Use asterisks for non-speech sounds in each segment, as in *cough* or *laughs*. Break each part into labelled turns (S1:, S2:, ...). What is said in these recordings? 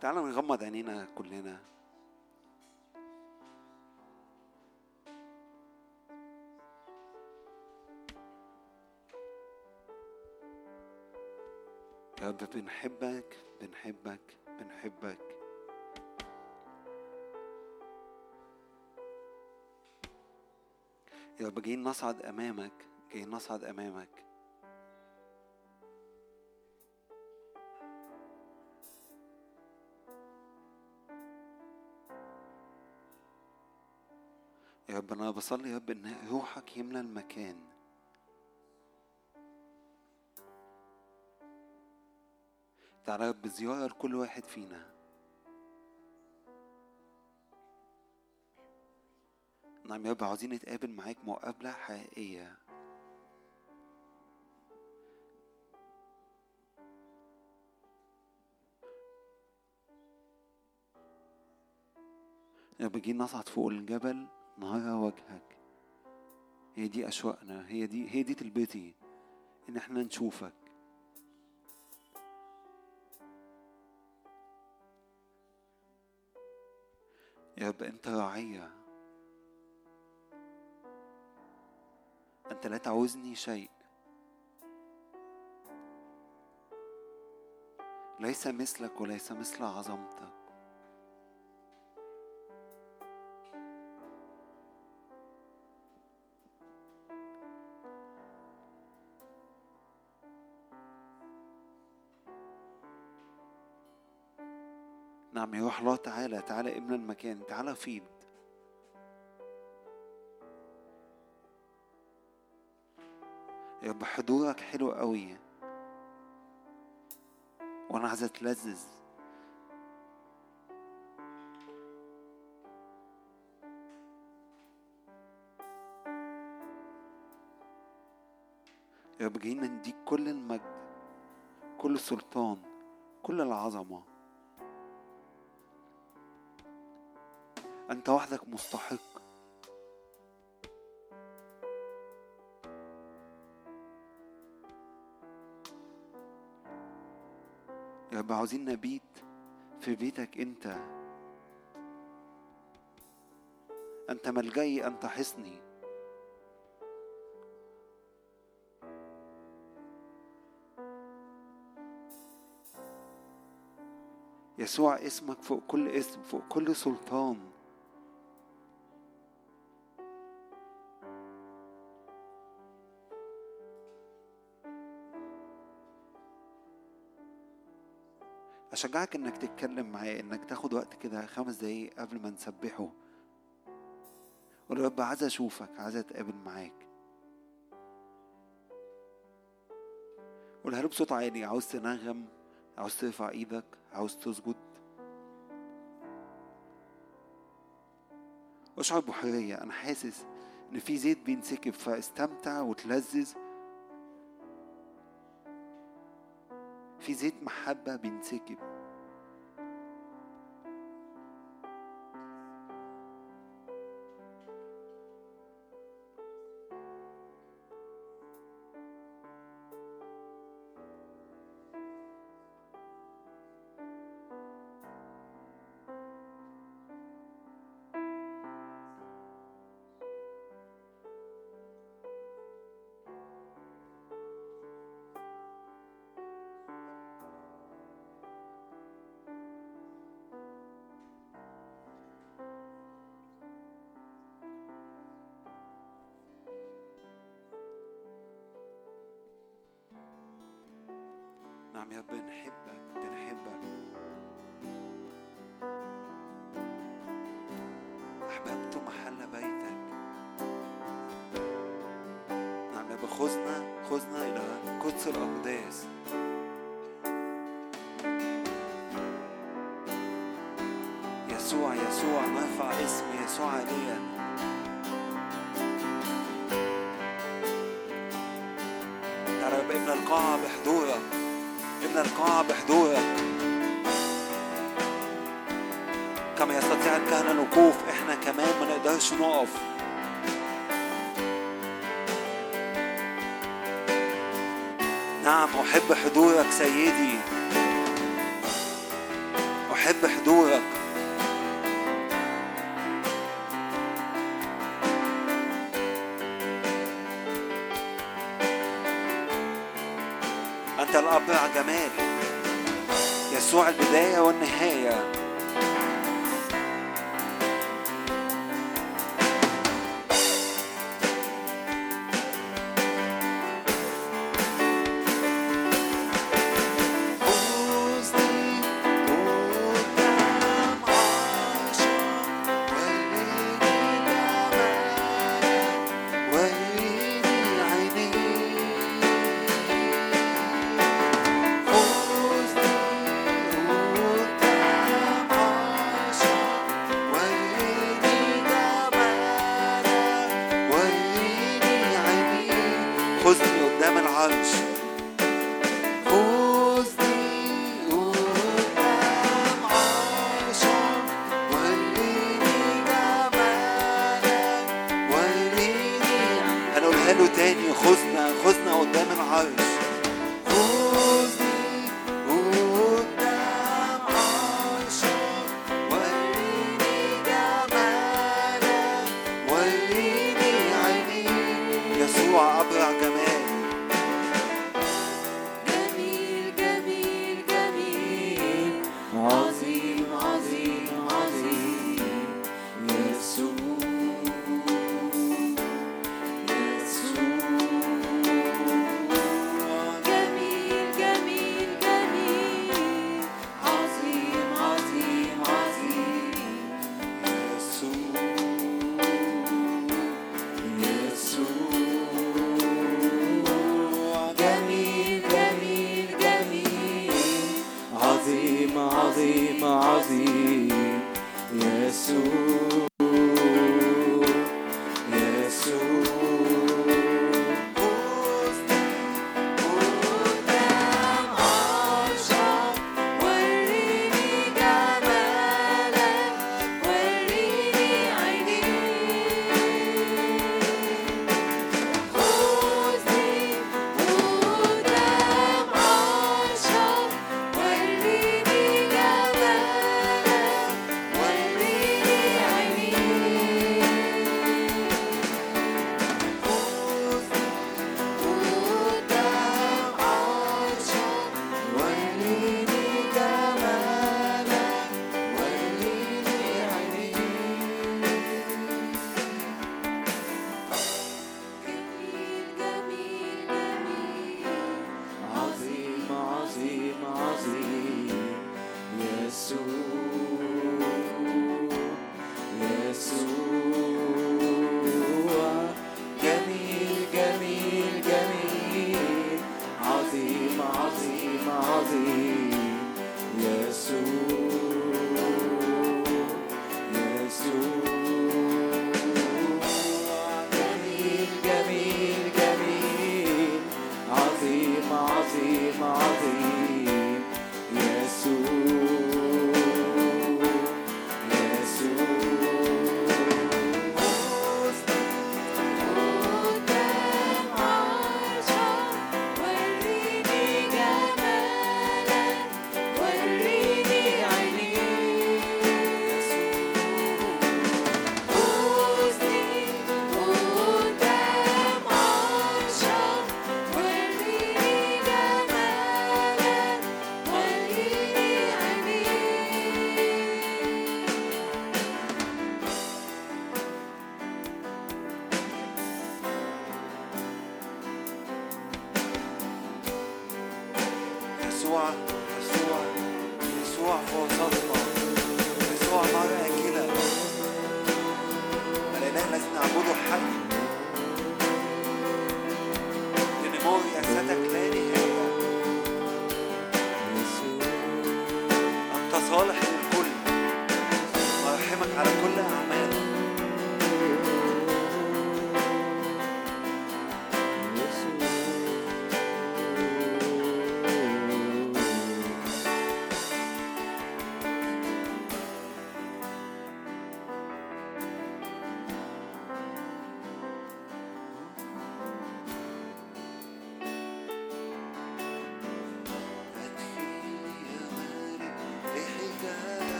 S1: تعال نغمض عينينا كلنا. يا رب بنحبك بنحبك بنحبك. يا رب جايين نصعد أمامك جايين نصعد أمامك. يا رب أنا بصلي يا رب إن روحك يملى المكان. تعالى يا رب زيارة لكل واحد فينا. نعم يا رب عاوزين نتقابل معاك مقابلة حقيقية. يا رب جايين نصعد فوق الجبل. نرى وجهك؟ هي دي أشواقنا هي دي هي دي تلبيتي إن إحنا نشوفك. يا رب أنت راعية. أنت لا تعوزني شيء. ليس مثلك وليس مثل عظمتك. نعم يا روح الله تعالى تعالى املى المكان تعالى فيض. يا رب حضورك حلو قوي. وأنا عايز أتلذذ. يا رب جايين نديك كل المجد كل السلطان كل العظمة. أنت وحدك مستحق. يا رب عاوزين نبيت في بيتك أنت. أنت ملجئي أنت حصني. يسوع اسمك فوق كل اسم فوق كل سلطان. أشجعك إنك تتكلم معاه إنك تاخد وقت كده خمس دقايق قبل ما نسبحه. قول يا رب عايز أشوفك عايز أتقابل معاك. قولها له بصوت عالي عاوز تنغم عاوز ترفع إيدك عاوز تسجد. أشعر بحرية أنا حاسس إن في زيت بينسكب فاستمتع وتلذذ. في زيت محبة بينسكب أحب حضورك سيدي.
S2: بحب حضورك. أنت الأبرع جمال يسوع البداية والنهاية.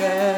S2: again.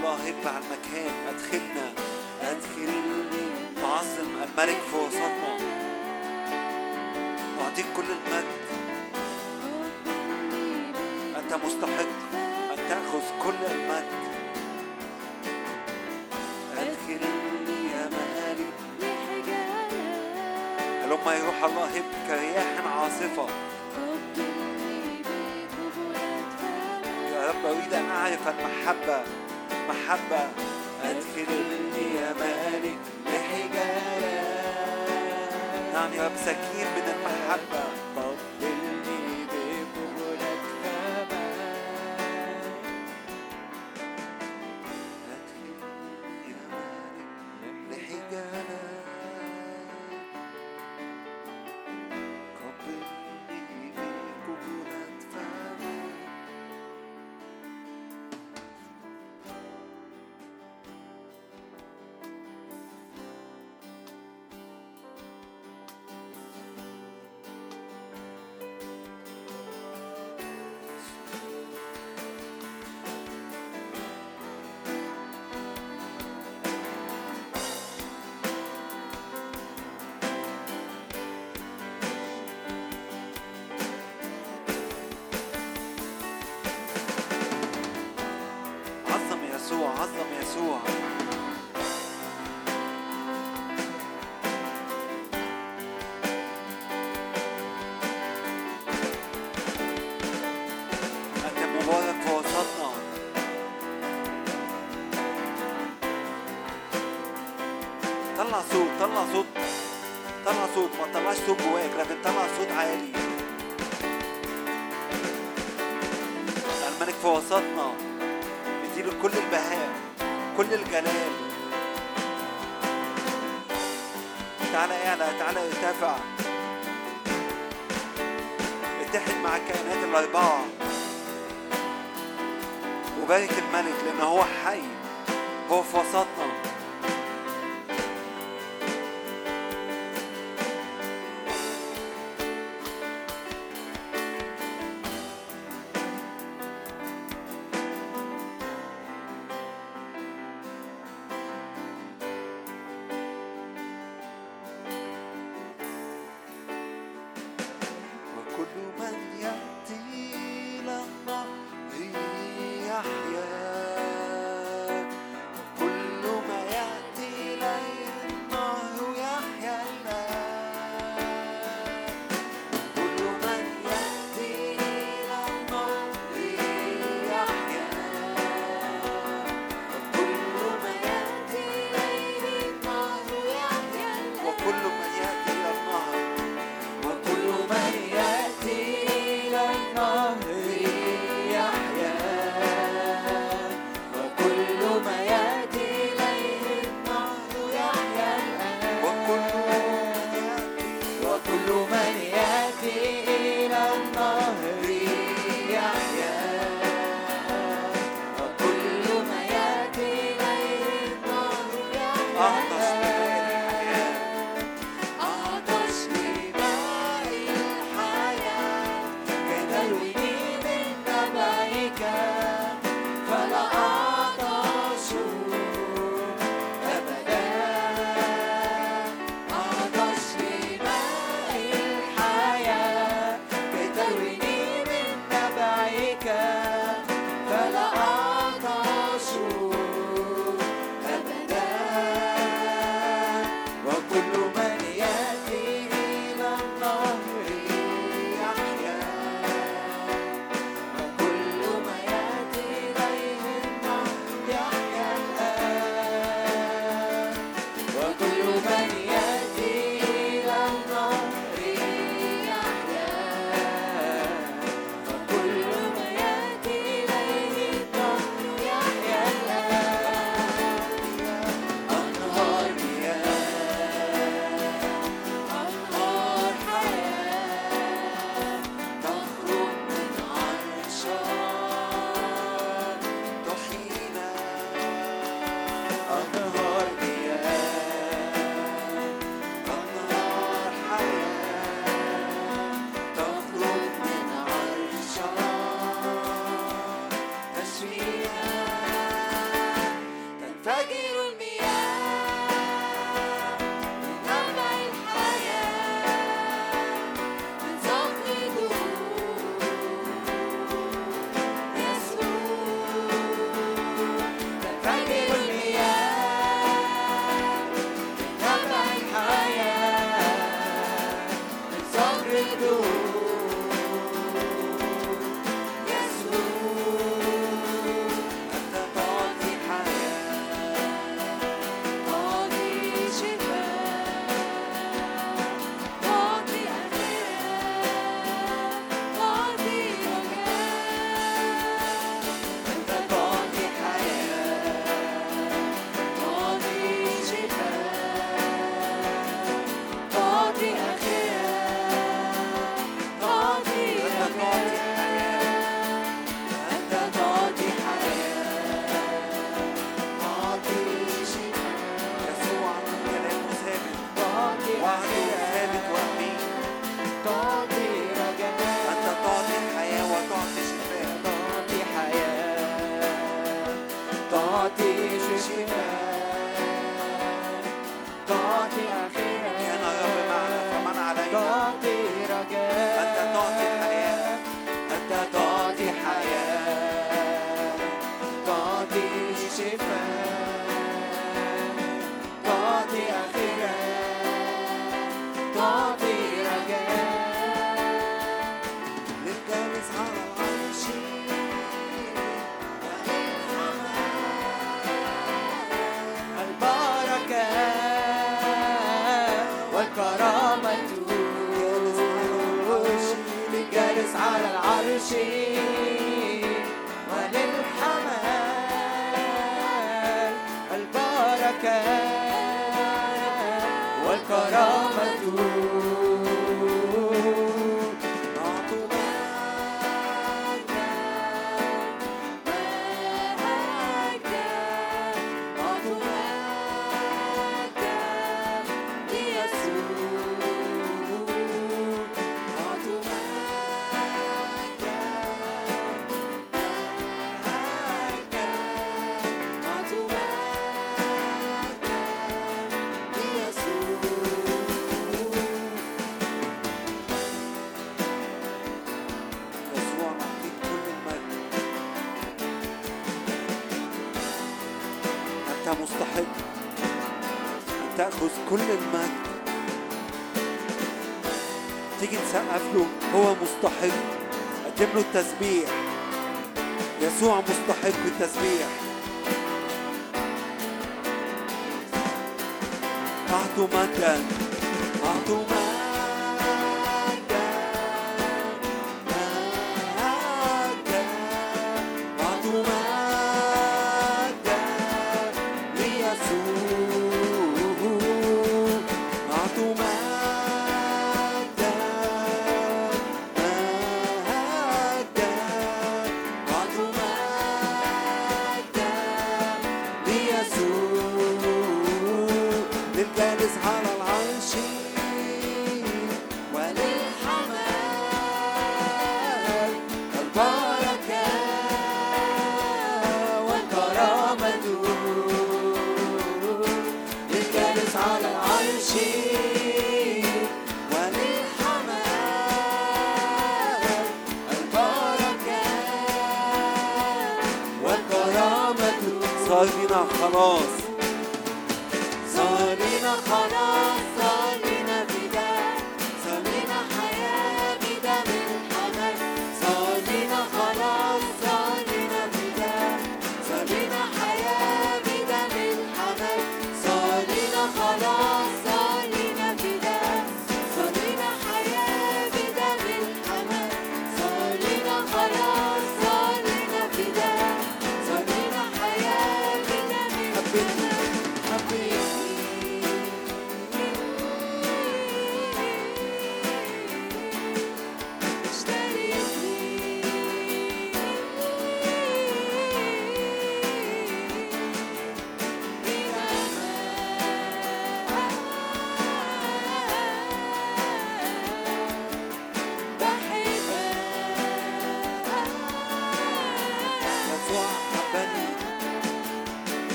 S2: الله هب على المكان أدخلنا أدخلني تعظم الملك في وسطنا وأعطيك كل المجد. أنت مستحق أن تأخذ كل المجد. أدخلني يا مهاري. لما يروح الله هب كرياح عاصفة يا رب أريد أن أعرف المحبة. محبة أدخلني يا مالك بحجاب نعم يا رب سكين من المحبة.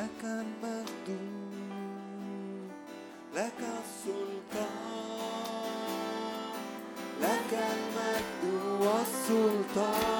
S2: لك المجد لك السلطان لك المجد والسلطان.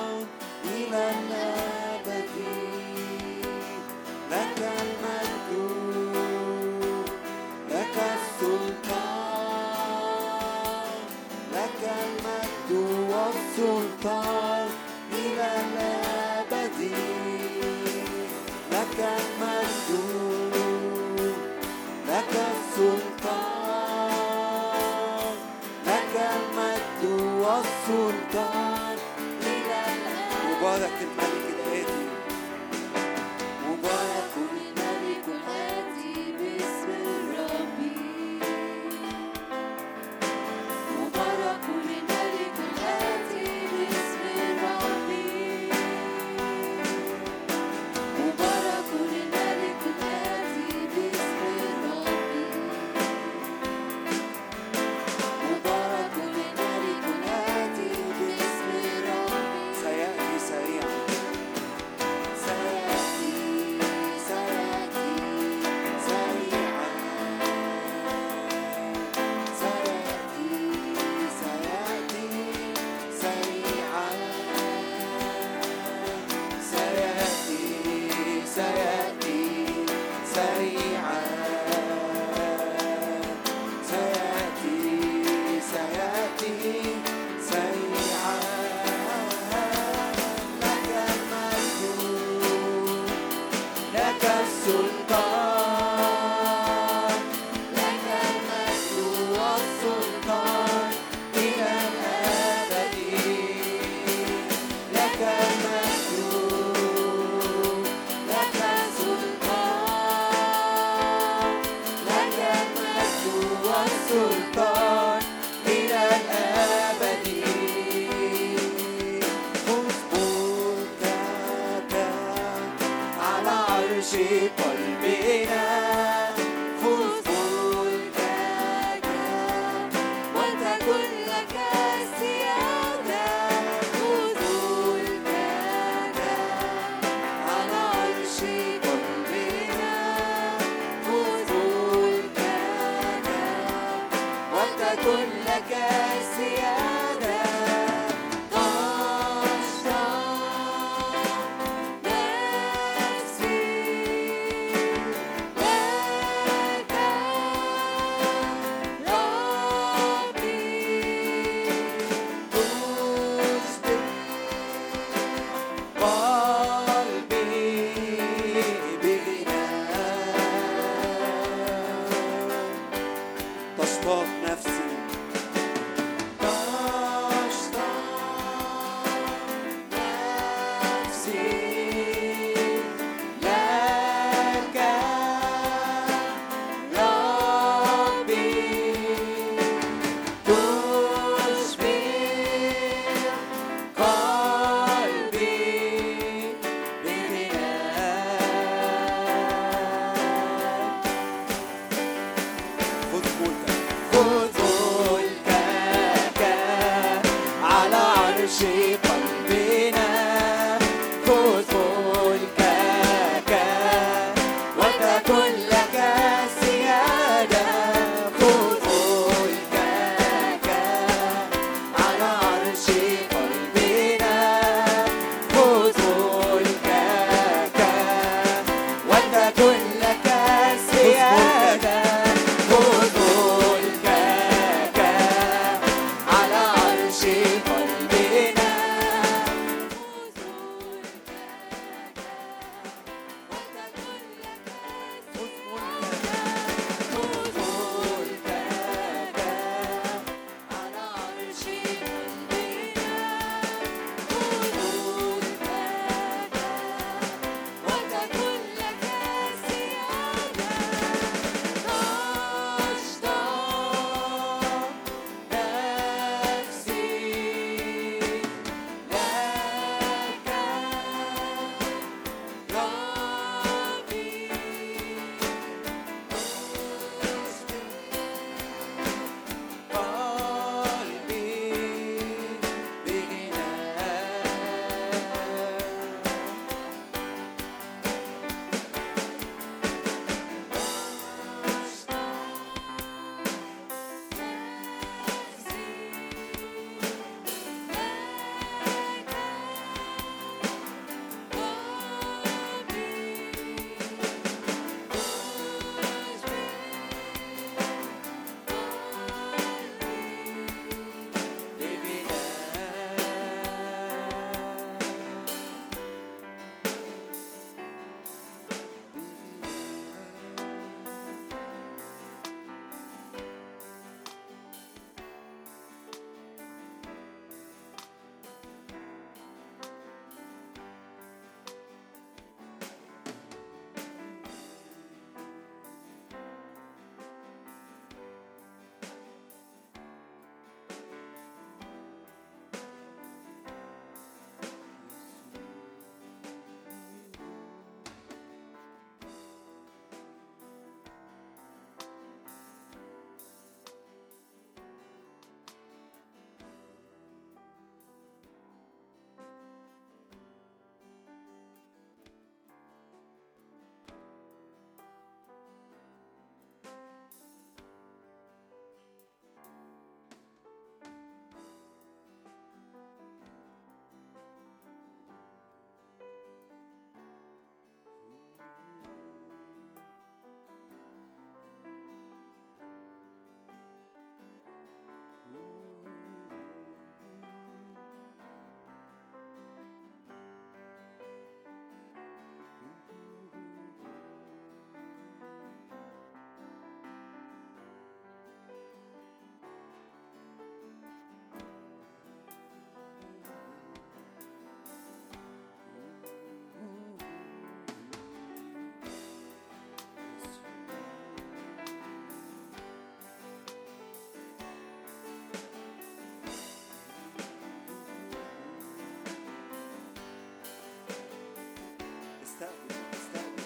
S2: بتستقبل بتستقبل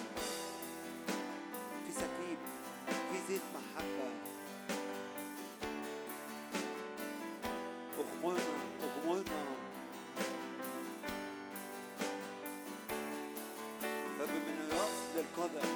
S2: في سكيب في زيت محبة اغمرنا اغمرنا رب من الرأس للقدم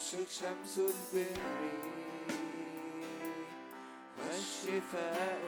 S2: تشرق شمس البر والشفاء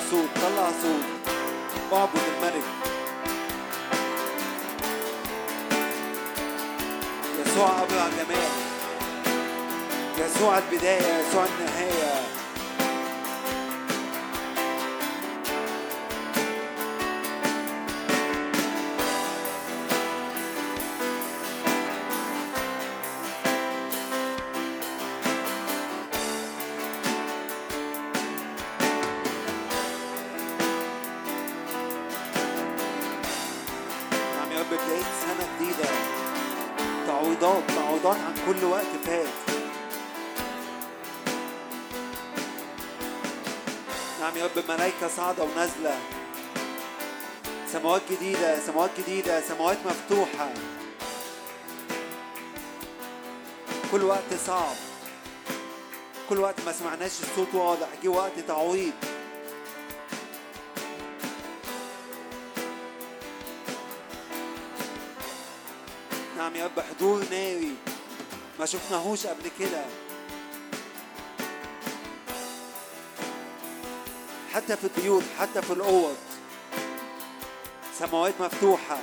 S1: طلع صوت طلع صوت اعبد الملك. يسوع أبرع جمال. يسوع البداية يسوع النهاية. الملائكة صاعدة ونازلة. سماوات جديدة سماوات جديدة سماوات مفتوحة. كل وقت صعب. كل وقت ما سمعناش الصوت واضح جه وقت تعويض. نعم يا رب حضور ناري. ما شفناهوش قبل كده. حتى في البيوت حتى في الأوض. سماوات مفتوحة.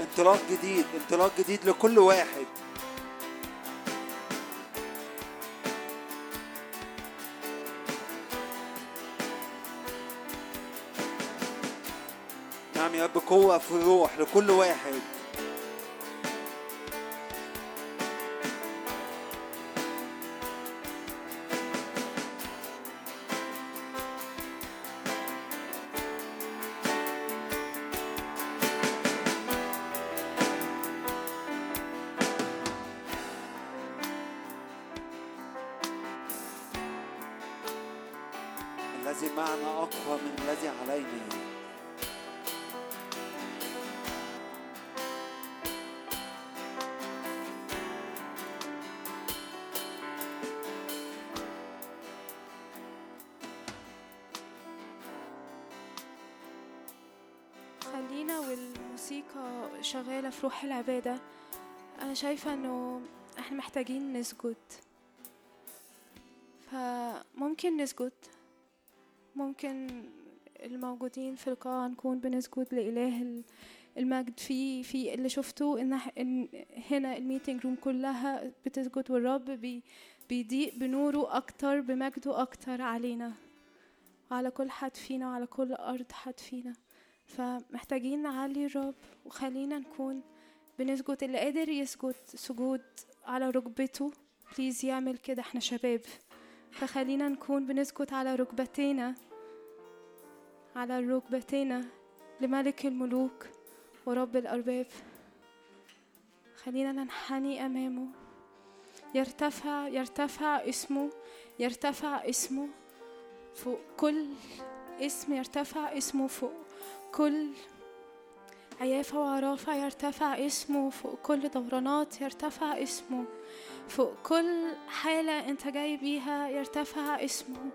S1: انطلاق جديد انطلاق جديد لكل واحد. نعم يا رب قوة في الروح لكل واحد.
S3: روح العبادة أنا شايفة إنه إحنا محتاجين نسجد. فممكن نسجد. ممكن الموجودين في القاعة نكون بنسجد لإله ال- المجد. في في اللي شفته إن هنا ال meeting room كلها بتسجد والرب بي بيضيء بنوره أكتر بمجده أكتر علينا. وعلى كل حد فينا وعلى كل أرض حد فينا. فمحتاجين نعلي الرب وخلينا نكون بنسجد اللي قادر يسجد سجود على ركبته. بليز يعمل كده إحنا شباب. فخلينا نكون بنسجد على ركبتينا على ركبتينا لملك الملوك ورب الأرباب. خلينا ننحني أمامه. يرتفع يرتفع اسمه يرتفع اسمه فوق كل اسم يرتفع اسمه فوق كل عيافة وعرافة يرتفع اسمه فوق كل دورانات يرتفع اسمه فوق كل حالة أنت جاي بيها يرتفع اسمه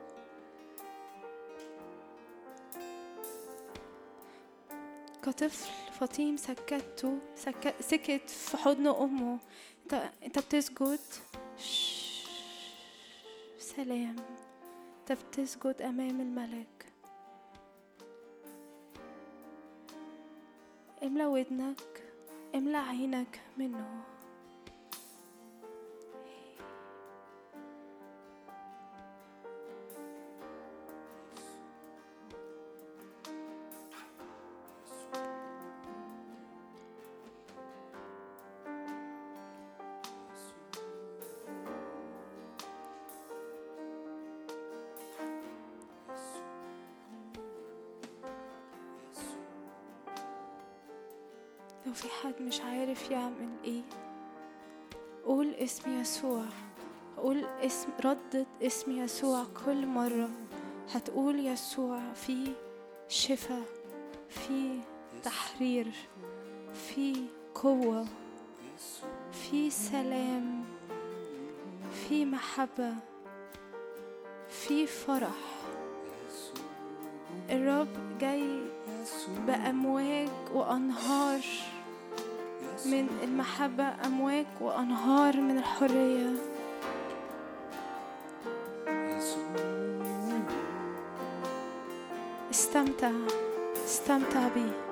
S3: كطفل فطيم سكته سك... سكت في حضن أمه أنت أنت بتسجد. سلام انت بتسجد أمام الملك املى ودنك املى عينك منه. لو في حد مش عارف يعمل إيه قول اسم يسوع. قول اسم ردد اسم يسوع كل مرة. هتقول يسوع في شفاء في تحرير في قوة في سلام في محبة في فرح. الرب جاي بأمواج وأنهار. من المحبة أمواج وأنهار من الحرية. استمتع استمتع بيه.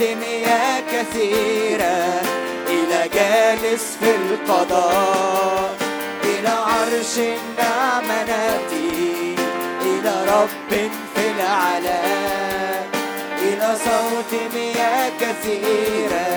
S2: يا كثيرة إلى جالس في القضاء. إلى عرش النعمة نأتي إلى رب في العلاء إلى صوت مياه كثيرة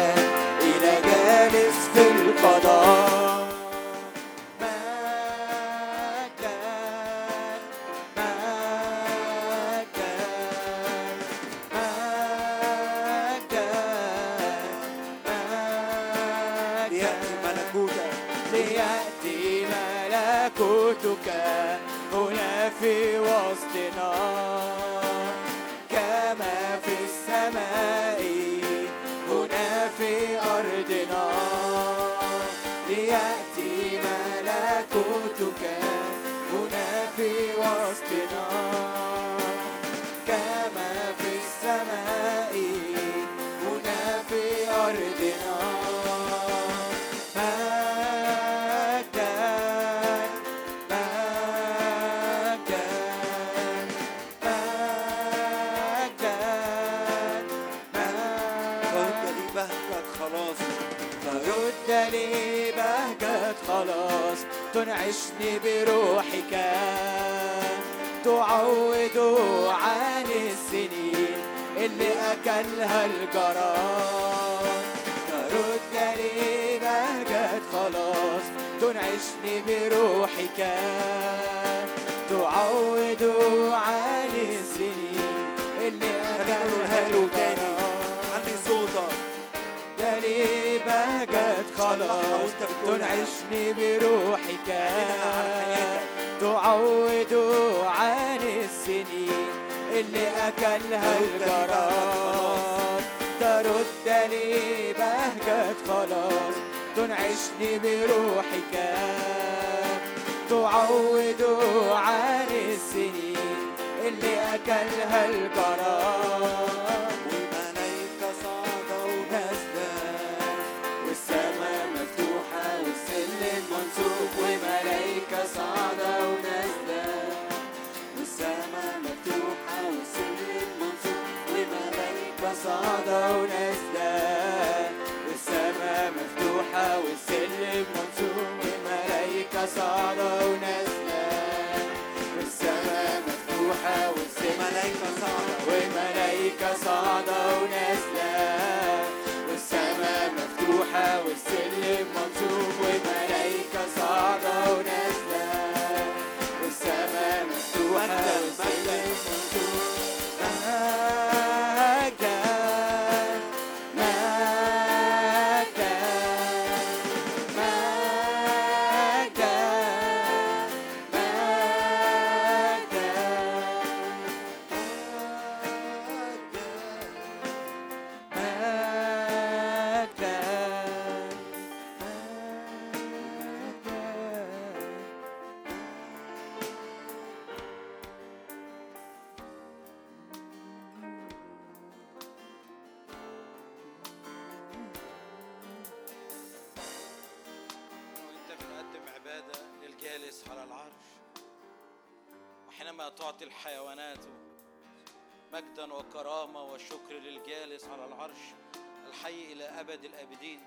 S2: تنعشني بروحك. تعوض عن السنين اللي أكلها الجراد ترد لي بهجة خلاص. تنعشني بروحك أكلها الجراد ترد لي بهجة خلاص تنعشني بروحك تعوض عن السنين اللي أكلها الجراد
S1: وملايكة صعدة
S2: ونازلة
S4: تعطي الحيوانات. مجدا وكرامة وشكر للجالس على العرش الحي إلى أبد الآبدين.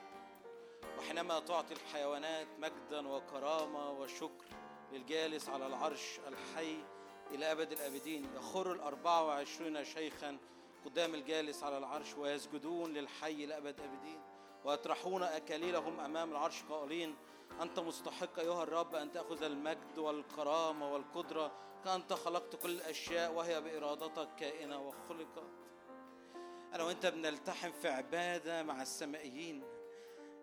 S4: وحينما تعطي الحيوانات مجدا وكرامة وشكر للجالس على العرش الحي إلى أبد الآبدين. يخر الأربعة وعشرين شيخا قدام الجالس على العرش ويسجدون للحي لأبد الآبدين. ويطرحون أكاليلهم أمام العرش قائلين أنت مستحق أيها الرب أن تأخذ المجد والكرامة والقدرة كأنت خلقت كل الأشياء وهي بإرادتك كائنة وخلقت. أنا وأنت بنلتحم في عبادة مع السمائيين.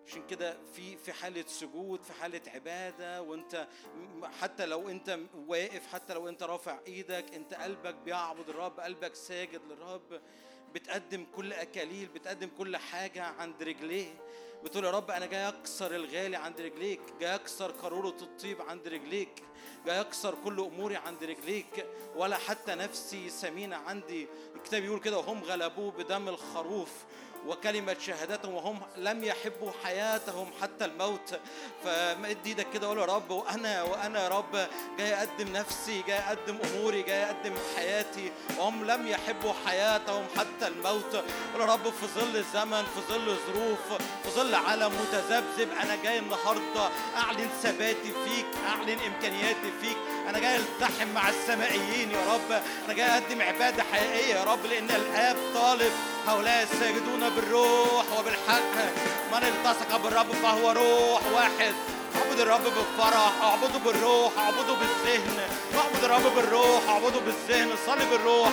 S4: عشان كده في في حالة سجود في حالة عبادة وأنت حتى لو أنت واقف حتى لو أنت رافع إيدك أنت قلبك بيعبد الرب قلبك ساجد للرب. بتقدم كل أكاليل بتقدم كل حاجة عند رجليه. بتقول يا رب أنا جاي أكسر الغالي عند رجليك جاي أكسر قارورة الطيب عند رجليك جاي أكسر كل أموري عند رجليك ولا حتى نفسي سمينة عندي. الكتاب يقول كده وهم غلبوه بدم الخروف. وكلمة شهادتهم وهم لم يحبوا حياتهم حتى الموت. فمد إيدك كده قول يا رب وأنا وأنا يا رب جاي أقدم نفسي جاي أقدم أموري جاي أقدم حياتي. وهم لم يحبوا حياتهم حتى الموت. قول يا رب في ظل الزمن في ظل ظروف في ظل عالم متذبذب أنا جاي النهارده أعلن ثباتي فيك أعلن إمكانياتي فيك. أنا جاي ألتحم مع السمائيين يا رب. أنا جاي أقدم عبادة حقيقية يا رب لأن الاب طالب هؤلاء الساجدون بالروح وبالحق. من التصق بالرب فهو روح واحد. أعبد الرب بالفرح اعبده بالروح اعبده بالذهن. أعبد الرب بالروح اعبده بالذهن. صلي بالروح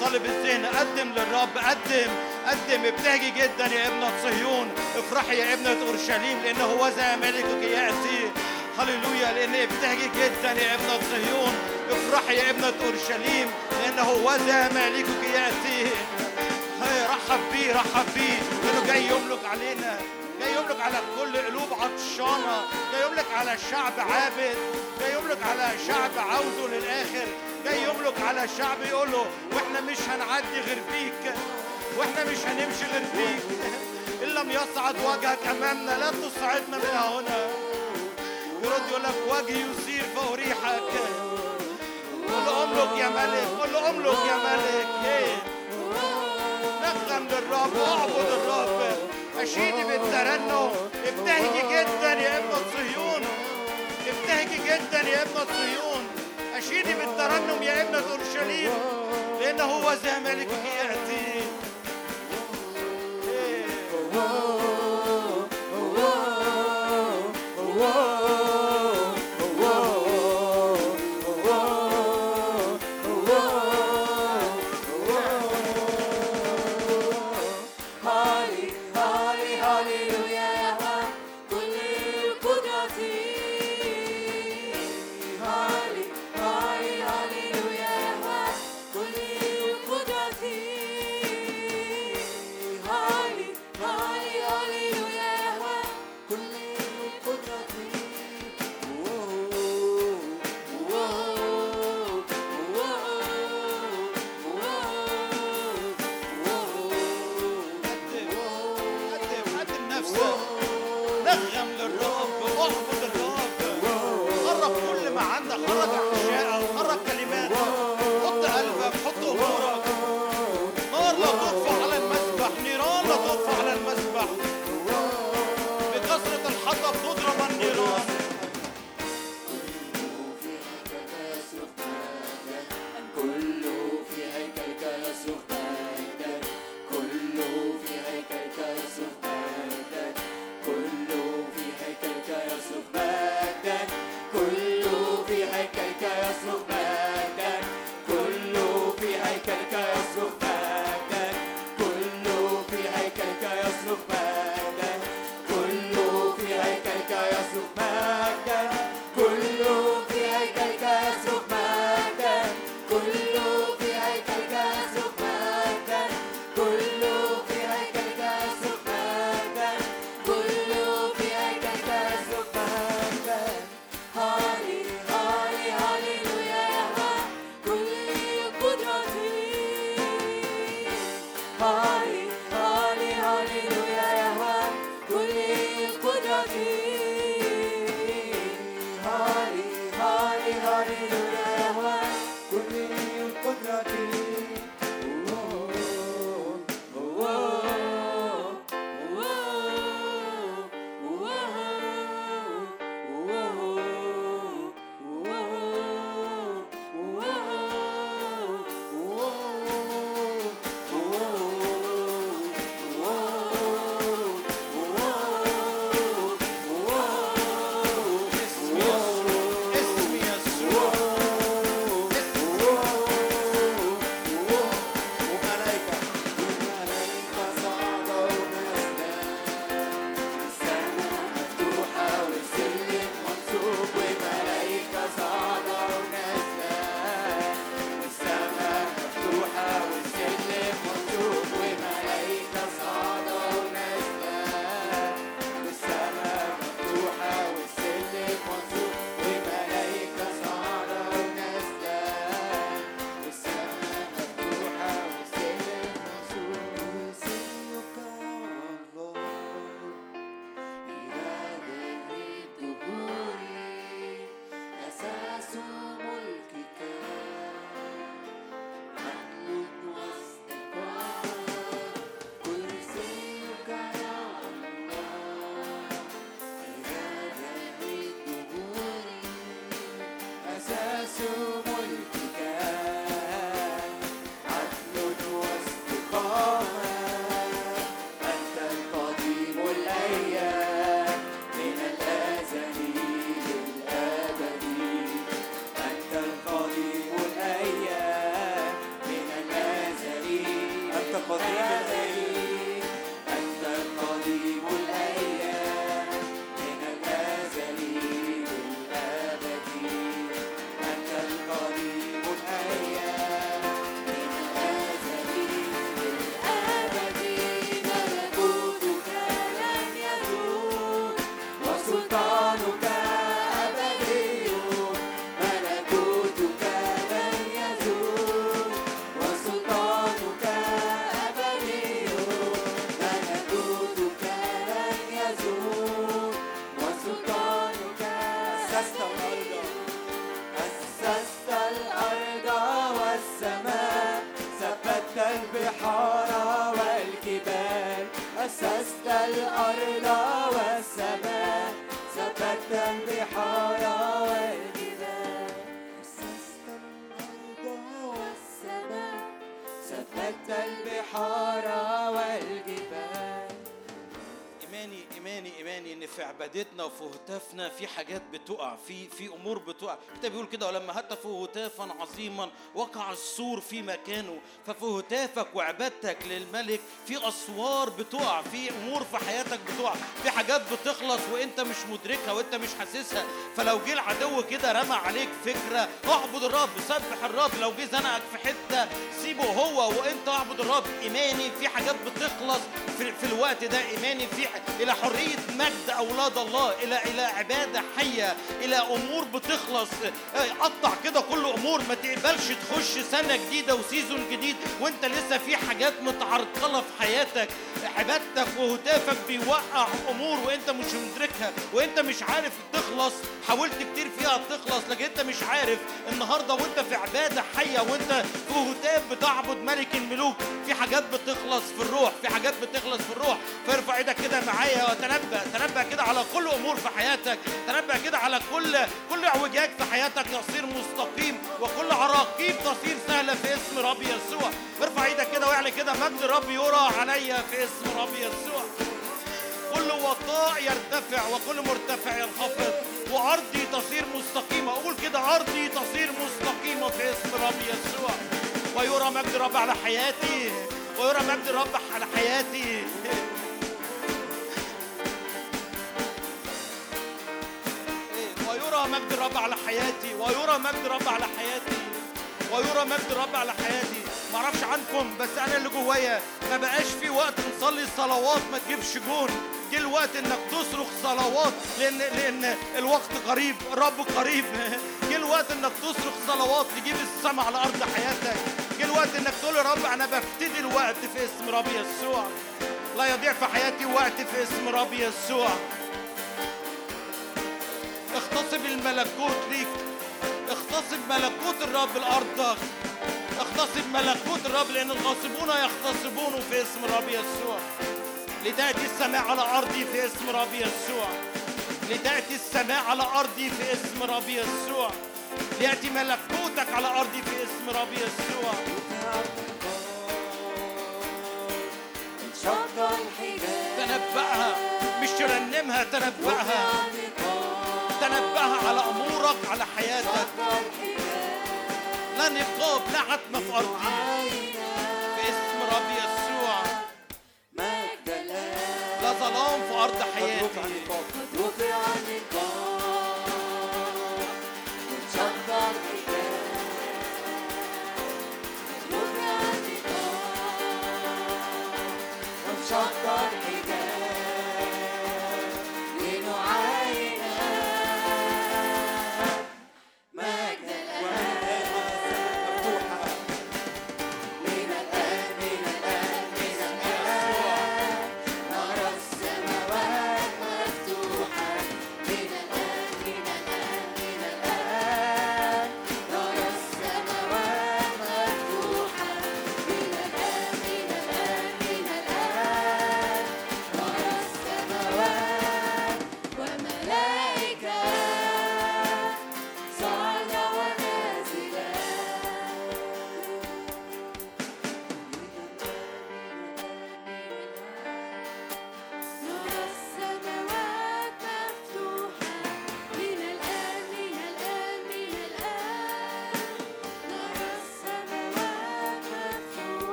S4: صلي بالذهن. قدم للرب قدم قدم. ابتهجي جدا يا ابنة صهيون. افرحي يا ابنة أورشليم لأن هو ذا ملكك يأتي. هللويا لأن ابتهجي جدا يا ابنة صهيون افرحي يا ابنة هو ذا ملكك يأتي. هي رحب بيه رحب بيه. لأنه جاي يملك علينا. جاي يملك على كل قلوب عطشانة. جاي يملك على شعب عابد. جاي يملك على شعب عاوزه للآخر. جاي يملك على شعب يقول له وإحنا مش هنعدي غير بيك وإحنا مش هنمشي غير بيك إن لم يصعد وجهك أمامنا لا تصعدنا من هنا. يرد يقول لك وجهي يثير فاريحك قول له أملك يا ملك قول له أملك يا ملك. إيه. نغم للرب اعبد الرب. أشيدي بالترنم. ابتهجي جدا يا ابن صهيون. ابتهجي جدا يا ابن صهيون. أشيدي بالترنم يا ابنة أورشليم. لأنه هو ذا ملكك يأتي. وفي هتافنا في حاجات بتقع في في أمور بتقع. الكتاب بيقول كده ولما هتفوا هتافا عظيما وقع السور في مكانه ففي هتافك وعبادتك للملك في أسوار بتقع في أمور في حياتك بتقع في حاجات بتخلص وإنت مش مدركها وإنت مش حاسسها. فلو جه العدو كده رمى عليك فكرة اعبد الرب سبح الرب لو جه زنقك في حتة سيبه هو وإنت اعبد الرب. إيماني في حاجات بتخلص في, في الوقت ده إيماني في إلى حرية مجد أولاد الله إلى إلى عبادة حية إلى أمور بتخلص. آه، قطع كده كل أمور ما تقبلش تخش سنة جديدة وسيزون جديد وأنت لسه في حاجات متعرقلة في حياتك. عبادتك وهتافك بيوقع أمور وأنت مش مدركها وأنت مش عارف تخلص. حاولت كتير فيها تخلص لكن أنت مش عارف النهارده وأنت في عبادة حية وأنت في هتاف بتعبد ملك الملوك. في حاجات بتخلص في الروح في حاجات بتخلص في الروح. فارفع إيدك كده معايا. وتنبأ تنبأ كده على كل أمور في حياتك. تنبأ كده على كل كل اعوجاج في حياتك. يصير مستقيم وكل عراقيب تصير سهلة في اسم رب يسوع. ارفع إيدك كده واعلن كده. مجد رب يرى عليا في اسم رب يسوع. كل وقاع يرتفع وكل مرتفع ينخفض. وأرضي تصير مستقيمة. أقول كده أرضي تصير مستقيمة في اسم رب يسوع. ويرى مجد رب على حياتي. ويرى مجد رب على حياتي. مجد الرب على حياتي ويرى مجد الرب على حياتي ويرى مجد الرب على حياتي. ما أعرفش عنكم بس أنا اللي جوايا ما بقاش في وقت نصلي صلوات ما تجيبش جون. جه الوقت انك تصرخ صلوات لأن لأن الوقت قريب الرب قريب. *laughs* جه الوقت انك تصرخ صلوات تجيب السماء على أرض حياتك. جه الوقت انك تقول يا رب أنا ببتدي الوقت في اسم رب يسوع. لا يضيع في حياتي وقت في اسم رب يسوع. اغتصب الملكوت ليك. اغتصب ملكوت الرب لارضك اغتصب ملكوت الرب لأن الغاصبون يغتصبون في اسم الرب يسوع. لتاتي السماء على أرضي في اسم رب يسوع. لتاتي السماء على أرضي في اسم رب يسوع. ليأتي ملكوتك على أرضي في اسم رب يسوع. تنبأها مش ترنمها تنبأها. تنبأها على أمورك على حياتك. لا نقاب لا عتمه في ارضي
S5: عينا
S4: في اسم رب يسوع. لا ظلام في أرض حياتي.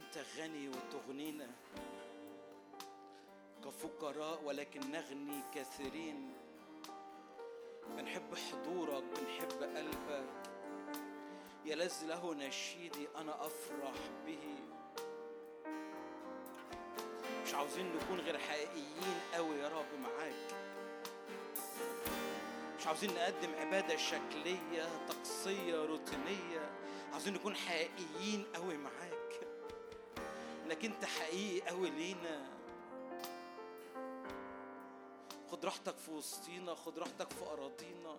S4: انت غني وتغنينا. كفقراء ولكن نغني كثيرين بنحب حضورك بنحب قلبك. يلذ له نشيدي أنا أفرح به. مش عاوزين نكون غير حقيقيين قوي يا رب معاك. مش عاوزين نقدم عبادة شكلية طقسية روتينية. عاوزين نكون حقيقيين قوي معاك. انك انت حقيقي قوي لينا. خد راحتك في وسطينا خد راحتك في أراضينا.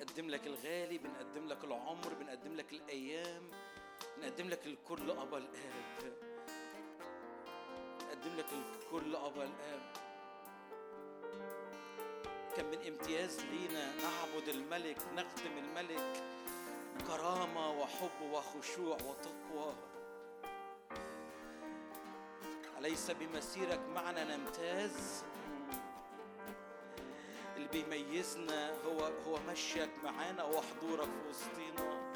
S4: بنقدم لك الغالي بنقدم لك العمر بنقدم لك الأيام بنقدم لك الكل أبا الآب. نقدم لك الكل أبا الآب. كان من امتياز لينا. نعبد الملك نخدم الملك. كرامة وحب وخشوع وتقوى. أليس بمسيرك معنا نمتاز؟ اللي بيميزنا هو هو مشيك معانا وحضورك في وسطينا.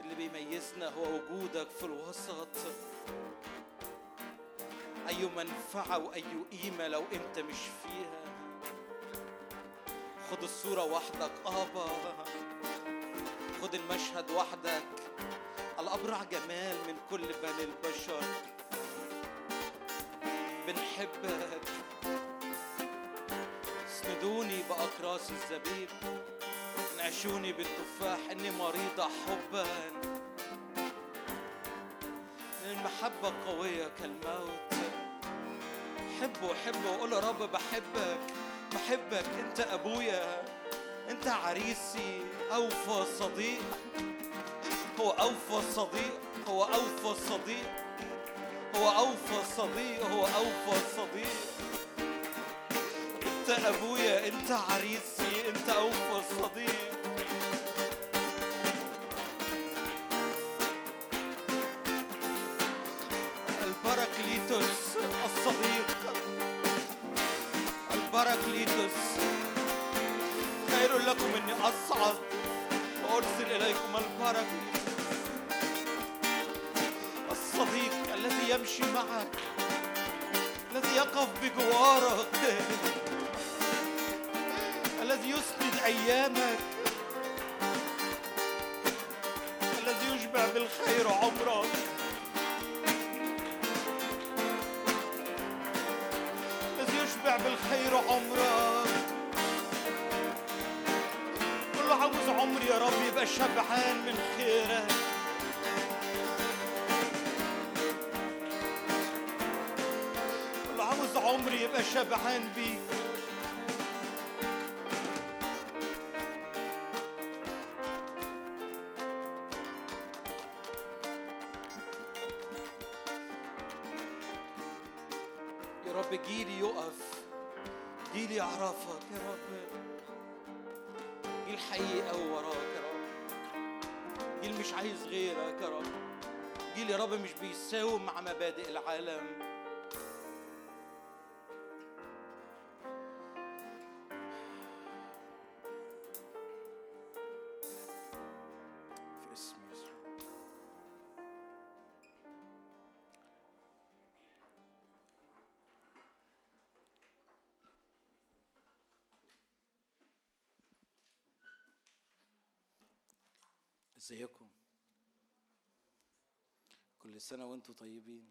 S4: اللي بيميزنا هو وجودك في الوسط. أي منفعة وأي قيمة لو أنت مش فيها. خد الصورة وحدك. آبا. خد المشهد وحدك. الأبرع جمال من كل بني البشر. بنحبك. اسندوني بأقراص الزبيب. انعشوني بالتفاح إني مريضة حبا. المحبة قوية كالموت. حبه حبه وقول يا رب بحبك. بحبك. انت ابويا انت عريسي أوفى صديق. هو أوفى صديق هو أوفى صديق. هو أوفى صديق هو أوفى صديق. انت ابويا انت عريسي انت أوفى صديق. البراكليتوس خير لكم إني أصعد وأرسل إليكم البراكليتوس الصديق الذي يمشي معك الذي يقف بجوارك الذي يسند أيامك الذي يشبع بالخير عمرك. بالخير عمرك قل له عاوز عمري يا رب يبقى شبعان من خيرك قل له عاوز عمري يبقى شبعان بيك يا رب. جيل يا رب مش بيساوم مع مبادئ العالم. إزيكم؟ سنة وأنتم طيبين.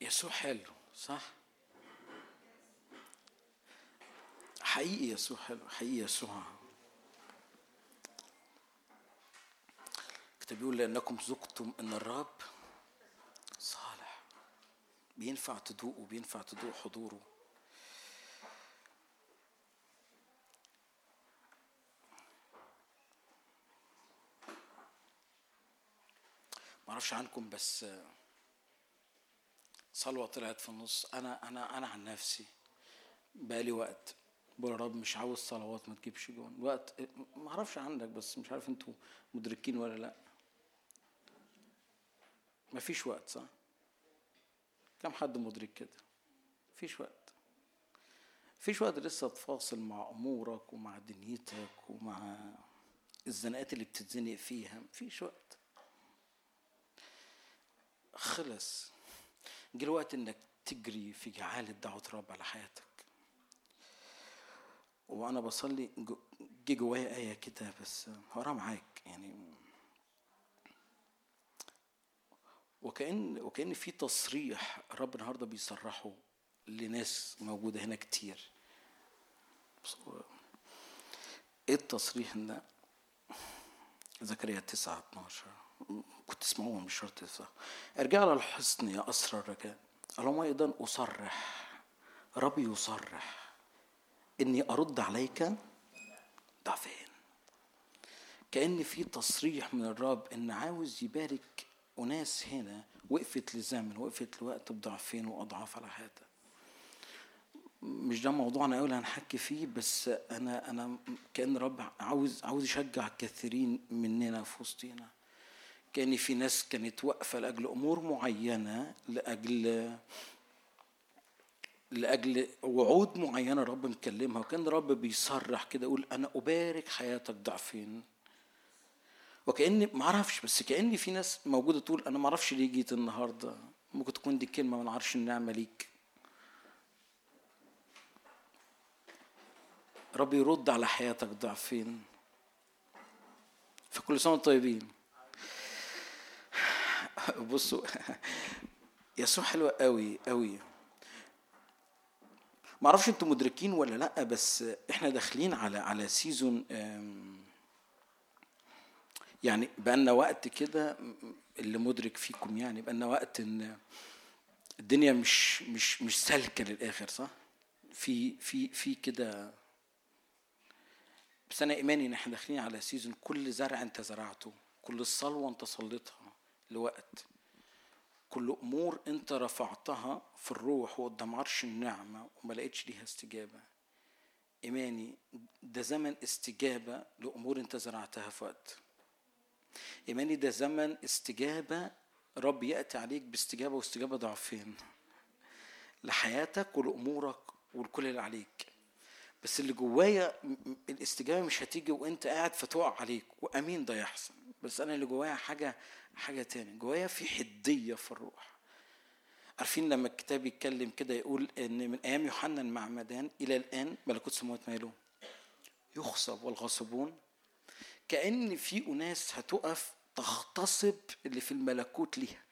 S4: يسوع حلو صح؟ حقيقي يسوع حلو حقيقي يسوع. بيقول لأنكم ذقتم أن الرب صالح. بينفع تدوقه بينفع تدوق حضوره. ما أعرفش عنكم بس صلوة طلعت في النص. أنا أنا أنا عن نفسي بقالي وقت بقول يا رب مش عاوز صلوات ما تجيبش جون. وقت ما أعرفش عندك بس مش عارف أنتوا مدركين ولا لأ. ما فيش وقت صح؟ كم حد مدرك كده؟ فيش وقت. فيش وقت لسه تفاصل مع أمورك ومع دنيتك ومع الزنقات اللي بتتزنق فيها. مفيش وقت. خلص. جه الوقت إنك تجري في جعالة دعوة رب على حياتك. وأنا بصلي جه جوايا آية كده بس هقراها معاك يعني وكأن وكأن في تصريح الرب النهارده بيصرحه لناس موجودة هنا كتير. إيه التصريح ده؟ زكريا 9 12 كنت تسمعوها مش شرط تسمعوها ارجع الحصن يا أسرى الرجاء. اللهم أيضا أصرح. ربي يصرح. إني أرد عليك ضعفين كأن في تصريح من الرب إن عاوز يبارك أناس هنا وقفت لزمن وقفت لوقت بضعفين وأضعاف على حياتها. مش ده موضوعنا قوي اللي هنحكي فيه بس أنا أنا كأن رب عاوز عاوز يشجع كثيرين مننا في وسطينا. كأن في ناس كانت واقفة لأجل أمور معينة لأجل لأجل وعود معينة رب مكلمها وكأن رب بيصرح كده يقول أنا أبارك حياتك ضعفين وكأني ما أعرفش بس كأني في ناس موجودة تقول أنا ما أعرفش ليه جيت النهارده. ممكن تكون دي كلمة من عرش النعمة ليك. رب يرد على حياتك ضعفين. فكل وأنتم طيبين. *laughs* بصوا *laughs* يسوع حلو قوي قوي. ما أعرفش أنتم مدركين ولا لأ بس إحنا داخلين على على سيزون يعني بقالنا وقت كده اللي مدرك فيكم يعني بقالنا وقت إن الدنيا مش مش مش سالكة للآخر صح؟ في في في كده بس أنا إيماني إن إحنا داخلين على سيزون كل زرع أنت زرعته كل الصلوه أنت صليتها لوقت كل أمور أنت رفعتها في الروح وقدام عرش النعمة وما لقيتش ليها استجابة إيماني ده زمن استجابة لأمور أنت زرعتها في وقت إيماني ده زمن استجابة رب يأتي عليك باستجابة واستجابة ضعفين. لحياتك ولأمورك ولكل اللي عليك. بس اللي جوايا الاستجابة مش هتيجي وأنت قاعد فتقع عليك. وأمين ده يحصل. بس أنا اللي جوايا حاجة حاجة تاني. جوايا في حدية في الروح. عارفين لما الكتاب يتكلم كده يقول إن من أيام يوحنا المعمدان إلى الآن ملكوت السماوات ماله يخصب والغاصبون كأن في أناس هتقف تغتصب اللي في الملكوت ليها.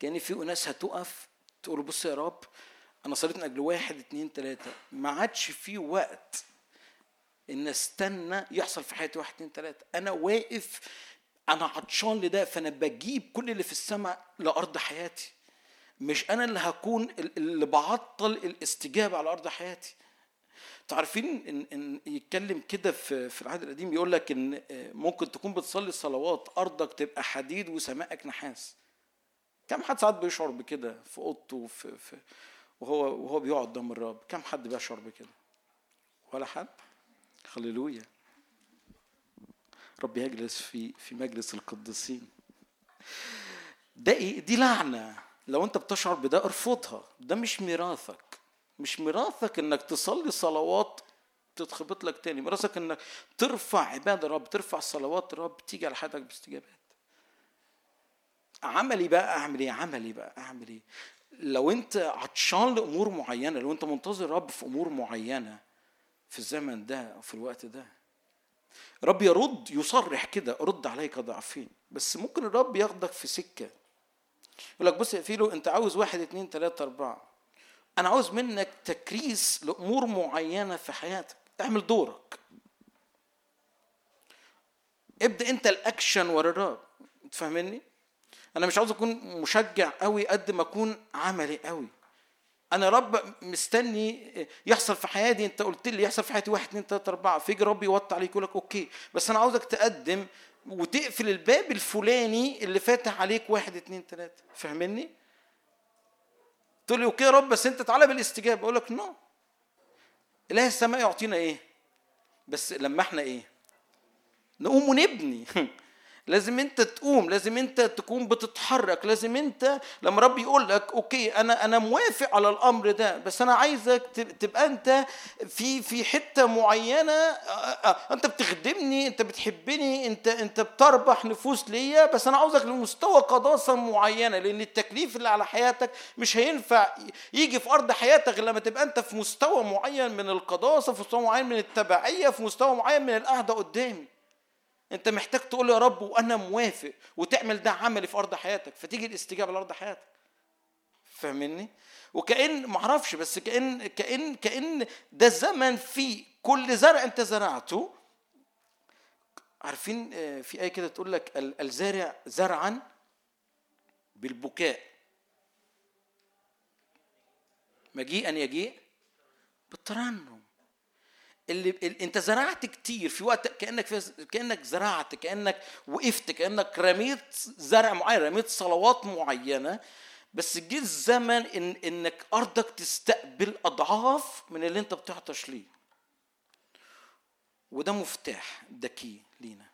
S4: كأن في أناس هتقف تقول بص يا رب أنا صليت من أجل واحد اتنين تلاتة. ما عادش في وقت إن استنى يحصل في حياتي واحد اتنين تلاتة. أنا واقف أنا عطشان لده فأنا بجيب كل اللي في السماء لأرض حياتي. مش أنا اللي هكون اللي بعطل الاستجابة على أرض حياتي. تعرفين ان ان يتكلم كده في في العهد القديم يقول لك ان ممكن تكون بتصلي صلوات أرضك تبقى حديد وسمائك نحاس. كم حد ساعات بيشعر بكده في أوضته في, في وهو وهو بيقعد قدام الرب؟ كم حد بيشعر بكده؟ ولا حد؟ هللويا. رب يجلس في في مجلس القديسين. ده إيه؟ دي لعنة. لو أنت بتشعر بده ارفضها. ده مش ميراثك. مش ميراثك إنك تصلي صلوات تتخبط لك تاني. ميراثك إنك ترفع عبادة رب ترفع صلوات رب تيجي على حياتك باستجابات. عملي بقى أعمل إيه؟ عملي بقى أعمل إيه؟ لو أنت عطشان لأمور معينة لو أنت منتظر رب في أمور معينة في الزمن ده أو في الوقت ده. رب يرد يصرح كده رد عليك ضعفين. بس ممكن الرب ياخدك في سكة. يقول لك بص يا فيلو أنت عاوز واحد اتنين تلاتة أربعة. أنا عاوز منك تكريس لأمور معينة في حياتك. اعمل دورك. ابدأ أنت الأكشن ورا الرب تفهمني؟ أنا مش عاوز أكون مشجع قوي قد ما أكون عملي قوي. أنا رب مستني يحصل في حياتي. أنت قلت لي يحصل في حياتي واحد اتنين تلاتة أربعة. فيجي ربي يوطي عليك يقول لك okay. بس أنا عاوزك تقدم وتقفل الباب الفلاني اللي فاتح عليك واحد اتنين تلاتة. فاهمني؟ تقول لي okay يا رب بس أنت تعالى بالاستجابة أقول لك no إله السماء يعطينا إيه؟ بس لما إحنا إيه؟ نقوم ونبني *laughs* لازم انت تقوم لازم انت تكون بتتحرك لازم انت لما رب يقول لك okay أنا أنا موافق على الأمر ده بس أنا عايزك تبقى أنت في في حتة معينة أنت بتخدمني أنت بتحبني أنت أنت بتربح نفوس ليا بس أنا عاوزك لمستوى قداسة معينة لأن التكليف اللي على حياتك مش هينفع يجي في أرض حياتك لما تبقى أنت في مستوى معين من القداسة في مستوى معين من التبعية في مستوى معين من القعدة قدامي. انت محتاج تقول يا رب وأنا موافق وتعمل ده عملي في ارض حياتك فتيجي الاستجابة لأرض حياتك. فاهمني؟ وكأن معرفش بس كأن كأن كأن ده زمن فيه كل زرع انت زرعته. عارفين آه، في آية كده تقول لك ال- الزارع زرعا بالبكاء. مجيئا يجيء؟ بالترنم. اللي ال- انت زرعت كتير في وقت كأنك في كأنك زرعت كأنك وقفت كأنك رميت زرع معين رميت صلوات معينة. بس جه الزمن إن إنك أرضك تستقبل أضعاف من اللي أنت بتعطش ليه. وده مفتاح ده كي لينا.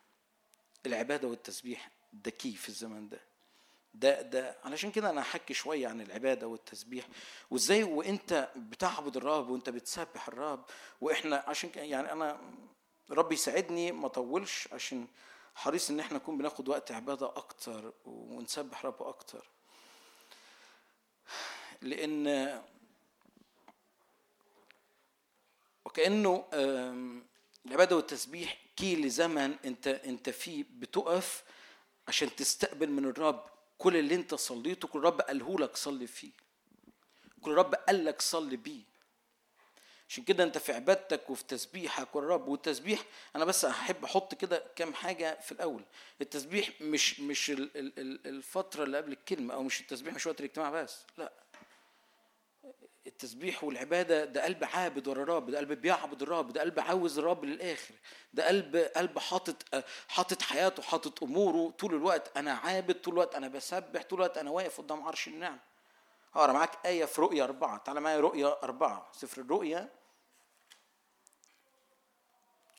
S4: العبادة والتسبيح ده كي في الزمن ده. ده ده علشان كده أنا هحكي شوية عن العبادة والتسبيح. وإزاي وإنت بتعبد الرب وإنت بتسبح الرب. وإحنا عشان يعني أنا رب يساعدني ما أطولش عشان حريص إن إحنا نكون بناخد وقت عبادة أكتر ونسبح رب أكتر. لأن وكأنه العبادة والتسبيح كي لزمن أنت أنت فيه بتقف عشان تستقبل من الرب. كل اللي انت صليته كل الرب قاله لك صلي فيه. كل الرب قال لك صلي بيه. عشان كده انت في عبادتك وفي تسبيحك والرب. والتسبيح أنا بس هحب أحط كده كام حاجة في الأول. التسبيح مش مش ال- ال- ال- الفترة اللي قبل الكلمة أو مش التسبيح مش وقت الاجتماع بس لا. التسبيح والعبادة ده قلب عابد ورا الرب ده قلب بيعبد الرب ده قلب عاوز الرب للآخر ده قلب قلب حاطط حاطط حياته حاطط أموره طول الوقت. أنا عابد طول الوقت أنا بسبح طول الوقت أنا واقف قدام عرش النعم. هقرا معاك آية في رؤيا أربعة. تعالى معايا رؤيا أربعة. سفر الرؤيا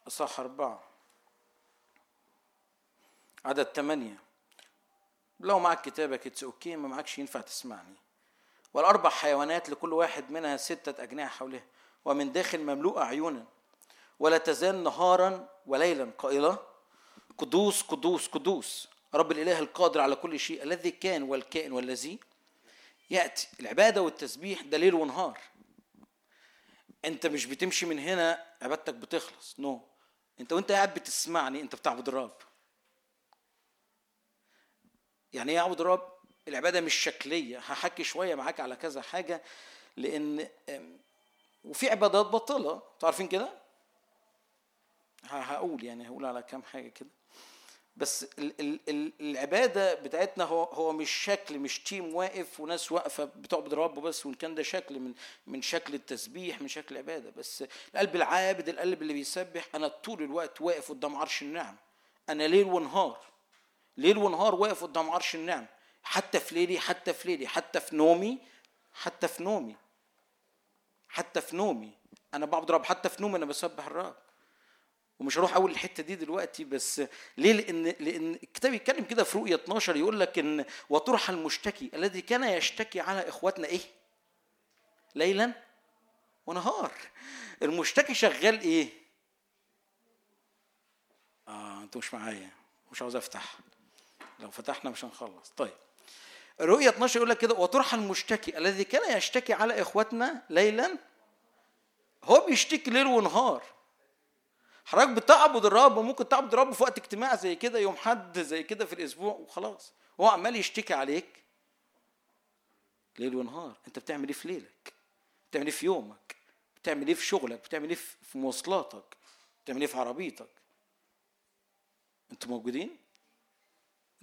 S4: أصح أربعة. عدد ثمانية لو معك كتابك it's okay ما معكش ينفع تسمعني. والأربع حيوانات لكل واحد منها ستة أجنحة حولها ومن داخل مملوءة عيونا. ولا تزال نهارا وليلا قائلة قدوس قدوس قدوس رب الإله القادر على كل شيء الذي كان والكائن والذي يأتي. العبادة والتسبيح ده ليل ونهار. أنت مش بتمشي من هنا عبادتك بتخلص. no no. أنت وأنت قاعد بتسمعني أنت بتعبد الرب. يعني إيه اعبد الرب؟ العبادة مش شكلية. هحكي شوية معاك على كذا حاجة لأن أم، وفي عبادات باطلة. أنتوا عارفين كده هقول يعني هقول على كام حاجة كده. بس ال- ال- ال- العبادة بتاعتنا هو هو مش شكل مش تيم واقف وناس واقفة بتعبد الرب بس وإن كان ده شكل من من شكل التسبيح من شكل العبادة. بس القلب العابد القلب اللي بيسبح أنا طول الوقت واقف قدام عرش النعم. أنا ليل ونهار ليل ونهار واقف قدام عرش النعم. حتى في ليلي حتى في ليلي حتى في نومي حتى في نومي. حتى في نومي. أنا بعبد الرب حتى في نومي أنا بسبح الرب. ومش هروح أقول الحتة دي دلوقتي بس ليه؟ لأن لأن الكتاب يتكلم كده في رؤية 12 يقول لك إن وطرح المشتكي الذي كان يشتكي على إخواتنا إيه؟ ليلا ونهار. المشتكي شغال إيه؟ آه أنتوا مش معايا مش عاوز أفتح. لو فتحنا مش هنخلص. طيب. الرؤية 12 يقول لك كده وطرح المشتكي الذي كان يشتكي على إخواتنا ليلا هو بيشتكي ليل ونهار. حضرتك بتعبد الرب وممكن تعبد الرب في وقت اجتماع زي كده يوم حد زي كده في الأسبوع وخلاص. هو عمال يشتكي عليك ليل ونهار. أنت بتعمل إيه في ليلك؟ بتعمل إيه في يومك؟ بتعمل إيه في شغلك؟ بتعمل إيه في مواصلاتك؟ بتعمل إيه في عربيتك؟ أنتوا موجودين؟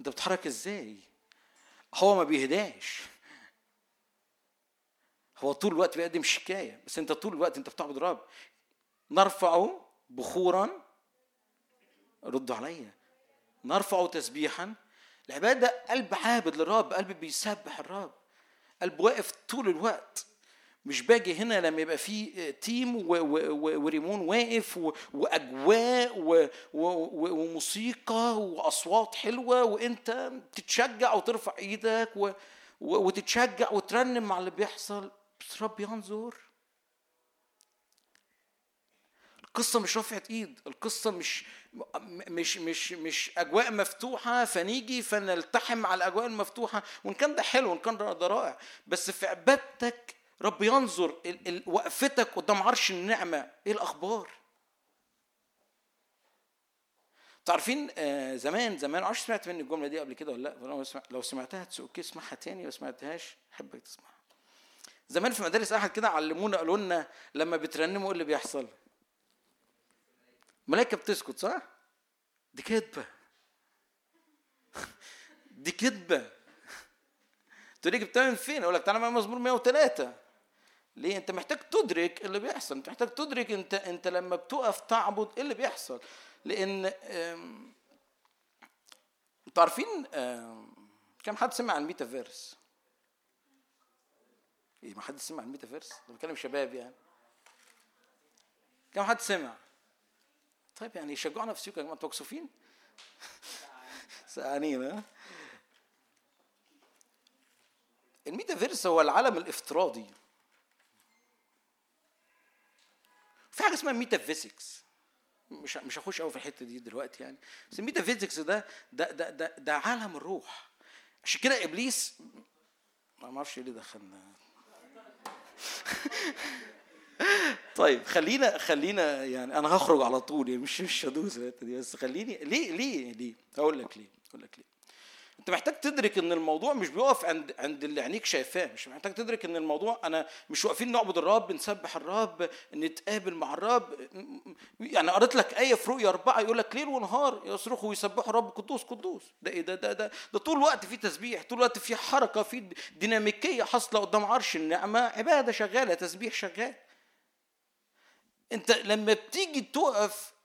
S4: أنت بتتحرك إزاي؟ هو ما بيهداش. هو طول الوقت بيقدم شكاية بس انت طول الوقت انت بتعبد الرب نرفع بخورا ردوا عليا. نرفع تسبيحا. العبادة قلب عابد للرب قلب بيسبح الرب. قلب واقف طول الوقت. مش باجي هنا لما يبقى في تيم وريمون واقف وأجواء وموسيقى وأصوات حلوة وأنت تتشجع وترفع إيدك وتتشجع وترنم مع اللي بيحصل. بس رب ينظر. القصة مش رفعة إيد، القصة مش مش مش مش أجواء مفتوحة فنيجي فنلتحم مع الأجواء المفتوحة. وإن كان ده حلو وإن كان ده رائع. بس في عبادتك رب ينظر وقفتك قدام عرش النعمة إيه الأخبار؟ تعرفين آه، زمان زمان معرفش سمعت مني الجملة دي قبل كده ولا لأ لو سمع- لو سمعتها تس- أوكي اسمعها تاني لو سمعتهاش أحبك تسمعها زمان في مدارس أحد كده علمونا قالوا لنا لما بترنموا إيه اللي بيحصل؟ ملائكة بتسكت صح؟ دي كذبة *laughs* دي كذبة تقول لي جبتها من فين؟ أقول لك تعالى معايا مزمور 103 ليه؟ انت محتاج تدرك اللي بيحصل، انت محتاج تدرك انت انت لما بتقف تعبد إيه اللي بيحصل؟ لأن أنتوا عارفين كم حد سمع عن الميتافيرس؟ إيه ما حد سمع عن الميتافيرس؟ ده بتكلم شباب يعني كم حد سمع؟ طيب يعني يشجعونا في سيوكا يا جماعة أنتوا مكسوفين؟ *laughs* سقعانين ها؟ الميتافيرس هو العالم الافتراضي في حاجة اسمها ميتافيزيكس مش مش هخش قوي في الحتة دي دلوقتي يعني. بس الميتافيزيكس ده ده ده ده, ده عالم الروح. عشان كده إبليس ما أعرفش اللي دخلنا. *laughs* طيب خلينا خلينا يعني أنا هخرج على طول يعني مش مش هدوس الحتة دي. بس خليني ليه ليه ليه؟ هقول لك ليه هقول لك ليه. انت محتاج تدرك ان الموضوع مش بيقف عند عند اللي عينيك شايفاه. مش محتاج تدرك ان الموضوع أنا مش واقفين نعبد الرب نسبح الرب نتقابل مع الرب. يعني قريت لك آية في رؤيا أربعة يقول لك ليل ونهار يصرخوا ويسبحوا الرب قدوس قدوس. ده إيه؟ ده ده ده, ده طول الوقت في تسبيح طول الوقت في حركة في ديناميكية حاصلة قدام عرش النعمة عبادة شغالة تسبيح شغال. انت لما بتيجي تقف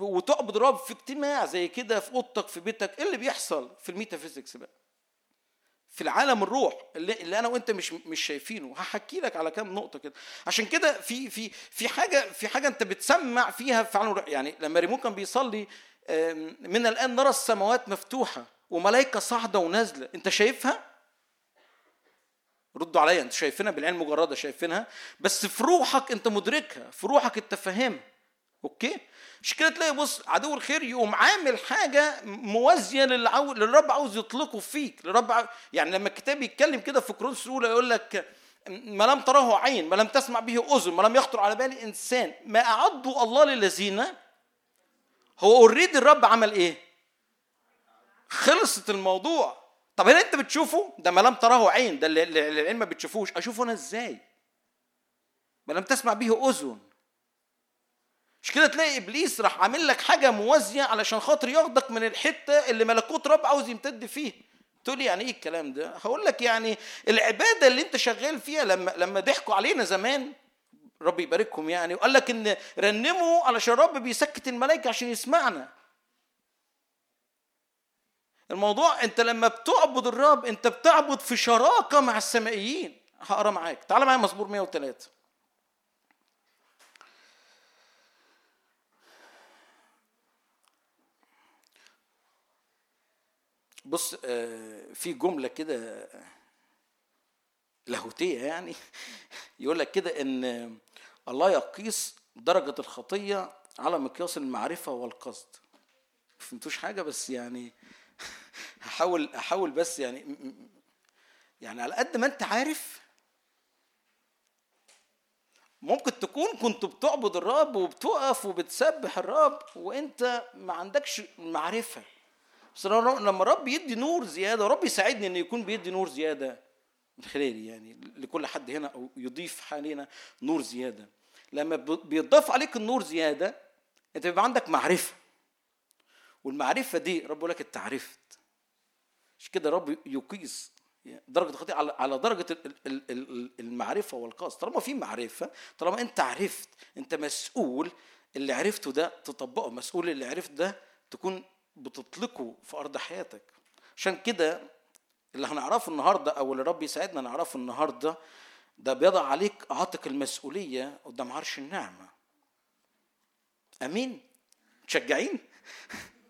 S4: وتعبد الرب في اجتماع زي كده في اوضتك في بيتك إيه اللي بيحصل في الميتافيزيكس بقى؟ في العالم الروح اللي, اللي أنا وأنت مش مش شايفينه. هحكي لك على كام نقطة كده. عشان كده في في في حاجة في حاجة أنت بتسمع فيها في عالم يعني لما ريمون كان بيصلي من الآن نرى السماوات مفتوحة وملائكة صاعدة ونازلة. أنت شايفها؟ ردوا عليا أنت شايفينها؟ بالعين المجرده شايفينها؟ بس في روحك أنت مدركها في روحك أنت فاهمها. أوكي؟ مش كده تلاقي بص عدو الخير يقوم عامل حاجة موازية. للرب عاوز يطلقه فيك للرب. يعني لما الكتاب يتكلم كده في كورنثوس الأولى يقول لك ما لم تراه عين ما لم تسمع به أذن ما لم يخطر على بال إنسان ما اعده الله للذين هو اوريدي الرب عمل إيه؟ خلصت الموضوع. طب هنا أنت بتشوفه؟ ده ما لم تراه عين ده اللي اللي العين ما بتشوفوش. أشوفه أنا إزاي؟ ما لم تسمع به أذن. مش كده تلاقي إبليس راح عامل لك حاجة موازية علشان خاطر ياخدك من الحتة اللي ملكوت رب عاوز يمتد فيه تقول لي يعني إيه الكلام ده؟ هقول لك يعني العبادة اللي أنت شغال فيها لما لما ضحكوا علينا زمان رب يباركهم يعني وقال لك إن رنموا علشان الرب بيسكت الملائكة عشان يسمعنا. الموضوع أنت لما بتعبد الرب أنت بتعبد في شراكة مع السمائيين. هقرأ معاك. تعال معايا مزمور 103 بص آه، في جملة كده لاهوتية يعني. *laughs* يقول لك كده إن الله يقيس درجة الخطية على مقياس المعرفة والقصد. ما فهمتوش حاجة؟ بس يعني *laughs* هحاول احاول بس يعني يعني على قد ما أنت عارف ممكن تكون كنت بتعبد الرب وبتقف وبتسبح الرب وأنت ما عندكش معرفة. بس لما الرب يدي نور زيادة ورب يساعدني ان يكون بيدي نور زيادة من خلالي يعني لكل حد هنا أو يضيف حالينا نور زيادة. لما بيضاف عليك النور زيادة أنت بيبقى عندك معرفة. والمعرفة دي رب لك انت عرفت مش كده رب يقيس درجة الخطيئة على على درجة ال- ال- ال- المعرفة والقصد، طالما في معرفة، طالما أنت عرفت، أنت مسؤول اللي عرفته ده تطبقه، مسؤول اللي عرفته ده تكون بتطلقه في أرض حياتك. عشان كده اللي هنعرفه النهارده أو اللي رب يساعدنا نعرفه النهارده ده بيضع عليك عاتق المسؤولية قدام عرش النعمة. أمين؟ متشجعين؟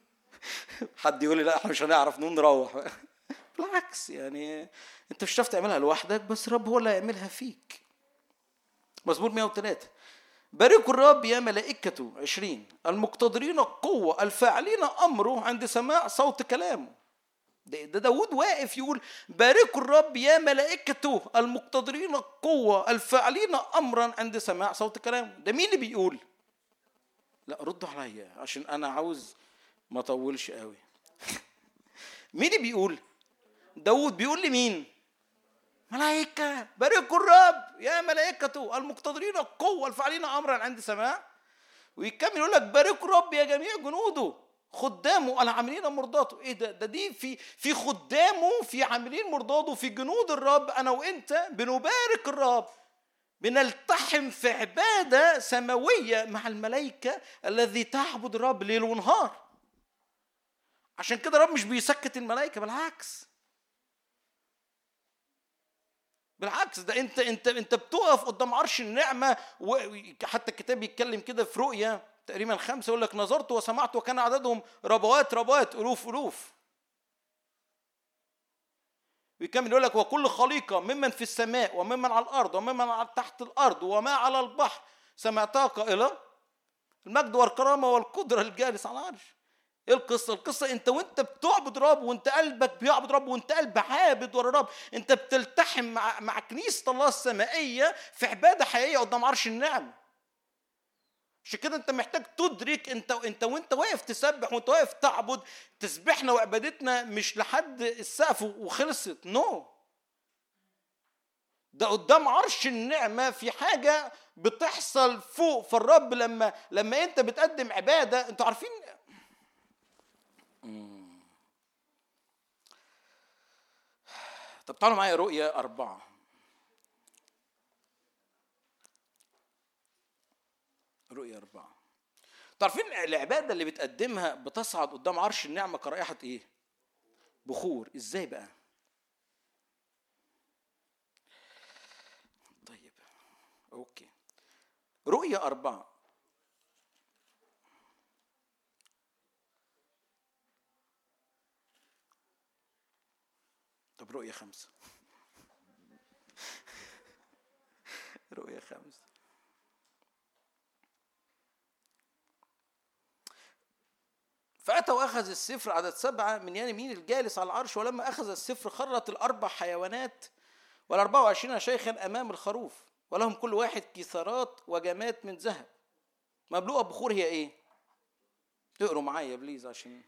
S4: *laughs* حد يقول لي لا إحنا مش هنعرف نروح. *laughs* بالعكس يعني أنت مش هتعرف تعملها لوحدك بس الرب هو اللي هيعملها فيك. مزمور 103 باركوا الرب يا ملائكته. عشرين. المقتدرين القوة الفاعلين أمره عند سماع صوت كلامه. ده, ده داود واقف يقول باركوا الرب يا ملائكته. المقتدرين القوة الفاعلين أمرا عند سماع صوت كلامه. ده مين اللي بيقول؟ لا ردوا عليا عشان أنا عاوز ما أطولش قوي. *laughs* مين اللي بيقول؟ داود بيقول لمين؟ ملائكة. باركوا الرب يا ملائكته المقتدرين القوة الفاعلين أمرا عند سماع ويكمل يقول لك باركوا الرب يا جميع جنوده خدامه العاملين مرضاته إيه ده ده دي في في خدامه في عاملين مرضاته في جنود الرب أنا وانت بنبارك الرب بنلتحم في عباده سماويه مع الملائكه الذي تعبد الرب ليل ونهار عشان كده الرب مش بيسكت الملائكه بالعكس بالعكس ده انت انت انت بتقف قدام عرش النعمة وحتى الكتاب بيتكلم كده في رؤيا تقريبا خمسة يقول لك نظرت وسمعت وكان عددهم ربوات ربوات ألوف ألوف. ويكمل يقول لك وكل خليقة ممن في السماء وممن على الأرض وممن تحت الأرض وما على البحر. سمعتها قائلة؟ المجد والكرامة والقدرة الجالس على العرش. إيه القصة القصة إنت وأنت بتعبد رب وأنت قلبك بيعبد رب وأنت قلب عابد ورا رب إنت بتلتحم مع مع كنيسة الله السمائية في عبادة حقيقية قدام عرش النعمه عشان كده أنت محتاج تدرك أنت أنت وأنت واقف تسبح وأنت واقف تعبد تسبيحنا وعبادتنا مش لحد السقف وخلصت نو no. ده قدام عرش النعمة في حاجة بتحصل فوق فالرب لما لما أنت بتقدم عبادة أنتوا عارفين طب تعالوا معايا رؤية أربعة. رؤية أربعة. تعرفين العبادة اللي بتقدمها بتصعد قدام عرش النعمة كرائحة إيه؟ بخور. إزاي بقى؟ طيب أوكي. رؤية أربعة. طب رؤية خمسة. رؤية خمسة. فأتى وأخذ السفر عدد سبعة من يمين الجالس على العرش ولما أخذ السفر خرت الأربع حيوانات والأربعة وعشرين شيخا أمام الخروف ولهم كل واحد كثارات وجمات من ذهب. مملوءة بخور هي إيه؟ تقروا معايا بليز عشان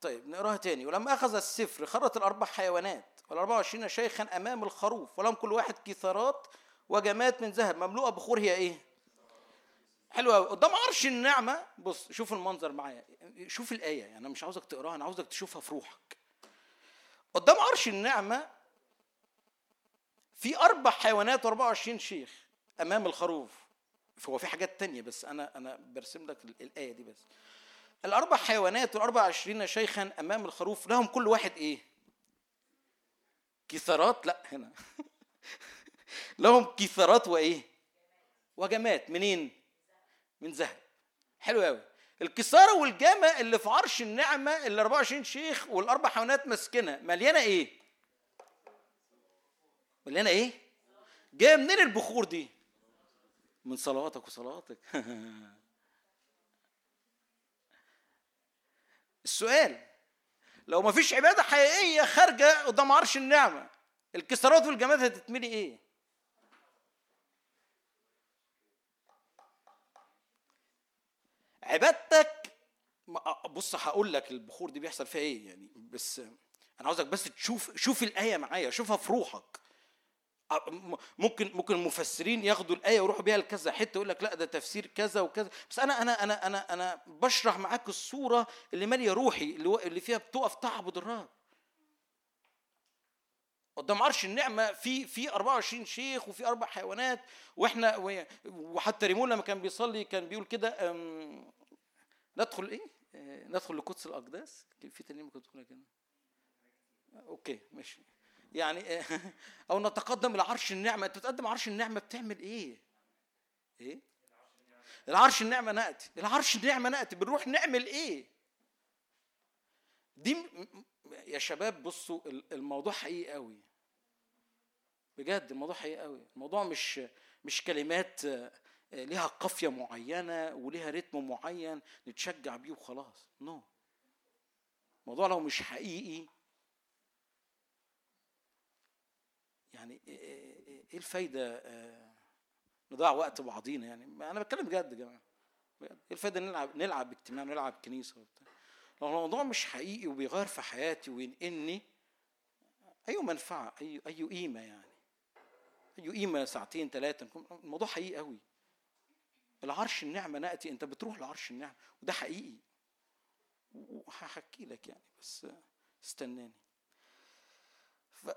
S4: طيب نقراها تاني. ولما أخذ السفر خرت الأربع حيوانات والأربعة وعشرين شيخا أمام الخروف ولهم كل واحد كثارات وجمات من ذهب. مملوءة بخور هي إيه؟ حلو قوي قدام عرش النعمة. بص شوف المنظر معايا. شوف الآية. يعني أنا مش عاوزك تقراها أنا عاوزك تشوفها في روحك. قدام عرش النعمة في أربع حيوانات و24 شيخ أمام الخروف. هو في حاجات تانية بس أنا أنا برسم لك الآية دي بس. الأربع حيوانات والأربع عشرين شيخا أمام الخروف لهم كل واحد إيه؟ كثارات لأ هنا *laughs* لهم كثارات وإيه؟ وجمات منين؟ من ذهب حلو قوي الكسارة والجامة اللي في عرش النعمة اللي 24 شيخ والأربع حيوانات ماسكينها مليانة إيه؟ مليانة إيه؟ جاية منين البخور دي؟ من صلواتك وصلواتك *laughs* السؤال لو ما فيش عبادة حقيقية خارجة قدام عرش النعمة الكسرات والجماد هتتملي إيه؟ عبادتك بص هقول لك البخور دي بيحصل فيها إيه يعني بس أنا عاوزك بس تشوف شوف الآية معايا شوفها في روحك ممكن ممكن المفسرين ياخدوا الآية ويروحوا بيها لكذا حتة يقول لك لا ده تفسير كذا وكذا. بس أنا أنا أنا أنا أنا بشرح معاك الصورة اللي مالية روحي اللي فيها بتقف تعبد الرب. قدام عرش النعمة في في 24 شيخ وفي أربع حيوانات وإحنا وحتى ريمون لما كان بيصلي كان بيقول كده ندخل إيه؟ ندخل لقدس الأقداس. كان في ترنيمة كنت كده. أوكي ماشي. يعني *laughs* أو نتقدم إلى عرش النعمة. أنت بتقدم عرش النعمة بتعمل إيه؟ إيه؟ العرش النعمة ناتي العرش النعمة ناتي بنروح نعمل إيه؟ دي يا شباب بصوا ال- الموضوع حقيقي قوي. بجد الموضوع حقيقي قوي. الموضوع مش مش كلمات آه، ليها قافية معينة وليها رتم معين نتشجع بيه وخلاص. نو no. الموضوع لو مش حقيقي يعني إيه إيه- إيه الفايدة؟ آه، نضيع وقت بعضينا يعني. أنا بتكلم بجد يا جماعة. إيه الفايدة نلعب نلعب اجتماع نلعب كنيسة وبتاع؟ لو الموضوع مش حقيقي وبيغير في حياتي وينقلني أي منفعة؟ اي أي قيمة يعني؟ أي قيمة؟ ساعتين ثلاثة الموضوع حقيقي قوي. العرش النعمة نأتي. أنت بتروح لعرش النعمة وده حقيقي. وهحكي لك يعني بس استناني.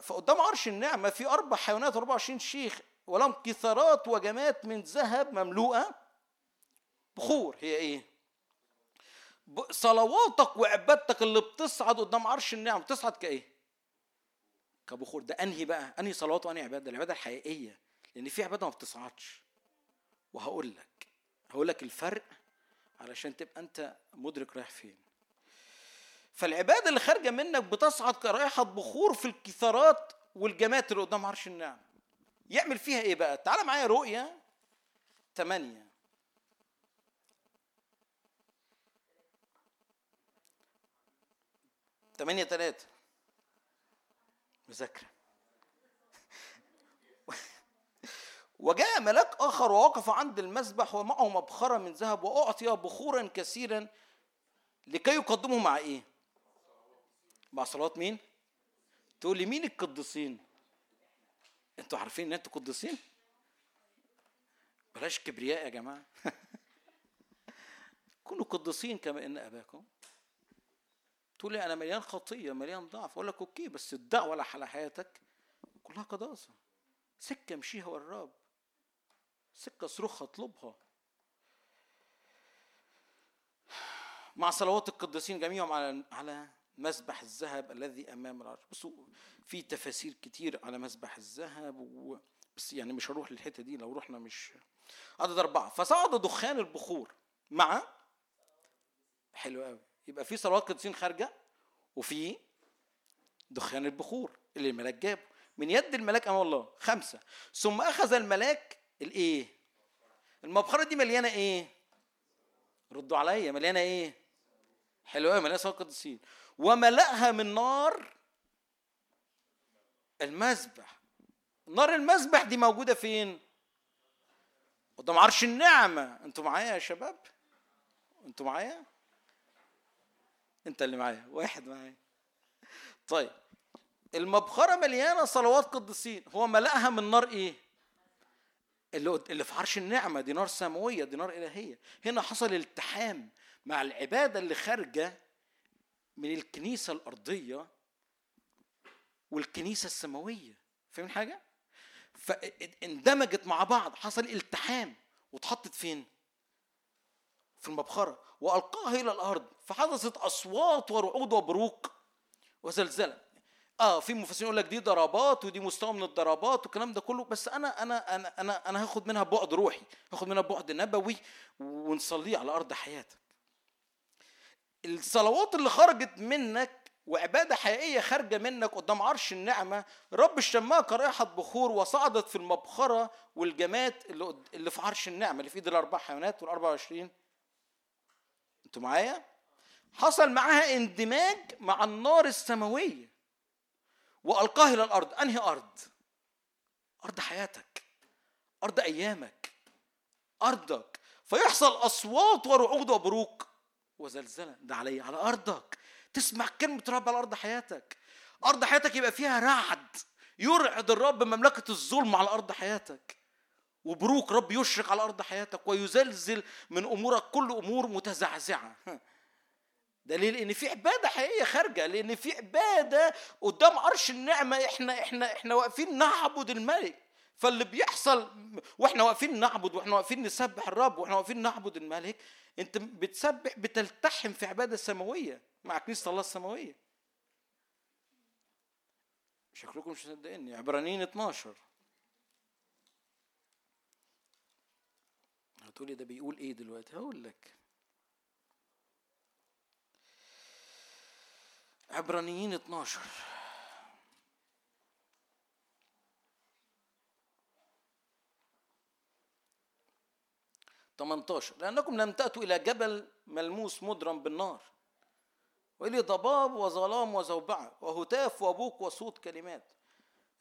S4: فقدام عرش النعمة في أربع حيوانات 24 شيخ ولهم كثارات وجمات من ذهب مملوءة بخور هي إيه؟ صلواتك وعبادتك اللي بتصعد قدام عرش النعمة بتصعد كإيه؟ كبخور ده أنهي بقى؟ أنهي صلوات وأنهي عبادة؟ العبادة الحقيقية لأن في عبادة ما بتصعدش وهقول لك هقول لك الفرق علشان تبقى أنت مدرك رايح فين فالعبادة اللي خارجة منك بتصعد كرائحة بخور في الكثارات والجمات اللي قدام عرش النعم. يعمل فيها إيه بقى؟ تعال معايا رؤيا ثمانية ثمانية ثلاثة مذاكرة. *laughs* وجاء ملاك آخر ووقف عند المسبح ومعه مبخرة من ذهب وأعطي بخورا كثيرا لكي يقدمه مع إيه؟ مع صلوات مين؟ تقول لي مين القديسين؟ أنتوا عارفين ان أنتوا قديسين؟ بلاش كبرياء يا جماعة *laughs* كونوا قديسين كما إن أباكم تقول لي أنا مليان خطية مليان ضعف أقول لك أوكي بس الدعوة على حياتك كلها قداسة سكة امشيها والرب سكة صرخها اطلبها مع صلوات القديسين جميعهم على على مسبح الذهب الذي أمام العرش. بصوا في تفاسير كتير على مسبح الذهب و... بس يعني مش هروح للحتة دي لو رحنا مش عدد أربعة. فصعد دخان البخور مع حلو قوي يبقى في صلوات قديسين خارجة وفي دخان البخور اللي الملاك جابه. من يد الملاك أمام الله خمسة. ثم أخذ الملاك الإيه؟ المبخرة دي مليانة إيه؟ ردوا عليا مليانة إيه؟ حلوة قوي مليانة صلاه قديسين. وملأها من نار المذبح. نار المذبح دي موجودة فين؟ قدام عرش النعمة. أنتوا معايا يا شباب؟ أنتوا معايا؟ انت اللي معايا. واحد معايا. طيب. المبخرة مليانة صلوات قديسين. هو ملأها من نار إيه؟ اللي اللي في عرش النعمة. دي نار سماوية دي نار إلهية. هنا حصل التحام مع العبادة اللي خارجة من الكنيسة الأرضية والكنيسة السماوية. فاهم حاجة؟ فاندمجت مع بعض حصل التحام. واتحطت فين؟ في المبخرة. وألقاها إلى الأرض. فحدثت أصوات ورعود وبروق وزلزلة. آه في مفسرين يقول لك دي ضربات ودي مستوى من الضربات والكلام ده كله. بس أنا أنا أنا أنا أنا هاخد منها بعد روحي هاخد منها بعد نبوي ونصليه على أرض حياتك. الصلوات اللي خرجت منك وعبادة حقيقية خارجة منك قدام عرش النعمة رب الشماء كرائحة بخور وصعدت في المبخرة والجمات اللي, اللي في عرش النعمة اللي في إيد الأربع حيوانات والأربع وعشرين أنتوا معايا؟ حصل معاها اندماج مع النار السماوية وألقاها إلى الأرض أنهي أرض؟ أرض حياتك أرض أيامك أرضك فيحصل أصوات ورعود وبروق وزلزلة. ده علي على أرضك. تسمع كلمة رب على أرض حياتك. أرض حياتك يبقى فيها رعد. يرعد الرب مملكة الظلم على أرض حياتك. وبروك رب يشرق على أرض حياتك ويزلزل من أمورك. كل أمور متزعزعة. *laughs* ده ليه؟ لأن في عبادة حقيقية خارجة. لأن في عبادة قدام عرش النعمة إحنا إحنا إحنا واقفين نعبد الملك. فاللي بيحصل وإحنا واقفين نعبد وإحنا واقفين نسبح الرب وإحنا واقفين نعبد الملك انت بتسبح بتلتحم في عبادة سماوية مع كنيسة الله السماوية. شكلكم مش مصدقيني. عبرانيين 12 هتقولي ده بيقول إيه دلوقتي؟ هقول لك. عبرانيين 12 18 لأنكم لم تأتوا إلى جبل ملموس مضرم بالنار. وإلى ضباب وظلام وزوبعة وهتاف وبوق وصوت كلمات.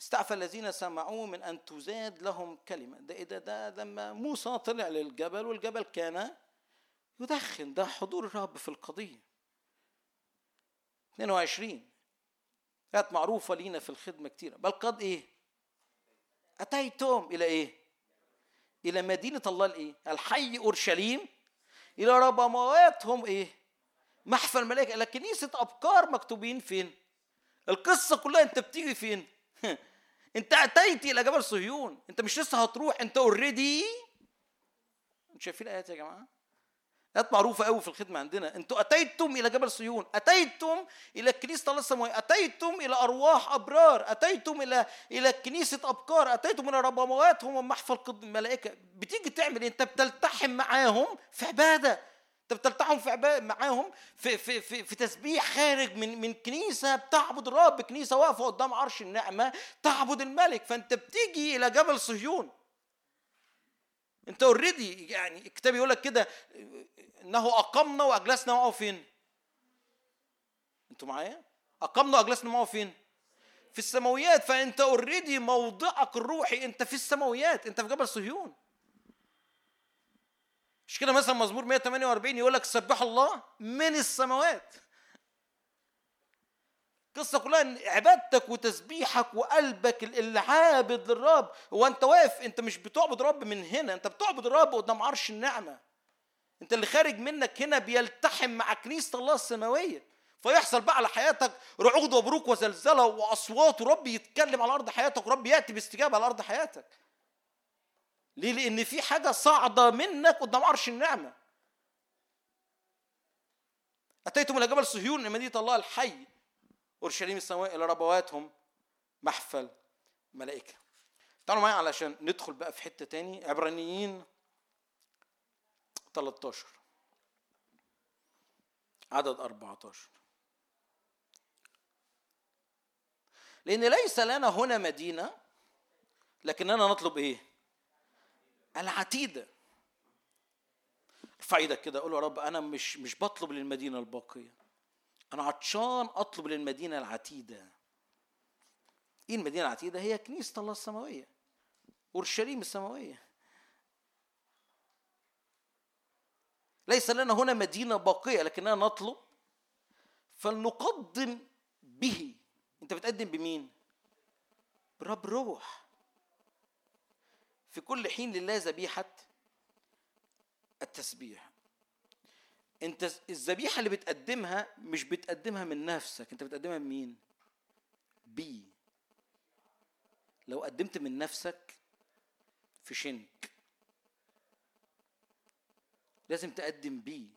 S4: استعفى الذين سمعوه من أن تزاد لهم كلمة. ده إيه ده, ده لما موسى طلع للجبل والجبل كان يدخن. ده حضور الرب في القضية. 22 كانت معروفة لينا في الخدمة كتيرة. بل قد إيه؟ أتيتم إلى إيه؟ إلى مدينة الله الإيه؟ الحي أورشليم. إلى ربواتهم إيه؟ محفى الملائكة. إلى كنيسة أبكار مكتوبين فين؟ القصة كلها أنت بتيجي فين؟ *laughs* أنت أتيت إلى جبل صهيون. أنت مش لسه هتروح. أنت أوريدي شايفين الآيات يا جماعة؟ آيات معروفة قوي في الخدمة عندنا. أنتوا أتيتم إلى جبل صهيون أتيتم إلى كنيسة الله السماوية أتيتم إلى أرواح أبرار أتيتم إلى إلى كنيسة أبكار أتيتم إلى ربواتهم ومحفى القد- الملائكة. بتيجي تعمل إيه؟ أنت بتلتحم معاهم في عبادة. أنت بتلتحم في عبادة معاهم في في في, في تسبيح خارج من من كنيسة. بتعبد الرب كنيسة واقفة قدام عرش النعمة تعبد الملك. فأنت بتيجي إلى جبل صهيون. انت already يعني الكتاب يقول لك كده انه اقمنا واجلسنا معه فين؟ أنتوا معايا؟ اقمنا واجلسنا معه فين؟ في السماويات فانت already موضعك الروحي انت في السماويات انت في جبل صهيون مش كده مثلا مزمور 148 يقول لك سبح الله من السماوات القصة كلها إن عبادتك وتسبيحك وقلبك اللي عابد للرب هو أنت واقف أنت مش بتعبد رب من هنا أنت بتعبد الرب قدام عرش النعمة. أنت اللي خارج منك هنا بيلتحم مع كنيسة الله السماوية. فيحصل بقى على حياتك رعود وبروق وزلزلة وأصوات ورب يتكلم على أرض حياتك ورب يأتي باستجابة على أرض حياتك. ليه؟ لأن في حاجة صاعدة منك قدام عرش النعمة. أتيتم إلى جبل صهيون مدينة الله الحي. أورشليم السماوية إلى ربواتهم محفل ملائكة. تعالوا معايا علشان ندخل بقى في حتة تاني عبرانيين 13 عدد 14 لأن ليس لنا هنا مدينة لكننا نطلب إيه؟ العتيدة. ارفع إيدك كده قول يا رب أنا مش مش بطلب للمدينة الباقية. أنا عطشان أطلب للمدينة العتيدة. إيه المدينة العتيدة؟ هي كنيسة الله السماوية. أورشليم السماوية. ليس لنا هنا مدينة باقية لكننا نطلب فلنقدم به. أنت بتقدم بمين؟ برب روح. في كل حين لله ذبيحة التسبيح. انت الذبيحة اللي بتقدمها مش بتقدمها من نفسك انت بتقدمها بمين بي. لو قدمت من نفسك في شنك. لازم تقدم بيه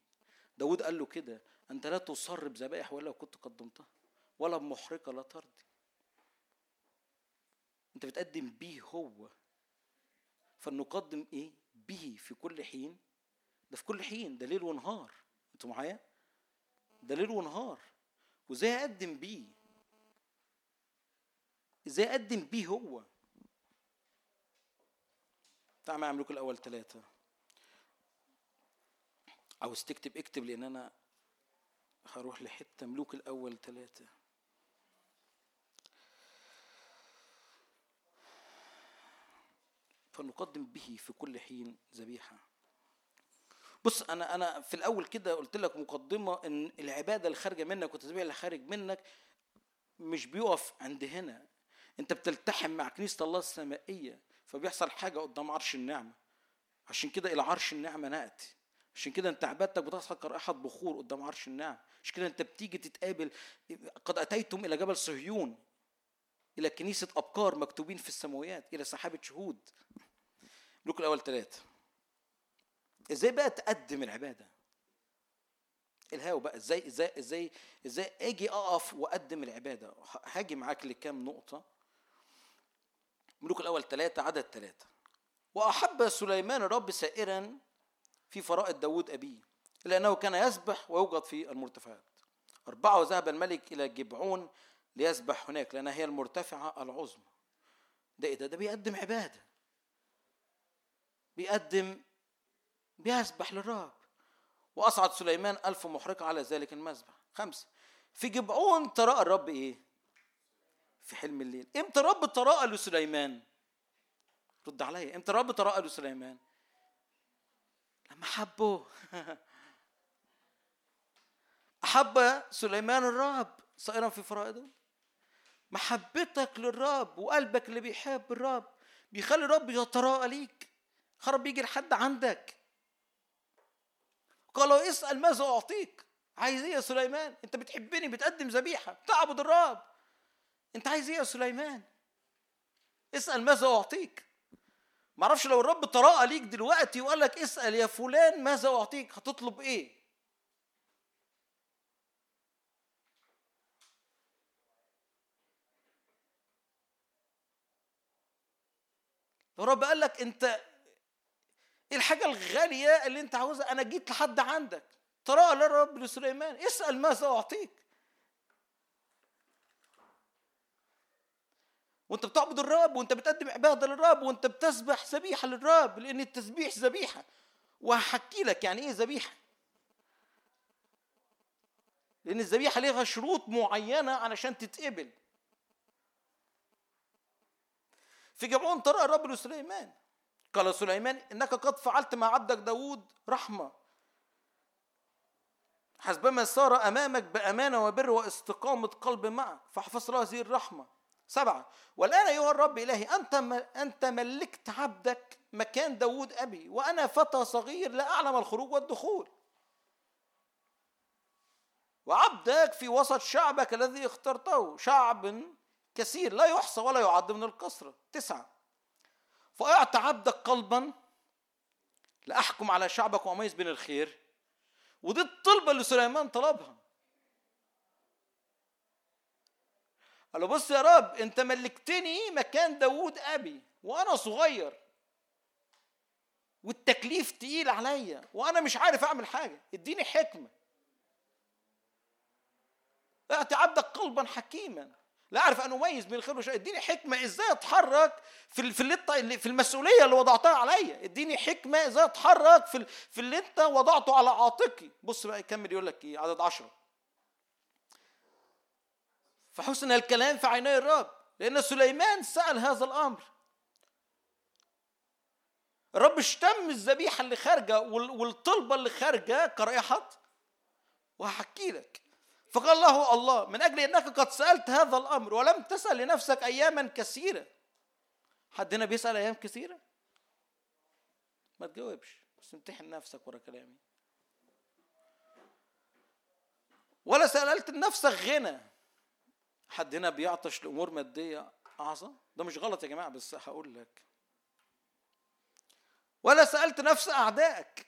S4: داود قال له كده انت لا تصر بذبائح ولا كنت قدمتها ولا بمحرقة لا ترضي. انت بتقدم بيه هو. فلنقدم إيه؟ به في كل حين. ده في كل حين ده ليل ونهار. أنتوا معايا؟ ده ليل ونهار. وازاي اقدم بيه؟ إزاي اقدم بيه هو؟ تعال معايا ملوك الأول ثلاثة عاوز تكتب اكتب لأن أنا هروح لحتة. ملوك الأول ثلاثة فنقدم به في كل حين ذبيحة. بص أنا أنا في الأول كده قلت لك مقدمة إن العبادة اللي خارجة منك والتسبيح اللي خارج منك مش بيقف عند هنا. أنت بتلتحم مع كنيسة الله السمائية فبيحصل حاجة قدام عرش النعمة. عشان كده إلى عرش النعمة نأتي. عشان كده أنت عبادتك بتصل كرائحه بخور قدام عرش النعم عشان كده أنت بتيجي تتقابل قد أتيتم إلى جبل صهيون إلى كنيسة ابكار مكتوبين في السماويات إلى سحابة شهود. ملوك الأول ثلاثة إزاي بقى تقدم العبادة؟ الهاو بقى إزاي إزاي إزاي إزاي أجي اقف واقدم العبادة؟ هاجي معاك لكام نقطة؟ ملوك الأول ثلاثة عدد ثلاثة وأحب سليمان الرب سائرا في فرائض داود أبيه لأنه كان يسبح ويوجد في المرتفعات. أربعة وذهب الملك إلى جبعون ليسبح هناك لأنها هي المرتفعة العظمى. ده إيه ده؟ ده بيقدم عبادة. بيقدم بيسبح للرب. وأصعد سليمان ألف محرقة على ذلك المذبح خمسة. في جبعون تراءى الرب إيه؟ في حلم الليل. إمتى الرب تراءى لسليمان؟ رد عليا. إمتى الرب تراءى لسليمان؟ لما حبه. *laughs* أحب سليمان الرب صائرا في فرائضه. محبتك للرب وقلبك اللي بيحب الرب بيخلي الرب يتراءى ليك. خرب يجي لحد عندك. قالوا اسأل ماذا أعطيك؟ عايز إيه يا سليمان؟ أنت بتحبني بتقدم ذبيحة بتعبد الرب. أنت عايز إيه يا سليمان؟ اسأل ماذا أعطيك؟ معرفش لو الرب تراءى ليك دلوقتي وقال لك اسأل يا فلان ماذا أعطيك؟ هتطلب إيه؟ لو الرب قال لك أنت الحاجة الغالية اللي انت عاوزها أنا جيت لحد عندك. تراءى للرب لسليمان. اسأل ماذا أعطيك؟ وانت بتعبد الرب وانت بتقدم عبادة للرب وانت بتسبح ذبيحة للرب لأن التسبيح ذبيحة. وهحكي لك يعني إيه ذبيحة. لأن الذبيحة ليها شروط معينة علشان تتقبل. في جمعون ترى الرب لسليمان. قال سليمان إنك قد فعلت مع عبدك داود رحمة. حسبما سار أمامك بأمانة وبر واستقامة قلب معك فاحفظ له هذه الرحمة. سبعة والآن أيها الرب إلهي أنت أنت ملكت عبدك مكان داود أبي وأنا فتى صغير لا أعلم الخروج والدخول. وعبدك في وسط شعبك الذي اخترته شعب كثير لا يحصى ولا يعد من الكثرة تسعة فأعط عبدك قلبا لأحكم على شعبك وأميز بين الخير. ودي الطلبة اللي سليمان طلبها. قال له بص يا رب أنت ملكتني مكان داوود أبي وأنا صغير. والتكليف تقيل عليا وأنا مش عارف أعمل حاجة. اديني حكمة. اعطي عبدك قلبا حكيما. لا أعرف ان اميز بين الخير والشر. إديني حكمة إزاي أتحرك في في اللي في المسؤولية اللي وضعتها عليا. إديني حكمة إزاي أتحرك في في اللي أنت وضعته على عاتقي. بص بقى يكمل يقول لك إيه عدد عشرة. فحسن الكلام في عيني الرب لأن سليمان سأل هذا الأمر. الرب اشتم الذبيحة اللي خارجة وال- والطلبة اللي خارجة كرائحه وهحكي لك. فقال له الله من أجل أنك قد سألت هذا الأمر ولم تسأل لنفسك اياما كثيرة. حد هنا بيسأل أيام كثيرة؟ ما تجاوبش بس امتحن نفسك ورا كلامي. ولا سألت لنفسك غنى. حد هنا بيعطش لأمور مادية. أعظم؟ ده مش غلط يا جماعة بس هقول لك. ولا سألت نفس أعدائك.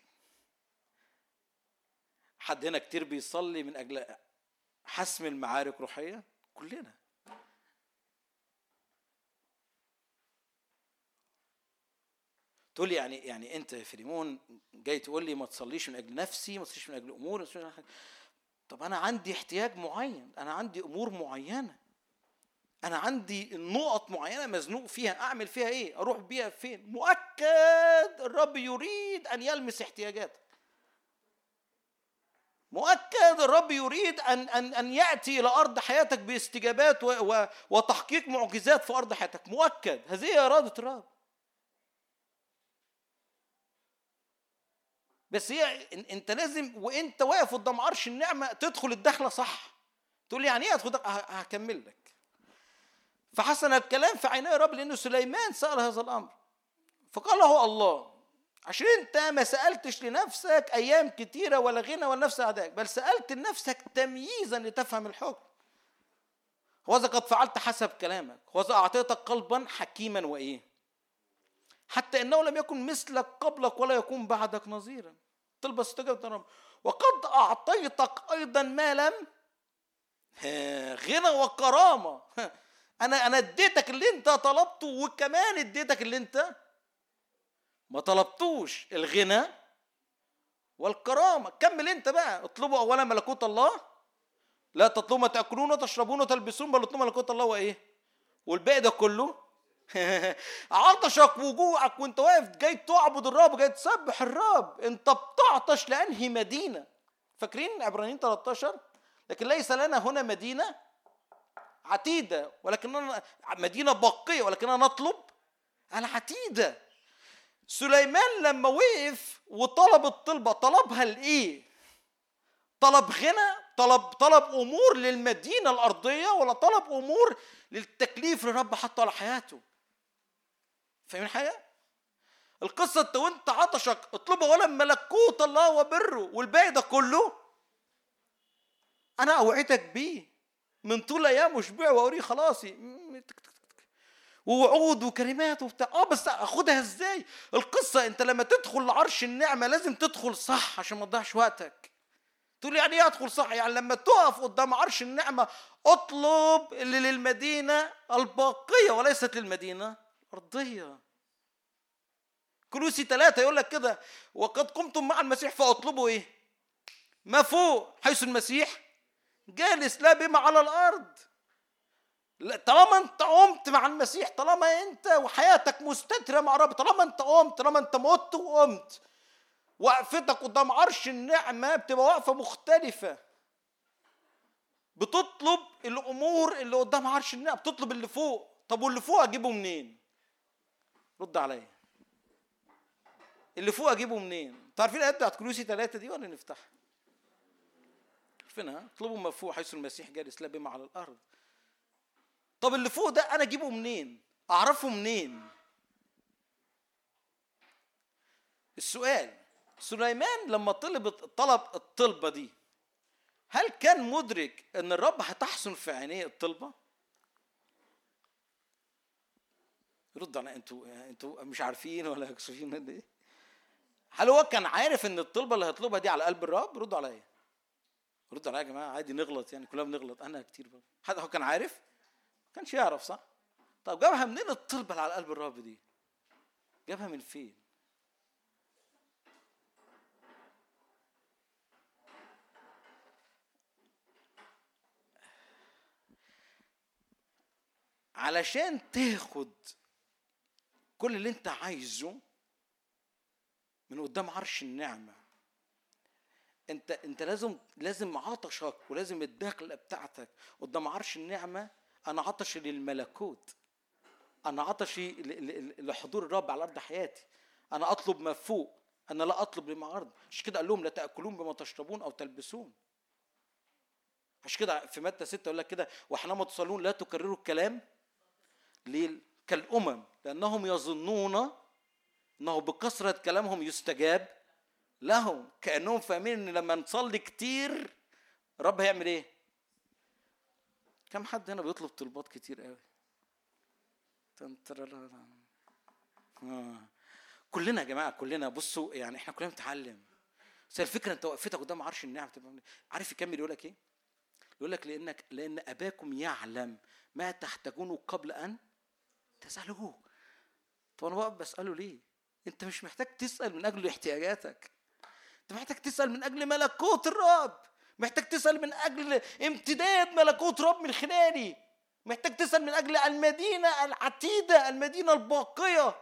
S4: حد هنا كتير بيصلي من أجل حسم المعارك روحية؟ كلنا. تقول لي يعني يعني أنت يا فريمون جاي تقول لي ما تصليش من أجل نفسي ما تصليش من أجل امور من أجل... طب أنا عندي احتياج معين أنا عندي أمور معينة. أنا عندي نقط معينة مزنوق فيها أعمل فيها إيه؟ أروح بيها فين؟ مؤكد الرب يريد أن يلمس احتياجاتك. مؤكد الرب يريد ان ان أن يأتي إلى أرض حياتك باستجابات و و وتحقيق معجزات في أرض حياتك. مؤكد. هذه إرادة الرب. بس هي أنت لازم وأنت واقف قدام عرش النعمة تدخل الدخلة صح. تقول لي يعني إيه أدخل دخلة؟ ه- هكمل لك. فحسن الكلام في عيني الرب لأن سليمان سأل هذا الأمر. فقال له الله. عشان انت ما سألتش لنفسك أيام كتيرة ولا غنى ولا نفس أعدائك بل سألت لنفسك تمييزا لتفهم الحكم. وإذا قد فعلت حسب كلامك وإذا أعطيتك قلبا حكيما وإيه؟ حتى إنه لم يكن مثلك قبلك ولا يكون بعدك نظيرا. طلب استجابة الرب وقد أعطيتك أيضا ما لم غنى وكرامة. *laughs* أنا أنا اديتك اللي أنت طلبته وكمان اديتك اللي أنت ما طلبتوش الغنى والكرامة. كمل انت بقى. اطلبوا أولا ملكوت الله. لا تطلبوا ما تأكلون وتشربون وتلبسون بل اطلبوا ملكوت الله وإيه؟ والباقي ده كله. *laughs* عطشك وجوعك وانت واقف جاي تعبد الرب جاي تسبح الرب. انت بتعطش لأنهي مدينة. فاكرين عبرانيين 13 لكن ليس لنا هنا مدينة عتيدة ولكننا مدينة باقيه ولكننا نطلب العتيدة. سليمان لما وقف وطلب الطلبة طلبها لإيه؟ طلب غنى طلب طلب أمور للمدينة الأرضية ولا طلب أمور للتكليف اللي الرب حطه على حياته. فاهمين حاجة القصة انت وانت عطشك اطلبه ولا ملكوت الله وبره والباقي ده كله أنا أوعدك بيه. من طول أيام اشبع وأوريه خلاصي. ووعود وكلمات وبتاع. آه بس أخدها إزاي؟ القصة أنت لما تدخل لعرش النعمة لازم تدخل صح عشان ما تضيعش وقتك. تقول يعني إيه أدخل صح؟ يعني لما تقف قدام عرش النعمة أطلب اللي للمدينة الباقية وليست للمدينة الارضيه كلوسي ثلاثة يقول لك كده وقد قمتم مع المسيح فأطلبوا إيه؟ ما فوق حيث المسيح جالس لا بما على الأرض. لا طالما انت قمت مع المسيح طالما انت وحياتك مستترة مع الرب طالما انت قمت طالما انت مت وقمت. وقفتك قدام عرش النعمة بتبقى وقفة مختلفة. بتطلب الأمور اللي قدام عرش النعمة بتطلب اللي فوق. طب واللي فوق أجيبه منين؟ رد عليا. اللي فوق أجيبه منين؟ أنتوا عارفين الايه بتاعت كلوسي ثلاثة دي ولا نفتحها؟ عارفينها؟ اطلبوا ما فوق حيث المسيح جالس لا بما على الأرض. طب اللي فوق ده أنا أجيبه منين؟ أعرفه منين؟ السؤال سليمان لما طلب طلب الطلبة دي هل كان مدرك إن الرب هتحسن في عينيه الطلبة؟ رد على أنتوا أنتوا مش عارفين ولا مكسوفين ولا إيه؟ هل هو كان عارف إن الطلبة اللي هيطلبها دي على قلب الرب؟ ردوا عليا. ردوا عليا يا جماعة عادي نغلط يعني كلنا بنغلط أنا كتير برضه. هو كان عارف؟ كانش يعرف صح؟ طب جابها منين الطلبه اللي على قلب الرب دي؟ جابها من فين؟ علشان تاخد كل اللي انت عايزه من قدام عرش النعمة انت انت لازم لازم عطشك ولازم الدخله بتاعتك قدام عرش النعمة أنا عطشي للملكوت. أنا عطشي لحضور الرب على أرض حياتي. أنا أطلب ما فوق. أنا لا أطلب لما ارض عشان كده؟ قال لهم لا تأكلون بما تشربون أو تلبسون. عشان كده؟ في متى 6 يقول لك كده؟ وحينما تصلون لا تكرروا الكلام ليه كالأمم. لأنهم يظنون إنه بكثرة كلامهم يستجاب لهم. كأنهم فاهمين إن لما نصلي كتير الرب هيعمل إيه؟ كم حد هنا بيطلب طلبات كتير قوي. كلنا يا جماعة كلنا بصوا يعني إحنا كلنا بنتعلم بس الفكرة انت وقفتك قدام عرش النعم تبقى عارف يكمل يقول لك إيه يقول لك لانك لأن اباكم يعلم ما تحتاجونه قبل ان تسالوه طب أنا بقى بساله ليه انت مش محتاج تسال من أجل احتياجاتك انت محتاج تسال من أجل ملكوت الرب محتاج تسأل من أجل امتداد ملكوت رب من خلالي. محتاج تسأل من أجل المدينة العتيدة المدينة الباقية.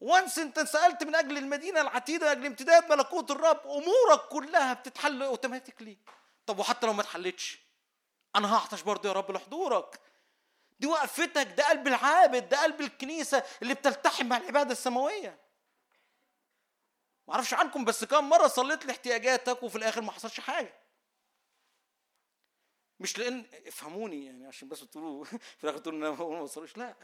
S4: وانس أنت سألت من أجل المدينة العتيدة من أجل امتداد ملكوت الرب أمورك كلها بتتحل automatically طب وحتى لو ما اتحلتش؟ أنا هعطش برضه يا رب لحضورك. دي وقفتك ده قلب العابد ده قلب الكنيسة اللي بتلتحم مع العبادة السماوية. ما أعرفش عنكم بس كم مرة صليت لاحتياجاتك وفي الآخر ما حصلش حاجة. مش لأن افهموني يعني عشان بس تقولوا *laughs* في الآخر تقولوا إن أنا ما وصلوش لا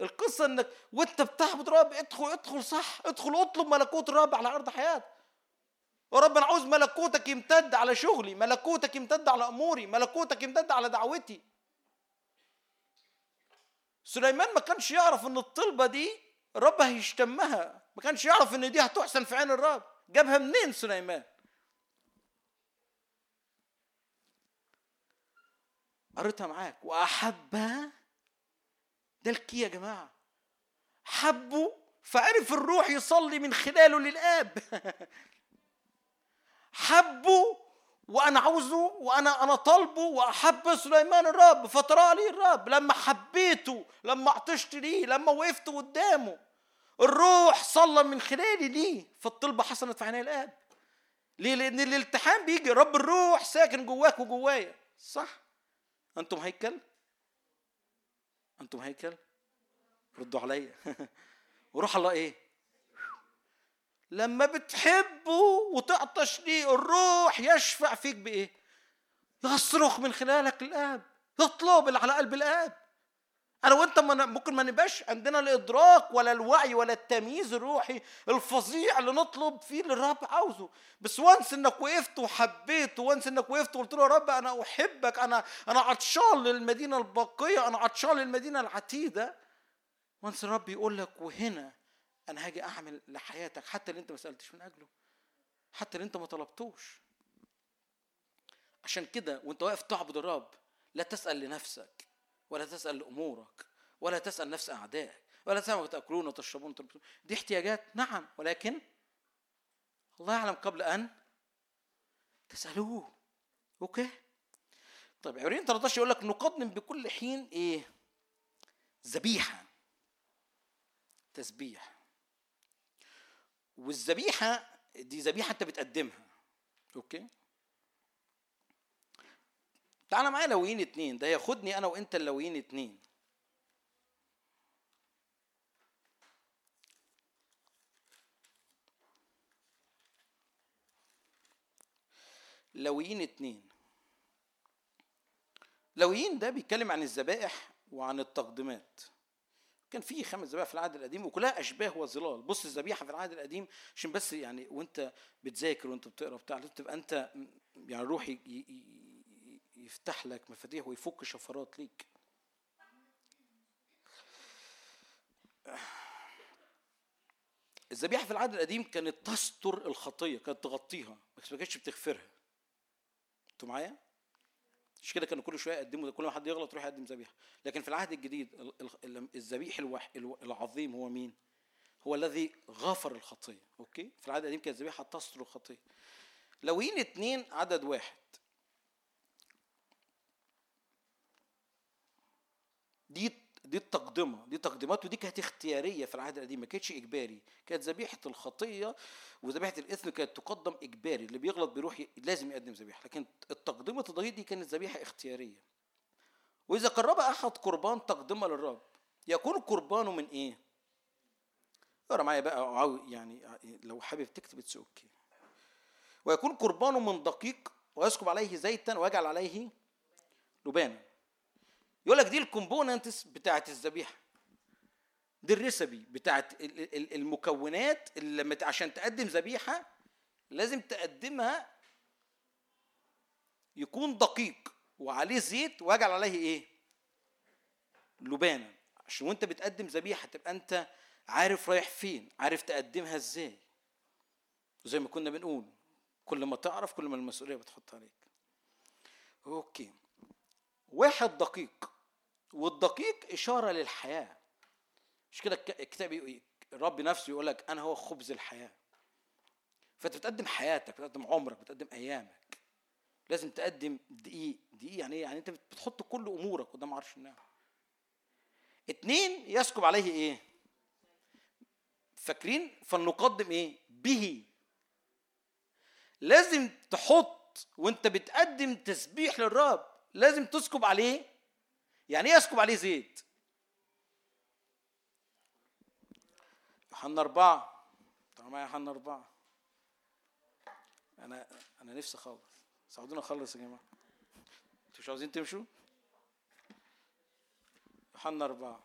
S4: القصة إنك وأنت بتعبد رب ادخل ادخل صح ادخل اطلب ملكوت الرب على أرض حياتك. يا رب أنا عاوز ملكوتك يمتد على شغلي ملكوتك يمتد على أموري ملكوتك يمتد على دعوتي. سليمان ما كانش يعرف إن الطلبة دي الرب هيشتمها. ما كانش يعرف إن دي هتحسن في عين الرب. جابها منين سليمان؟ قريتها معاك. واحبها ده الكي يا جماعة. حبه فعرف الروح يصلي من خلاله للآب. *laughs* حبه وأنا عاوزه وأنا أنا طالبه وأحب سليمان الرب. فترى لي الرب. لما حبيته لما عطشت ليه لما وقفت قدامه. الروح صلى من خلالي ليه؟ فالطلبة حصلت في عيني الآب. ليه؟ لأن الالتحام بيجي رب الروح ساكن جواك وجوايا. صح. أنتم هيكل؟ أنتم هيكل؟ ردوا عليا. *laughs* وروح الله إيه؟ لما بتحبه وتعطش ليه الروح يشفع فيك بإيه؟ يصرخ من خلالك الآب. يطلب اللي على قلب الآب. أنا وأنت ممكن ما نبقاش عندنا الادراك ولا الوعي ولا التمييز الروحي الفظيع اللي نطلب فيه اللي الرب عاوزه. بس وانس إنك وقفت وحبيت وانس إنك وقفت وقلت له يا رب أنا أحبك أنا أنا عطشان للمدينة الباقيه أنا عطشان للمدينة العتيدة. وانس الرب يقول لك وهنا أنا هاجي أعمل لحياتك حتى اللي أنت ما سألتش من أجله حتى اللي أنت ما طلبتوش. عشان كده وأنت واقف تعبد الرب لا تسأل لنفسك. ولا تسأل لأمورك ولا تسأل نفس أعدائك ولا تسأل تأكلون وتشربون وتلبسون دي احتياجات نعم ولكن الله يعلم قبل أن تسألوه. okay؟ طيب عبرانيين 13 يقول لك نقدم بكل حين إيه؟ ذبيحة. تسبيح. والذبيحة دي ذبيحة أنت بتقدمها. okay؟ تعالى معايا لويين اتنين ده ياخدني أنا وإنت اللويين اتنين. لويين اتنين؟ لويين ده بيتكلم عن الذبائح وعن التقديمات كان في خمس ذبائح في العهد القديم وكلها أشباه وظلال. بص الذبيحة في العهد القديم عشان بس يعني وإنت بتذاكر وإنت بتقرأ بتاع تبقى أنت يعني الروح ي- ي- ي- يفتح لك مفاتيح ويفك شفرات ليك. الذبيحة في العهد القديم كانت تستر الخطية كانت تغطيها ما كانتش بتغفرها. أنتوا معايا؟ مش كده كانوا كل شوية يقدموا كل ما حد يغلط يروح يقدم ذبيحة. لكن في العهد الجديد ال- ال- ال- الذبيح العظيم هو مين؟ هو الذي غفر الخطية. أوكي؟ في العهد القديم كانت الذبيحة تستر الخطية. لوين اتنين عدد واحد دي دي التقدمة دي تقديمات ودي كانت اختيارية في العهد القديم ما كانتش إجباري كانت ذبيحة الخطية وذبيحة الإثم كانت تقدم إجباري اللي بيغلط بيروح ي... لازم يقدم ذبيحة لكن التقدمة الضيق دي كانت ذبيحة اختيارية. وإذا قرب أحد قربان تقدمة للرب يكون قربانه من إيه؟ اقرأ معايا بقى يعني لو حابب تكتب it's okay ويكون قربانه من دقيق ويسكب عليه زيتا ويجعل عليه لبانا يقول لك دي ال components بتاعت الذبيحة. دي ال recipe بتاعت ال- ال- ال- المكونات اللي عشان تقدم ذبيحة لازم تقدمها يكون دقيق وعليه زيت ويجعل عليه إيه؟ لبانا عشان وأنت بتقدم ذبيحة تبقى أنت عارف رايح فين عارف تقدمها إزاي. زي ما كنا بنقول كل ما تعرف كل ما المسؤولية بتحط عليك. أوكي. واحد دقيق. والدقيق إشارة للحياة. مش كده الك- الكتاب الرب نفسه يقول لك أنا هو خبز الحياة. فانت بتقدم حياتك بتقدم عمرك بتقدم أيامك. لازم تقدم دقيق. دقيق يعني إيه؟ يعني أنت بتحط كل أمورك قدام عرش النعمه اتنين يسكب عليه إيه؟ فاكرين؟ فلنقدم إيه؟ به. لازم تحط وأنت بتقدم تسبيح للرب. لازم تسكب عليه يعني إيه يسكب عليه زيت؟ يوحنا أربعة. تعالوا معايا يوحنا أربعة. أنا أنا نفسي أخلص. ساعدونا أخلص يا جماعة. أنتوا مش عاوزين تمشوا؟ يوحنا أربعة.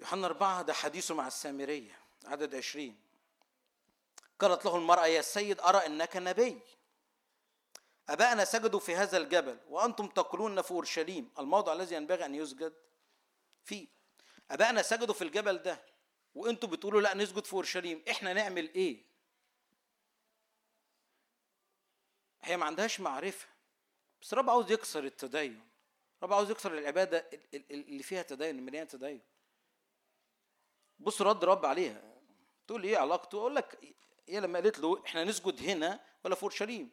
S4: يوحنا أربعة ده حديثه مع السامرية عدد عشرين. قالت له المرأة يا سيد أرى أنك نبي. أبائنا سجدوا في هذا الجبل وأنتم تقولون في أورشليم الموضع الذي ينبغي أن يسجد فيه. ابائنا سجدوا في الجبل ده وأنتوا بتقولوا لا نسجد في اورشليم إحنا نعمل إيه؟ هي ما عندهاش معرفة بس الرب عاوز يكسر التدين. الرب عاوز يكسر العبادة ال- ال- اللي فيها تدين مليانه تدين. بص رد رب عليها. تقول لي إيه علاقته؟ أقول لك هي لما قالت له إحنا نسجد هنا ولا في اورشليم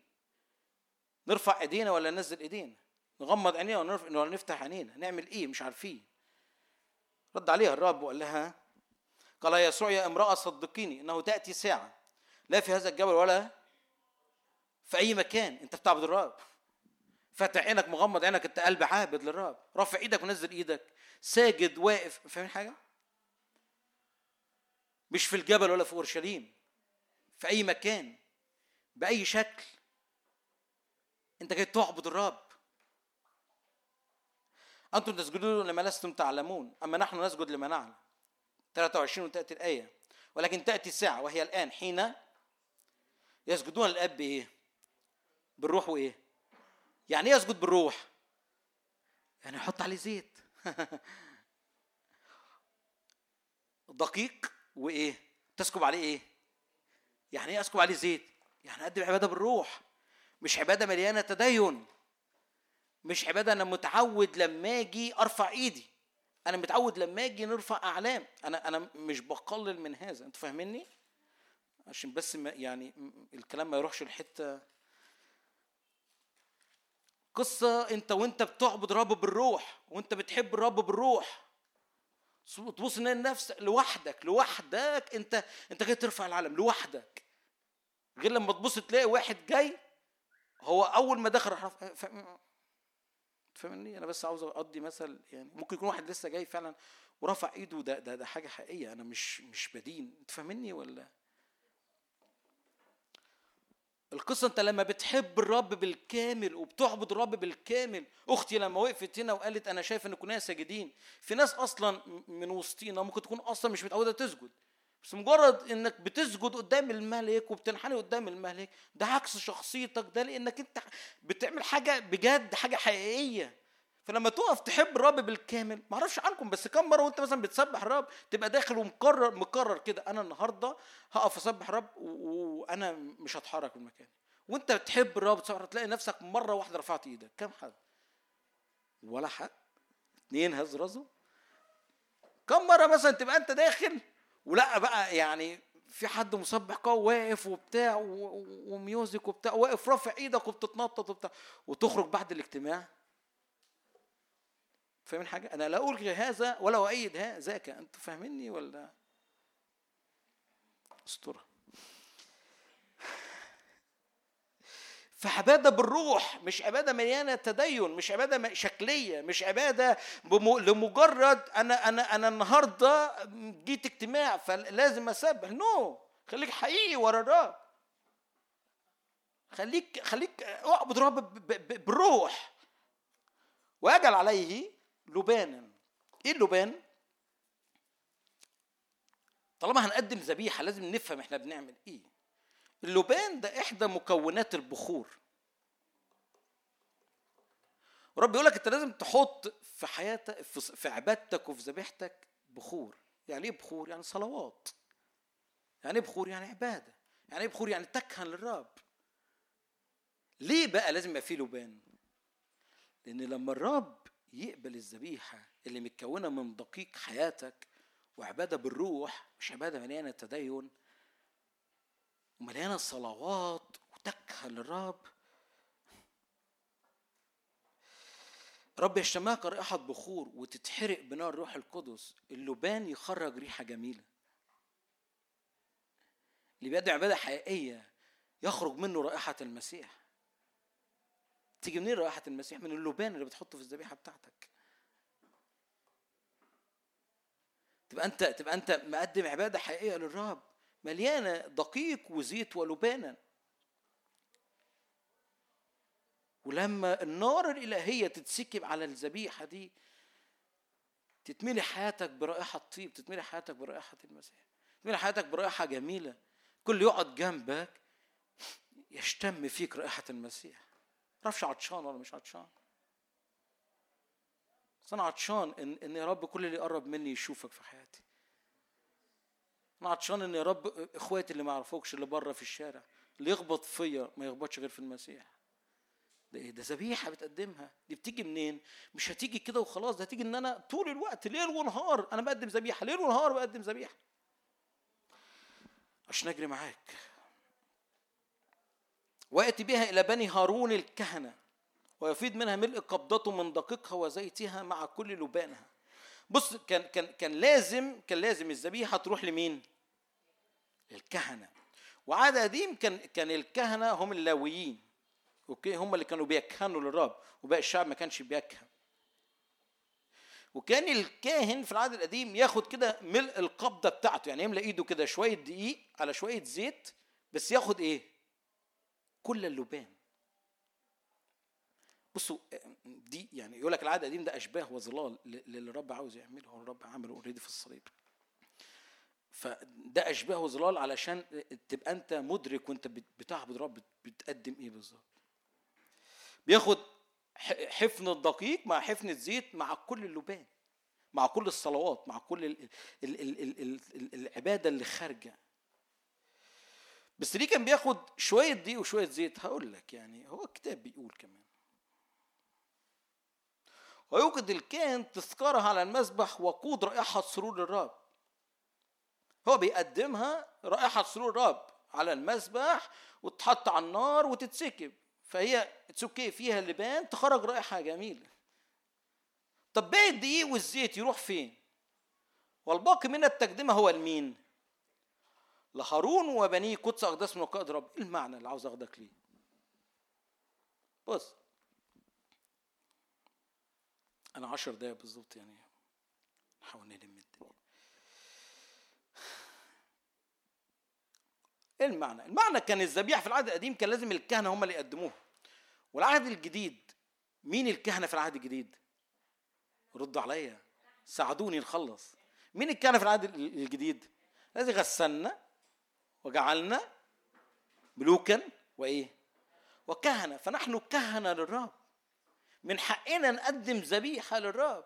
S4: نرفع ايدينا ولا ننزل ايدينا؟ نغمض عينينا ولا نفتح عينينا؟ نعمل إيه؟ مش عارفين. رد عليها الرب وقال لها قال يا يسوع يا امرأة صدقيني إنه تأتي ساعة لا في هذا الجبل ولا في أي مكان. أنت بتعبد الرب. فاتح عينك مغمض عينك أنت قلب عابد للرب. رافع إيدك ونزل إيدك. ساجد واقف. فاهمين حاجة؟ مش في الجبل ولا في أورشليم في أي مكان بأي شكل. انت جاي تعبد الرب. أنتم تسجدون لما لستم تعلمون اما نحن نسجد لما نعلم. 23 تاتي الآية. ولكن تأتي الساعة وهي الآن حين يسجدون الاب بايه بالروح وإيه؟ يعني إيه يسجد بالروح؟ يعني يحط عليه زيت. *laughs* دقيق وإيه؟ تسكب عليه إيه؟ يعني إيه أسكب عليه زيت؟ يعني أقدم عبادة بالروح. مش عبادة مليانة تدين. مش عبادة أنا متعود لما أجي أرفع إيدي. أنا متعود لما أجي نرفع أعلام. أنا أنا مش بقلل من هذا. أنتوا فاهميني عشان بس ما يعني الكلام ما يروحش لحتة. قصة أنت وأنت بتعبد الرب بالروح وأنت بتحب الرب بالروح. تبص ان نفسك لوحدك لوحدك أنت أنت جاي ترفع العالم لوحدك. غير لما تبص تلاقي واحد جاي هو أول ما دخل راح فاهمني؟ أنا بس عاوز أقضي مثل يعني ممكن يكون واحد لسه جاي فعلا ورفع إيده ده ده, ده حاجة حقيقية أنا مش مش بدين. أنت فاهمني ولا؟ القصة أنت لما بتحب الرب بالكامل وبتعبد الرب بالكامل أختي لما وقفت هنا وقالت أنا شايف إن كنا ساجدين في ناس أصلا من وسطينا ممكن تكون أصلا مش متعودة تسجد. بس مجرد إنك بتسجد قدام الملك وبتنحني قدام الملك ده عكس شخصيتك ده لإنك أنت بتعمل حاجة بجد حاجة حقيقية. فلما تقف تحب الرب بالكامل ما أعرفش عنكم بس كم مرة وأنت مثلا بتسبح الرب تبقى داخل ومقرر مقرر كده أنا النهارده هقف أسبح الرب وأنا مش هتحرك من مكاني. وأنت بتحب الرب تلاقي نفسك مرة واحدة رفعت إيدك. كم حد؟ ولا حد. اتنين هز راسه كم مرة مثلا تبقى أنت داخل ولأ بقى يعني في حد مسبح قوي واقف وبتاع وميوزك وبتاع واقف رافع إيدك وبتتنطط وبتاع وتخرج بعد الاجتماع. فاهمين حاجة؟ أنا لا ألغي هذا ولا أؤيد ذاك. أنتوا فاهميني ولا؟ أسطورة. فعبادة بالروح مش عبادة مليانة تدين مش عبادة شكلية مش عبادة. لمجرد أنا أنا أنا النهاردة جيت اجتماع فلازم أسبح نو no. خليك حقيقي ورا الرب خليك خليك اعبد الرب بالروح واجل عليه لبانا إيه اللبان طالما هنقدم ذبيحة لازم نفهم إحنا بنعمل إيه اللبان ده إحدى مكونات البخور. ورب يقول لك أنت لازم تحط في حياتك في عبادتك وفي ذبيحتك بخور. يعني إيه بخور؟ يعني صلوات. يعني إيه بخور؟ يعني عبادة. يعني إيه بخور؟ يعني تكهن للرب. ليه بقى لازم يبقى فيه لبان؟ لأن لما الرب يقبل الذبيحة اللي متكونة من دقيق حياتك وعبادة بالروح مش عبادة مليانة تدين ومليانة صلوات وتكهن للرب. رب يشتمها كرائحة بخور وتتحرق بنار الروح القدس. اللبان يخرج ريحة جميلة. اللي بيقدم عبادة حقيقية يخرج منه رائحة المسيح. تيجي منين رائحة المسيح؟ من اللبان اللي بتحطه في الذبيحة بتاعتك. تبقى انت تبقى أنت مقدم عبادة حقيقية للرب. مليانة دقيق وزيت ولبانا. ولما النار الإلهية تتسكب على الذبيحة دي تتملي حياتك برائحة طيب تتملي حياتك برائحة المسيح تتملي حياتك برائحة جميلة. كل يقعد جنبك يشتم فيك رائحة المسيح. تعرفش عطشان ولا مش عطشان. بس أنا عطشان ان إن يا رب كل اللي يقرب مني يشوفك في حياتي. أنا عطشان ان يا رب إخواتي اللي ما يعرفوكش اللي بره في الشارع اللي يخبط فيا ما يخبطش غير في المسيح. ده إيه؟ ده ذبيحة بتقدمها. دي بتيجي منين؟ مش هتيجي كده وخلاص ده هتيجي إن أنا طول الوقت ليل ونهار أنا بقدم ذبيحة ليل ونهار بقدم ذبيحة. عشان أجري معاك. وياتي بها إلى بني هارون الكهنة ويفيض منها ملء قبضته من دقيقها وزيتها مع كل لبانها. بص كان كان كان لازم كان لازم الذبيحة تروح لمين؟ الكهنه وعاد قديم كان كان الكهنة هم اللاويين. أوكي؟ هم اللي كانوا بيكهنوا للرب وباقي الشعب ما كانش بيكهن. وكان الكاهن في العهد القديم ياخد كده ملء القبضة بتاعته يعني يملى إيده كده شوية دقيق على شوية زيت بس ياخد إيه؟ كل اللبان. بصوا دي يعني يقول لك العهد القديم ده أشباه وظلال للي الرب عاوز يعمله هو الرب عمله اوريدي في الصليب. فده أشباه وظلال علشان تبقى أنت مدرك وأنت بتعبد الرب بتقدم إيه بالظبط. بياخد حفن الدقيق مع حفن الزيت مع كل اللبان مع كل الصلوات مع كل ال ال ال ال ال ال العبادة اللي خارجة. بس ليه كان بياخد شوية دقيق وشوية زيت. هقول لك يعني هو الكتاب بيقول كمان ويوجد الكاهن تذكارها على المذبح وقود رائحة سرور الرب هو بيقدمها رائحة سرور الرب على المذبح وتتحط على النار وتتسكب فهي اتس فيها اللبان تخرج رائحة جميلة طب باقي الدقيق والزيت يروح فين؟ والباقي من التقدمة هو المين؟ لهارون وبنيه قدس أقداس من وقائد رب إيه المعنى اللي عاوز أخدك ليه؟ بص أنا عشر دقايق بالظبط يعني نحاول نلم الدنيا إيه المعنى؟ المعنى كان الذبيحة في العهد القديم كان لازم الكهنة هم اللي يقدموها والعهد الجديد مين الكهنة في العهد الجديد؟ ردوا عليا ساعدوني نخلص مين الكهنة في العهد الجديد؟ الذي غسلنا وجعلنا ملوكا وإيه؟ وكهنة فنحن كهنة للرب من حقنا نقدم ذبيحة للرب.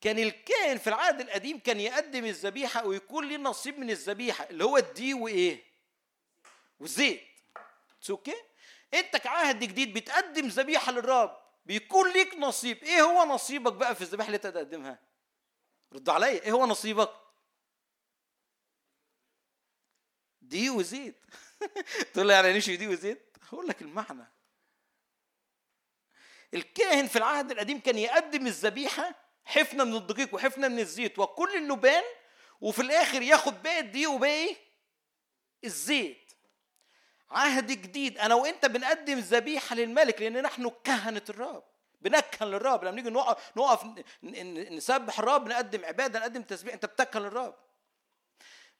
S4: كان الكاهن في العهد القديم كان يقدم الذبيحة ويكون ليه نصيب من الذبيحة اللي هو الدي وايه والزيت أوكي انت كعهد جديد بتقدم ذبيحة للرب بيكون ليك نصيب. إيه هو نصيبك بقى في الذبيحة اللي انت تقدمها رد عليا. إيه هو نصيبك؟ دي وزيت *laughs* تقول لي يعني نشوي دي وزيت هقول لك المعنى. الكاهن في العهد القديم كان يقدم الذبيحة حفنة من الدقيق وحفنة من الزيت وكل اللبان وفي الآخر ياخد باقي الدقيق وباقي الزيت. عهد جديد. أنا وأنت بنقدم ذبيحه للملك لأن نحن كهنة الرب. بنكهن للرب. لما نيجي نقف نقف نسبح الرب نقدم عبادة نقدم تسبيح أنت بتكهن للرب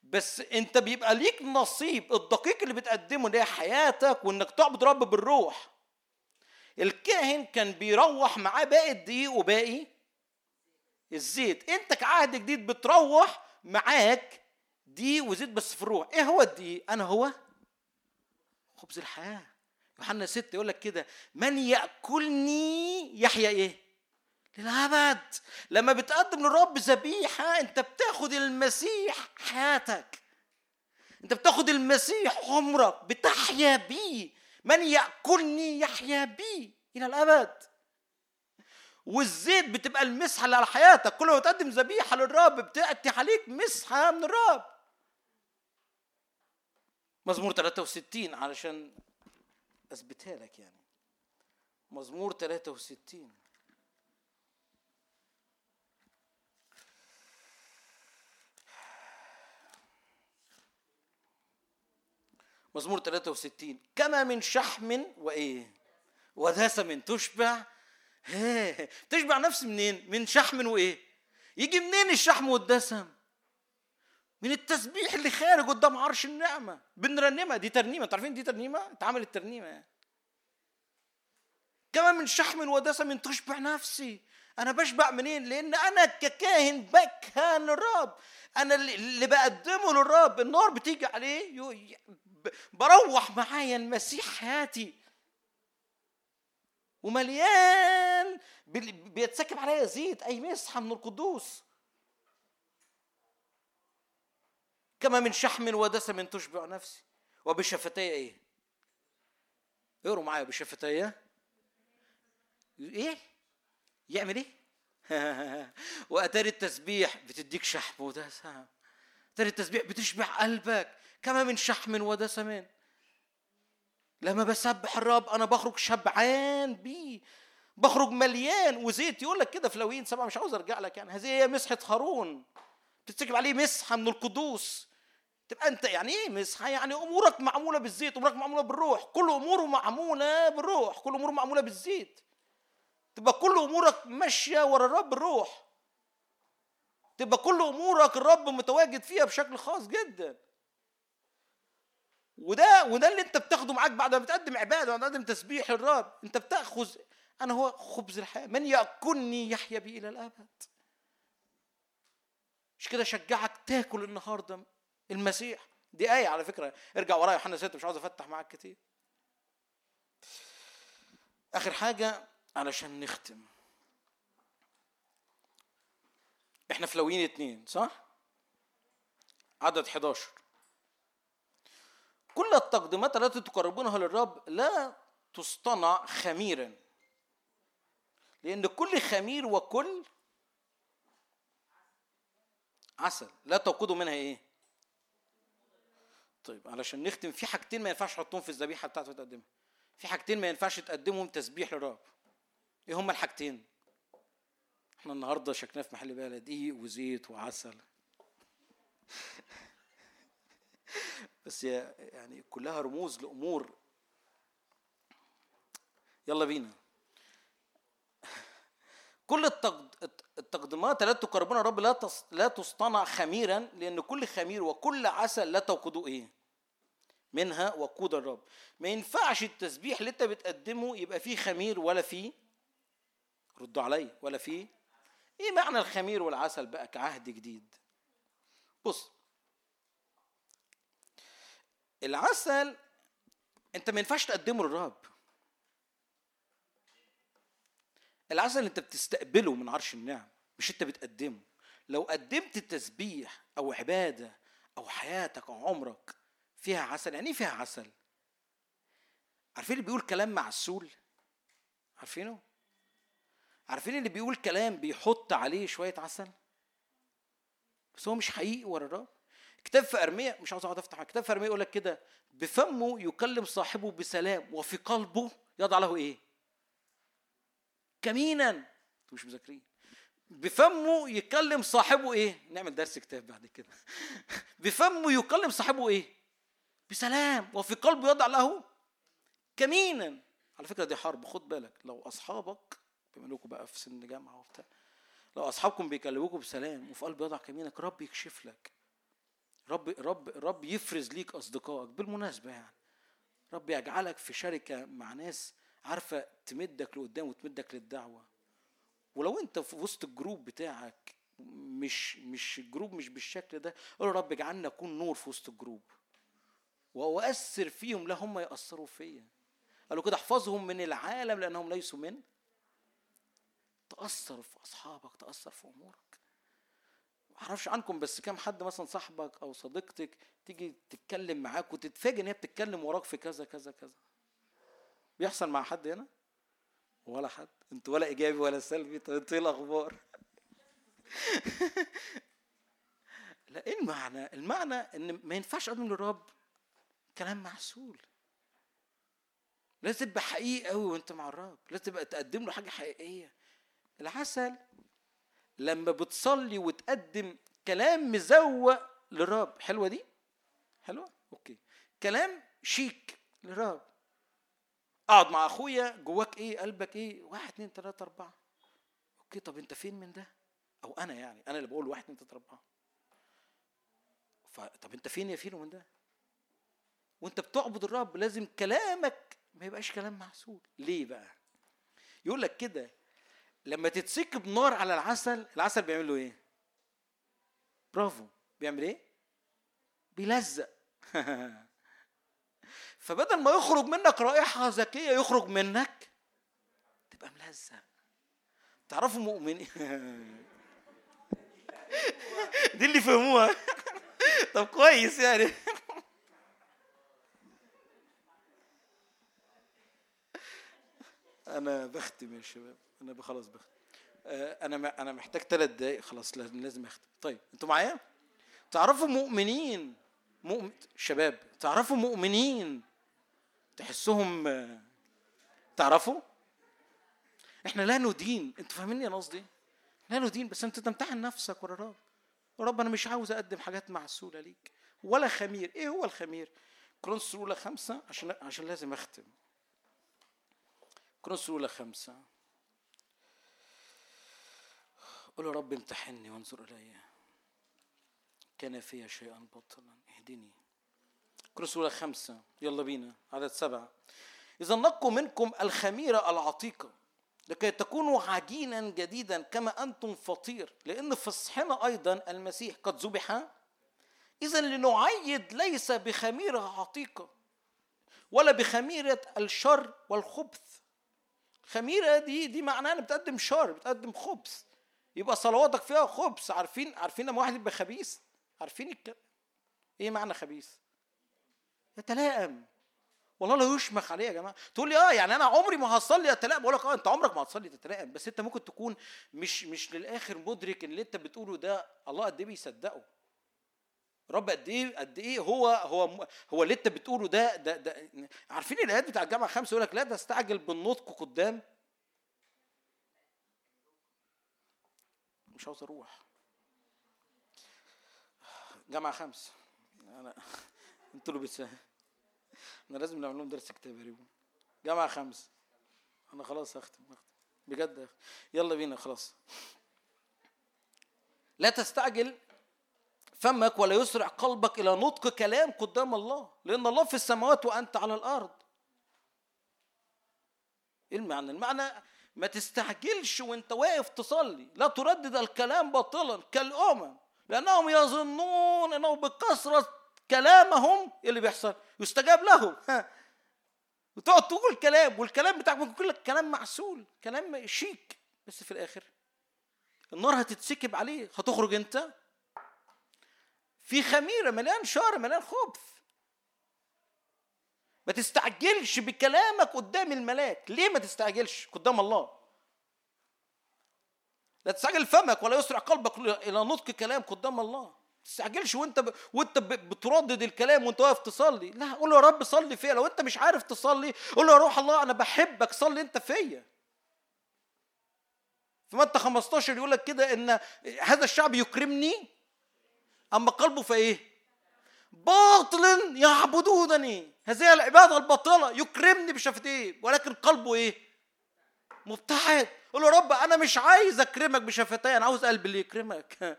S4: بس أنت بيبقى ليك نصيب. الدقيق اللي بتقدمه هي حياتك وإنك تعبد رب بالروح. الكاهن كان بيروح معاه باقي الدقيق وباقي الزيت. انت كعهد جديد بتروح معاك دقيق وزيت بس في الروح. إيه هو الدقيق؟ أنا هو خبز الحياة. يوحنا 6 يقول لك كده من يأكلني يحيا إيه؟ للأبد. لما بتقدم للرب ذبيحة انت بتاخد المسيح حياتك. انت بتاخد المسيح عمرك بتحيا بيه. من يأكلني يحيا بي إلى الأبد. والزيت بتبقى المسحة اللي على حياتك. كل ما تقدم ذبيحة للرب بتأتي عليك مسحة من الرب. مزمور 63 علشان أثبتها لك يعني. مزمور 63 مزمور 63 كما من شحم وإيه؟ ودسم تشبع. تشبع نفسي منين؟ من شحم وإيه؟ يجي منين الشحم والدسم؟ من التسبيح اللي خارج قدام عرش النعمة. بنرنمها. دي ترنيمة. أنتوا عارفين دي ترنيمة؟ اتعملت ترنيمه يعني. كما من شحم ودسم تشبع نفسي. أنا بشبع منين؟ لأن أنا ككاهن بكهن للرب أنا اللي بقدمه للرب. النار بتيجي عليه. بروح معايا المسيح حياتي. ومليان بيتسكب عليا زيت أي مسحة من القدوس. كما من شحم ودسم تشبع نفسي. وبشفتي إيه؟ اقروا معايا بشفتي إيه؟ يعمل إيه؟ *laughs* وأتاري التسبيح. بتديك شحم ودسم أتاري التسبيح بتشبع قلبك. كما من شحم ودسم لما بسبح الرب أنا بخرج شبعان بيه. بخرج مليان. وزيت يقول لك كده في لوين سبعة مش عاوز أرجع لك يعني. هذه هي مسحة هارون. بتتسكب عليه مسحة من القدوس. تبقى أنت يعني إيه مسحة؟ يعني أمورك معمولة بالزيت أمورك معمولة بالروح. كل أموره معمولة بالروح. كل أموره معمولة بالزيت. تبقى كل أمورك ماشية ورا الرب الروح. تبقى كل أمورك الرب متواجد فيها بشكل خاص جدا. وده وده اللي انت بتاخده معاك بعد ما بتقدم عبادة وبعد ما تسبيح للرب. انت بتأخذ أنا هو خبز الحياة من يأكلني يحيا بي إلى الأبد. مش كده اشجعك تاكل النهارده المسيح؟ دي آية على فكرة. ارجع ورايا يوحنا 6 مش عاوز أفتح معاك كتير. آخر حاجة علشان نختم. إحنا في اتنين صح؟ عدد 11 كل التقديمات التي تقربونها للرب لا تصطنع خميرا. لأن كل خمير وكل عسل. لا توقدوا منها إيه؟ طيب علشان نختم في حاجتين ما ينفعش تحطهم في الذبيحة بتاعته تقدمها في حاجتين ما ينفعش تقدمهم تسبيح للرب. إيه هما الحاجتين؟ إحنا النهارده شكلنا في محل دقيق وزيت وعسل. *laughs* بس يعني كلها رموز لأمور. يلا بينا. كل التقد- التقديمات التي تقربون الرب لا لا تصطنع خميرا لأن كل خمير وكل عسل لا توقدوا إيه؟ منها وقود الرب. ما ينفعش التسبيح اللي أنت بتقدمه يبقى فيه خمير ولا فيه ردوا عليا ولا فيه؟ إيه معنى الخمير والعسل بقى كعهد جديد؟ بص العسل انت ما ينفعش تقدمه للرب العسل انت بتستقبله من عرش النعم مش انت بتقدمه. لو قدمت تسبيح أو عبادة أو حياتك أو عمرك فيها عسل يعني إيه فيها عسل؟ عارفين اللي بيقول كلام معسول؟ عارفينه؟ عارفين اللي بيقول كلام بيحط عليه شوية عسل؟ بس هو مش حقيقي ورا الرب. كتاب في ارميا مش عاوز أقعد أفتح كتاب في ارميا يقول لك كده بفمه يكلم صاحبه بسلام وفي قلبه يضع له إيه؟ كمينا. أنتوا مش مذاكرين. بفمه يكلم صاحبه إيه؟ نعمل درس كتاب بعد كده. *laughs* بفمه يكلم صاحبه إيه؟ بسلام وفي قلبه يضع له كمينا. على فكرة دي حرب خد بالك لو أصحابك بما إنكم بقى في سن جامعة وبتاع لو أصحابكم بيكلموكوا بسلام وفي قلب يضع كمينك رب يكشف لك. رب رب رب يفرز ليك أصدقائك بالمناسبة يعني. رب يجعلك في شركة مع ناس عارفة تمدك لقدام وتمدك للدعوة. ولو أنت في وسط ال group بتاعك مش مش ال group مش بالشكل ده قول رب اجعلنا اكون نور في وسط ال group. واؤثر فيهم لا هم يأثروا فيا. قالوا كده احفظهم من العالم لأنهم ليسوا من. تأثر في أصحابك تأثر في أمورك. معرفش عنكم بس كام حد مثلا صاحبك أو صديقتك تيجي تتكلم معاك وتتفاجئ إن هي بتتكلم وراك في كذا كذا كذا. بيحصل مع حد هنا؟ ولا حد. انت ولا إيجابي ولا سلبي. طب انت إيه الأخبار؟ *laughs* لا إيه المعنى؟ المعنى إن ما ينفعش اقدم للرب كلام معسول. لازم تبقى حقيقي قوي وأنت مع الرب. لازم تبقى تقدم له حاجة حقيقية. العسل لما بتصلي وتقدم كلام مزوق للرب. حلوة دي؟ حلوة؟ okay. كلام شيك للرب. أقعد مع أخويا جواك إيه؟ قلبك إيه؟ واحد اتنين تلاتة أربعة. okay طب أنت فين من ده؟ أو أنا يعني. أنا اللي بقول واحد اتنين تلاتة أربعة. طب أنت فين يا فينو من ده؟ وأنت بتعبد الرب لازم كلامك ما يبقاش كلام محسوب ليه بقى؟ يقول لك كده لما تتسكب نار على العسل العسل بيعمل له إيه؟ برافو. بيعمل إيه؟ بيلزق. *laughs* فبدل ما يخرج منك رائحة ذكية يخرج منك تبقى ملزق. تعرفوا مؤمنين؟ *laughs* دي اللي فهموها. *laughs* طب كويس يعني. أنا بختم يا شباب. أنا خلاص بختم آه، أنا أنا محتاج ثلاث دقايق خلاص لازم اختم طيب أنتوا معايا؟ تعرفوا مؤمنين؟ مؤمن شباب تعرفوا مؤمنين؟ تحسهم آه، تعرفوا؟ إحنا لا ندين. أنتوا فاهمين أنا قصدي لا ندين بس أنت تمتحن نفسك ورا الرب. رب أنا مش عاوز أقدم حاجات معسولة ليك ولا خمير. إيه هو الخمير؟ كرونس الأولى خمسة عشان عشان لازم أختم. كورنثوس الأولى خمسة. قول يا رب امتحني وانظر إلي. كان في شيئا باطلا اهدني. كورنثوس الاولى خمسة. يلا بينا. عدد سبعة. إذا نقوا منكم الخميرة العتيقة لكي تكونوا عجينا جديدا كما أنتم فطير. لأن فصحنا أيضا المسيح قد ذبح. إذا لنعيد ليس بخميرة عتيقة ولا بخميرة الشر والخبث. خميرة دي دي معناها بتقدم شر بتقدم خبث. يبقى صلواتك فيها خبث. عارفين عارفين لما واحد يبقى خبيث؟ عارفين الكلام. إيه معنى خبيث؟ يتلائم والله لا يشمخ عليه يا جماعة. تقول لي آه يعني أنا عمري ما هصلي اتلائم بقول لك آه أنت عمرك ما هتصلي تتلائم بس أنت ممكن تكون مش مش للآخر مدرك إن اللي أنت بتقوله ده الله قد إيه بيصدقه. رب قد إيه قد إيه هو هو هو اللي أنت بتقوله ده ده, ده عارفين الآيات بتاع الجامعة خمسه يقول لك لا تستعجل بالنطق قدام مش عاوز أروح. جامعة خمسه أنا أنتوا اللي بتسهل أنا لازم نعمل لهم درس كتاب يا جامعة خمسه أنا خلاص هختم هختم. بجد. يلا بينا خلاص. لا تستعجل فمك ولا يسرع قلبك إلى نطق كلام قدام الله لأن الله في السماوات وأنت على الأرض. إيه المعنى؟ المعنى ما تستعجلش وانت واقف تصلي. لا تردد الكلام باطلا كالأمم. لأنهم يظنون إنه بكثرة كلامهم اللي بيحصل. يستجاب لهم. *laughs* وتقعد تقول كلام والكلام بتاعك ممكن لك كلام معسول كلام شيك. بس في الآخر النار هتتسكب عليه. هتخرج أنت في خميرة مليان شر مليان خبث ما تستعجلش بكلامك قدام الملاك. ليه ما تستعجلش قدام الله؟ لا تستعجل فمك ولا يسرع قلبك إلى نطق كلام قدام الله. ما تستعجلش وانت ب... وانت ب... بتردد الكلام وانت واقف تصلي. لا قول يا رب صلي فيا. لو انت مش عارف تصلي قول له يا روح الله أنا بحبك صلي انت فيا. في متى 15 يقول لك كده إن هذا الشعب يكرمني؟ أما قلبه فإيه؟ باطل يعبدونني. هذه العبادة الباطله يكرمني بشفتيه ولكن قلبه إيه؟ مبتعد. قول له رب أنا مش عايز أكرمك بشفتي أنا عاوز قلبي اللي يكرمك.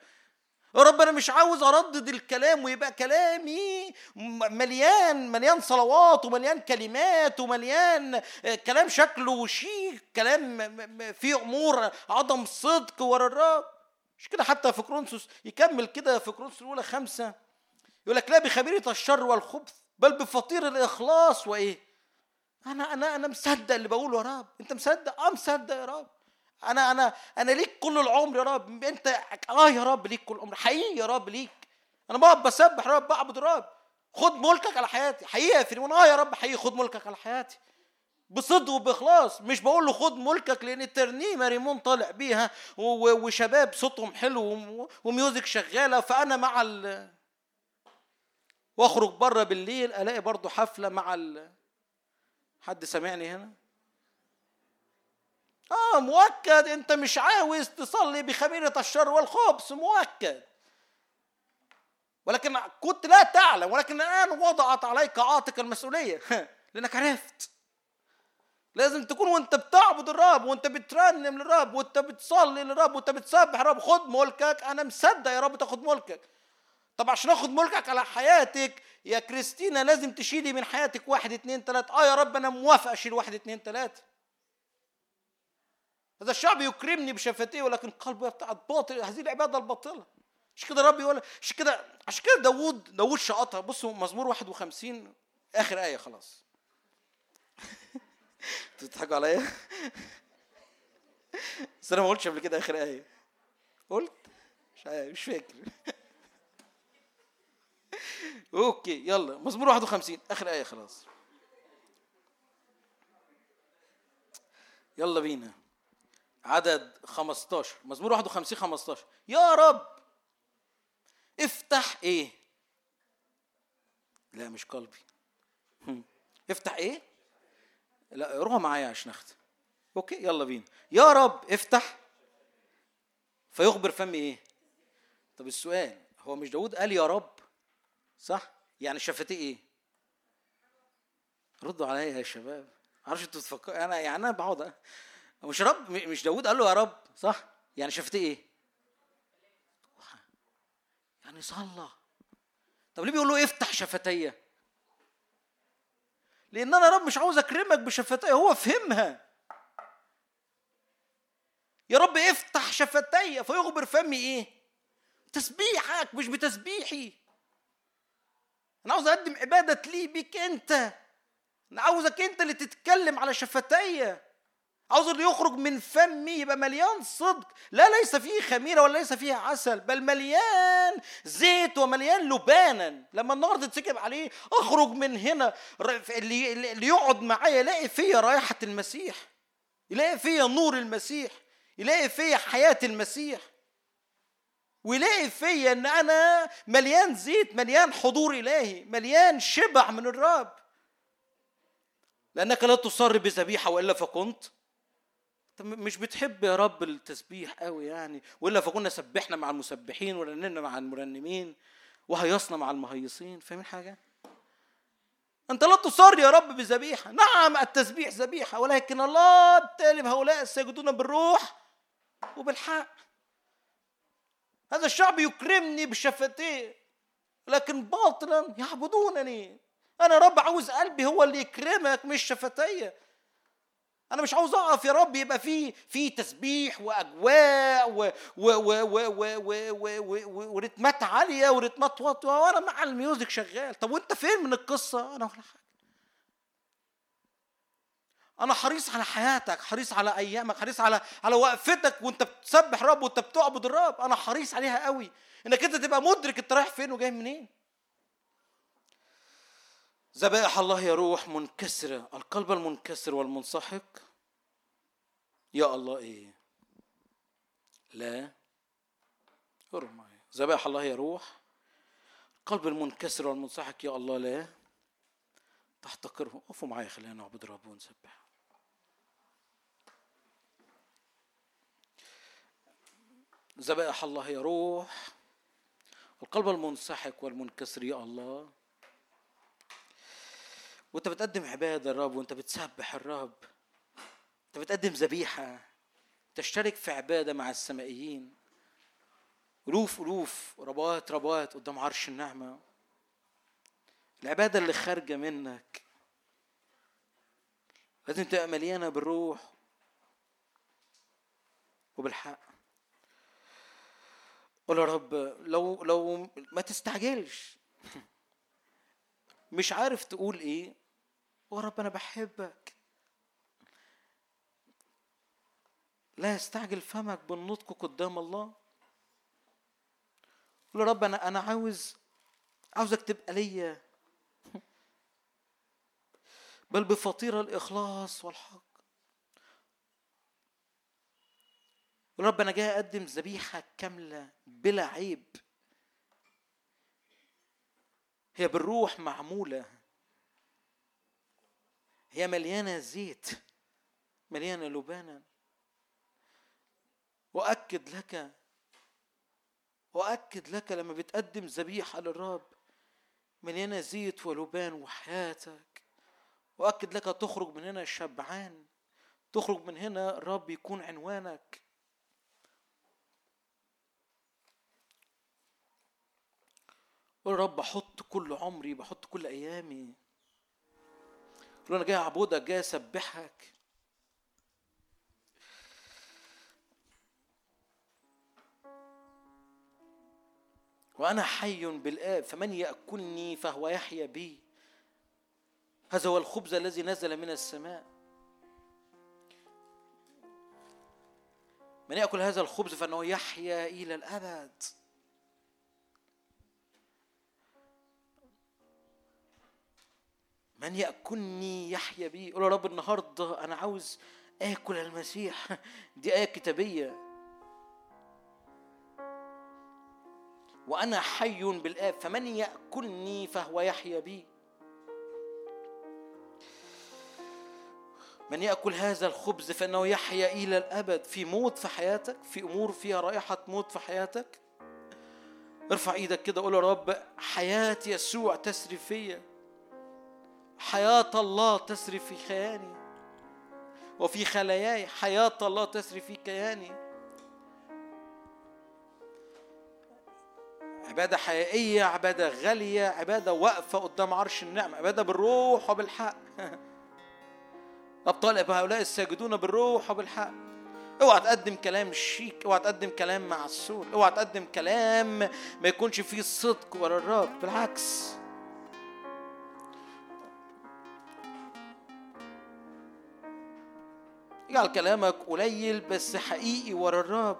S4: يا رب أنا مش عاوز أردد الكلام ويبقى كلامي مليان مليان صلوات ومليان كلمات ومليان آه، كلام شكله شيك كلام فيه أمور عدم صدق ورا الرب. مش كده حتى في كورنثوس يكمل كده في كورنثوس الأولى خمسة. يقول لك لا بخميرة الشر والخبث. بل بفطير الإخلاص وإيه؟ أنا أنا أنا مصدق اللي بقوله يا رب. أنت مصدق؟ آه مصدق يا رب. أنا أنا أنا ليك كل العمر يا رب. أنت آه يا رب ليك كل العمر. حقيقي يا رب ليك. أنا بقعد بسبح يا رب بعبد يا رب خد ملكك على حياتي. حقيقي يا ريمون آه يا رب حقيقي خد ملكك على حياتي. بصدق وبإخلاص. مش بقول له خد ملكك لأن الترنيمة ريمون طالع بيها وشباب صوتهم حلو وم- وميوزك شغالة فأنا مع ال واخرج بره بالليل الاقي برضو حفلة مع ال... حد سامعني هنا؟ آه مؤكد. انت مش عاوز تصلي بخميرة الشر والخبث مؤكد. ولكن كنت لا تعلم ولكن الآن وضعت عليك عاتق المسؤولية. *laughs* لأنك عرفت. لازم تكون وانت بتعبد الرب وانت بترنم للرب وانت بتصلي للرب وانت بتسبح الرب. خد ملكك. أنا مصدق يا رب تاخد ملكك. طب عشان آخد ملكك على حياتك يا كريستينا لازم تشيلي من حياتك واحد اتنين تلاتة. آه يا رب أنا موافق أشيل واحد اتنين تلاتة. هذا الشعب يكرمني بشفتيه ولكن قلبه يبتعد باطل. هذه العبادة الباطلة. عشان كده الرب يقول عشان كده عشان كده داوود داوود شقطها. بصوا مزمور 51 آخر آية خلاص. *laughs* بتضحكوا عليا؟ *laughs* بس أنا ما قلتش قبل كده آخر آية. قلت؟ مش عارف مش فاكر. *laughs* أوكي يلا. مزمور 51 آخر آية خلاص. يلا بينا. عدد 15 مزمور 51 15 يا رب! افتح إيه؟ لا مش قلبي. افتح إيه؟ لا روح معايا عشان اختم أوكي يلا بينا. يا رب افتح. فيخبر فمي إيه؟ طب السؤال هو مش داود قال يا رب؟ صح؟ يعني شفتيه إيه؟ ردوا عليا يا شباب. معرفش أنتوا تفكروا أنا يعني أنا بقعد مش رب مش داود قال له يا رب صح؟ يعني شفتيه إيه؟ يعني صلى. طب ليه بيقول له افتح شفتية؟ لأن أنا رب مش عاوز أكرمك بشفتية هو فهمها. يا رب افتح شفتي فيخبر فمي إيه؟ تسبيحك مش بتسبيحي. أنا عاوز أقدم عبادة لي بيك أنت. أنا عاوزك أنت اللي تتكلم على شفتي. عاوز اللي يخرج من فمي يبقى مليان صدق. لا ليس فيه خميرة ولا ليس فيه عسل بل مليان زيت ومليان لبانا. لما النار تتسكب عليه أخرج من هنا اللي اللي يقعد معايا يلاقي فيا رائحه المسيح يلاقي فيا نور المسيح يلاقي فيا حياة المسيح. ويلاقي فيا إن أنا مليان زيت مليان حضور إلهي مليان شبع من الرب. لأنك لا تصر بذبيحة وإلا فكنت. مش بتحب يا رب التسبيح قوي يعني؟ وإلا فكنا سبحنا مع المسبحين ورنمنا مع المرنمين وهيصنا مع المهيصين فاهمين حاجة؟ أنت لا تصر يا رب بذبيحة. نعم التسبيح ذبيحة ولكن الله بالتالي هؤلاء الساجدون بالروح وبالحق. هذا الشعب يكرمني بشفتيه لكن باطلا يعبدونني. أنا رب عاوز قلبي هو اللي يكرمك مش شفتيه أنا مش عاوز أقف يا رب يبقى في في تسبيح وأجواء و و و و و و و و ورتمات عالية ورتمات وأنا مع الميوزك شغال. طب وأنت فين من القصة؟ أنا ولا حاجة. أنا حريص على حياتك حريص على أيامك حريص على على وقفتك وأنت بتسبح رب وأنت بتعبد الرب. أنا حريص عليها قوي. إنك أنت تبقى مدرك أنت رايح فين وجاي منين. ذبائح الله يا روح منكسرة. القلب المنكسر والمنسحق. يا الله إيه؟ لا. معايا ذبائح الله يا روح. القلب المنكسر والمنسحق. يا الله لا. تحتقره. قفوا معايا خلينا نعبد رب ونسبح. ذبائح الله يا روح القلب المنسحق والمنكسر يا الله. وانت بتقدم عبادة الرب وانت بتسبح الرب. انت بتقدم ذبيحة. تشترك في عبادة مع السمائيين. ألوف ألوف. ربوات ربوات قدام عرش النعمة. العبادة اللي خارجة منك. لازم تبقى مليانة بالروح. وبالحق. قول يا رب لو لو ما تستعجلش. *laughs* مش عارف تقول إيه. يا رب أنا بحبك. لا يستعجل فمك بالنطق قدام الله. قول يا رب أنا أنا عاوز عاوزك تبقى ليا. *laughs* بل بفطيرة الإخلاص والحق. قول يا رب أنا جاي أقدم ذبيحة كاملة بلا عيب. هي بالروح معمولة. هي مليانة زيت مليانة لبانا وأكد لك وأكد لك لما بتقدم ذبيحة للرب مليانة زيت ولبان وحياتك. وأكد لك تخرج من هنا شبعان تخرج من هنا الرب يكون عنوانك. قول يا رب بحط كل عمري بحط كل أيامي. قول أنا جاي أعبدك جاي أسبحك. وأنا حي بالآب فمن يأكلني فهو يحيا بي. هذا هو الخبز الذي نزل من السماء. من يأكل هذا الخبز فإنه يحيا إلى الأبد. من يأكلني يحيا بي؟ قول يا رب النهاردة أنا عاوز آكل المسيح. *laughs* دي آية كتابية. وأنا حي بالآب فمن يأكلني فهو يحيا بي. من يأكل هذا الخبز فإنه يحيا إلى الأبد. في موت في حياتك في أمور فيها رائحة موت في حياتك. ارفع إيدك كده قول يا رب حياة يسوع تسري فيا. حياة الله تسري في كياني وفي خلاياي حياة الله تسري في كياني. عبادة حقيقية عبادة غالية عبادة واقفة قدام عرش النعمة عبادة بالروح وبالحق. *laughs* أبطال هؤلاء الساجدون بالروح وبالحق. اوعى تقدم كلام شيك اوعى تقدم كلام معسول اوعى تقدم كلام ما يكونش فيه صدق ورا الرب. بالعكس. اجعل كلامك قليل بس حقيقي ورا الرب.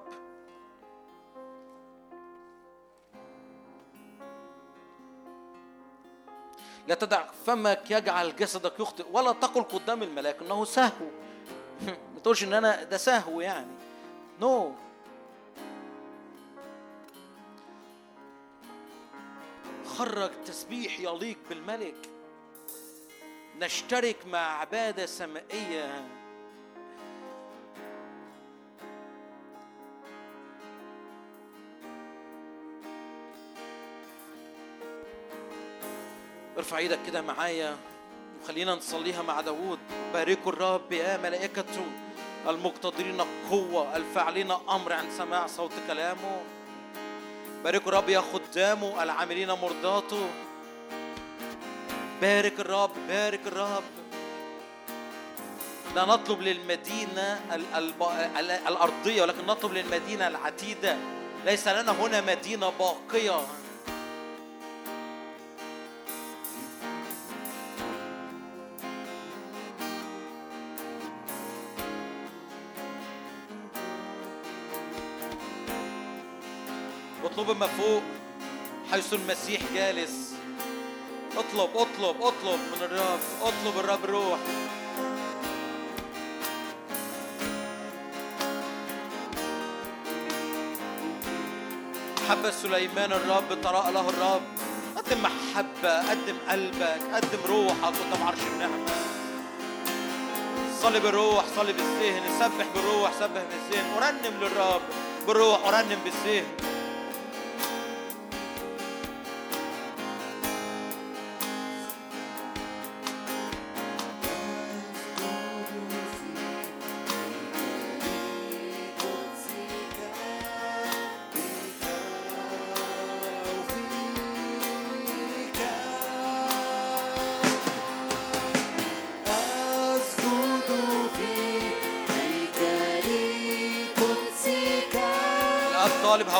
S4: لا تدع فمك يجعل جسدك يخطئ ولا تقل قدام الملاك إنه سهو. *laughs* ما تقولش إن أنا ده سهو يعني. نو no. خرج تسبيح يليق بالملك. نشترك مع عبادة سمائية. ارفع إيدك كده معايا وخلينا نصليها مع داوود. باركوا الرب يا ملائكته المقتدرين قوة الفاعلين أمر عند سماع صوت كلامه. باركوا الرب يا خدامه العاملين مرضاته. بارك الرب بارك الرب. لا نطلب للمدينة الأرضية ولكن نطلب للمدينة العتيدة. ليس لنا هنا مدينة باقية. اطلب ما فوق حيث المسيح جالس. اطلب اطلب اطلب من الرب اطلب الرب روح. حب سليمان الرب تراءى له الرب. قدم محبة قدم قلبك قدم روحك قدام عرش النعمة. صلي بالروح صلي بالذهن سبح بالروح سبح بالذهن. ورنم للرب بالروح ورنم بالذهن.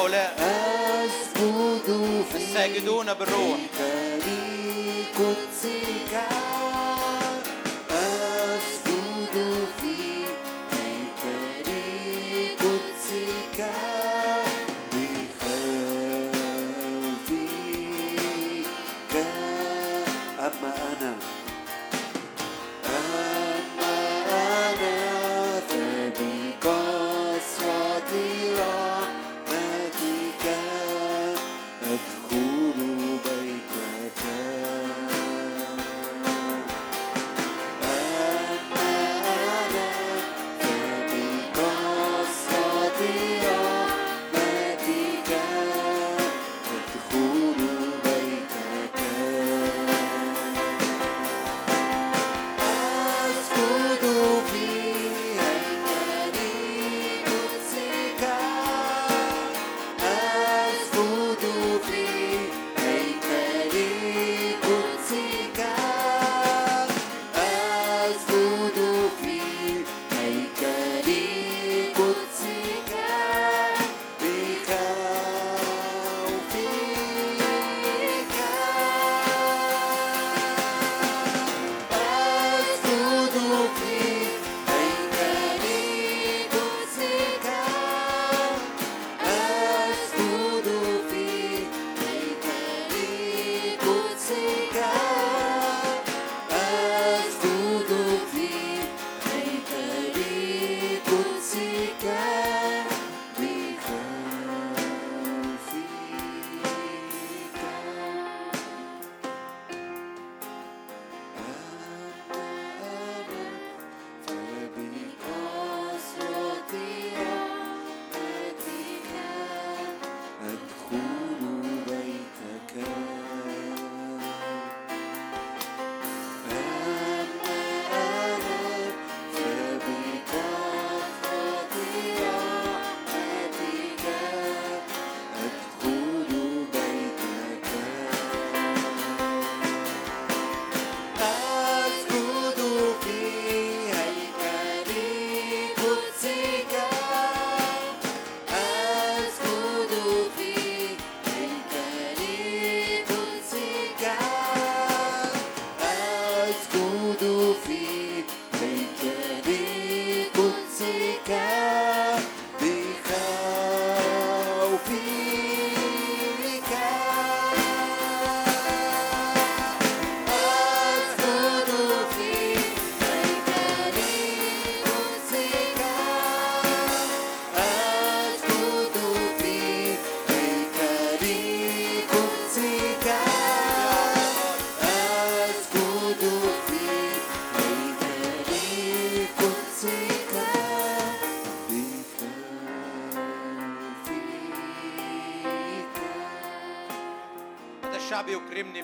S4: هؤلاء
S2: أسجد
S4: الساجدون بالروح.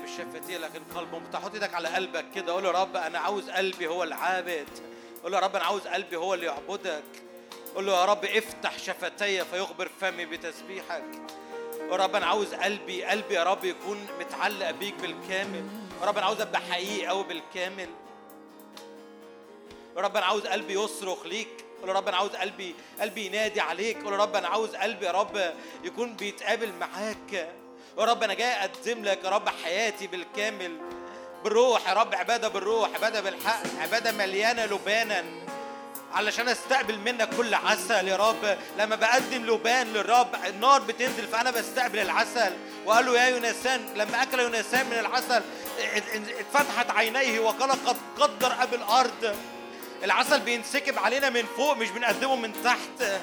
S4: بالشفتين لكن قلبه مفتوح حط إيدك على قلبك كده قول يا رب أنا عاوز قلبي هو العابد قول يا رب أنا عاوز قلبي هو اللي يعبدك. قول له يا رب افتح شفتي فيخبر فمي بتسبيحك. يا رب أنا عاوز قلبي قلبي يا رب يكون متعلق بيك بالكامل. يا رب أنا عاوز أبقى حقيقي قوي بالكامل. يا رب أنا عاوز قلبي يصرخ ليك. قول يا رب أنا عاوز قلبي قلبي ينادي عليك. قول يا رب أنا عاوز قلبي يا رب يكون بيتقابل معاك. يا رب أنا جاي اقدم لك يا رب حياتي بالكامل بالروح يا رب عبادة بالروح عبادة بالحق عبادة مليانة لبانا. علشان استقبل منك كل عسل يا رب. لما بقدم لبان للرب النار بتنزل فأنا بستقبل العسل. وقال له يا يونسان لما أكل يونسان من العسل اتفتحت عينيه وقال قد قدر أبي الأرض. العسل بينسكب علينا من فوق مش بنقدمه من تحت.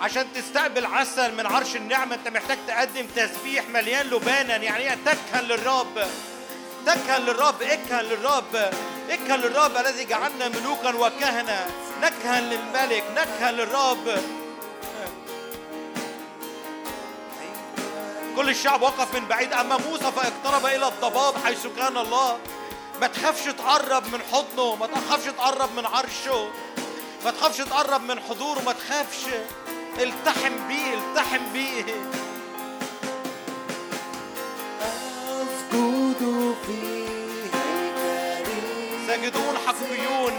S4: عشان تستقبل عسل من عرش النعمة انت محتاج تقدم تسبيح مليان لبانا يعني إيه؟ تكهن للرب. تكهن للرب اكهن للرب. اكهن للرب الذي جعلنا ملوكا وكهنة. نكهن للملك نكهن للرب. كل الشعب وقف من بعيد. أما موسى فاقترب إلى الضباب حيث كان الله. ما تخافش تقرب من حضنه ما تخافش تقرب من عرشه. ما تخافش تقرب من حضوره ما تخافش. التحم بيه التحم بيه.
S2: أسجد في
S4: ساجدون حقيون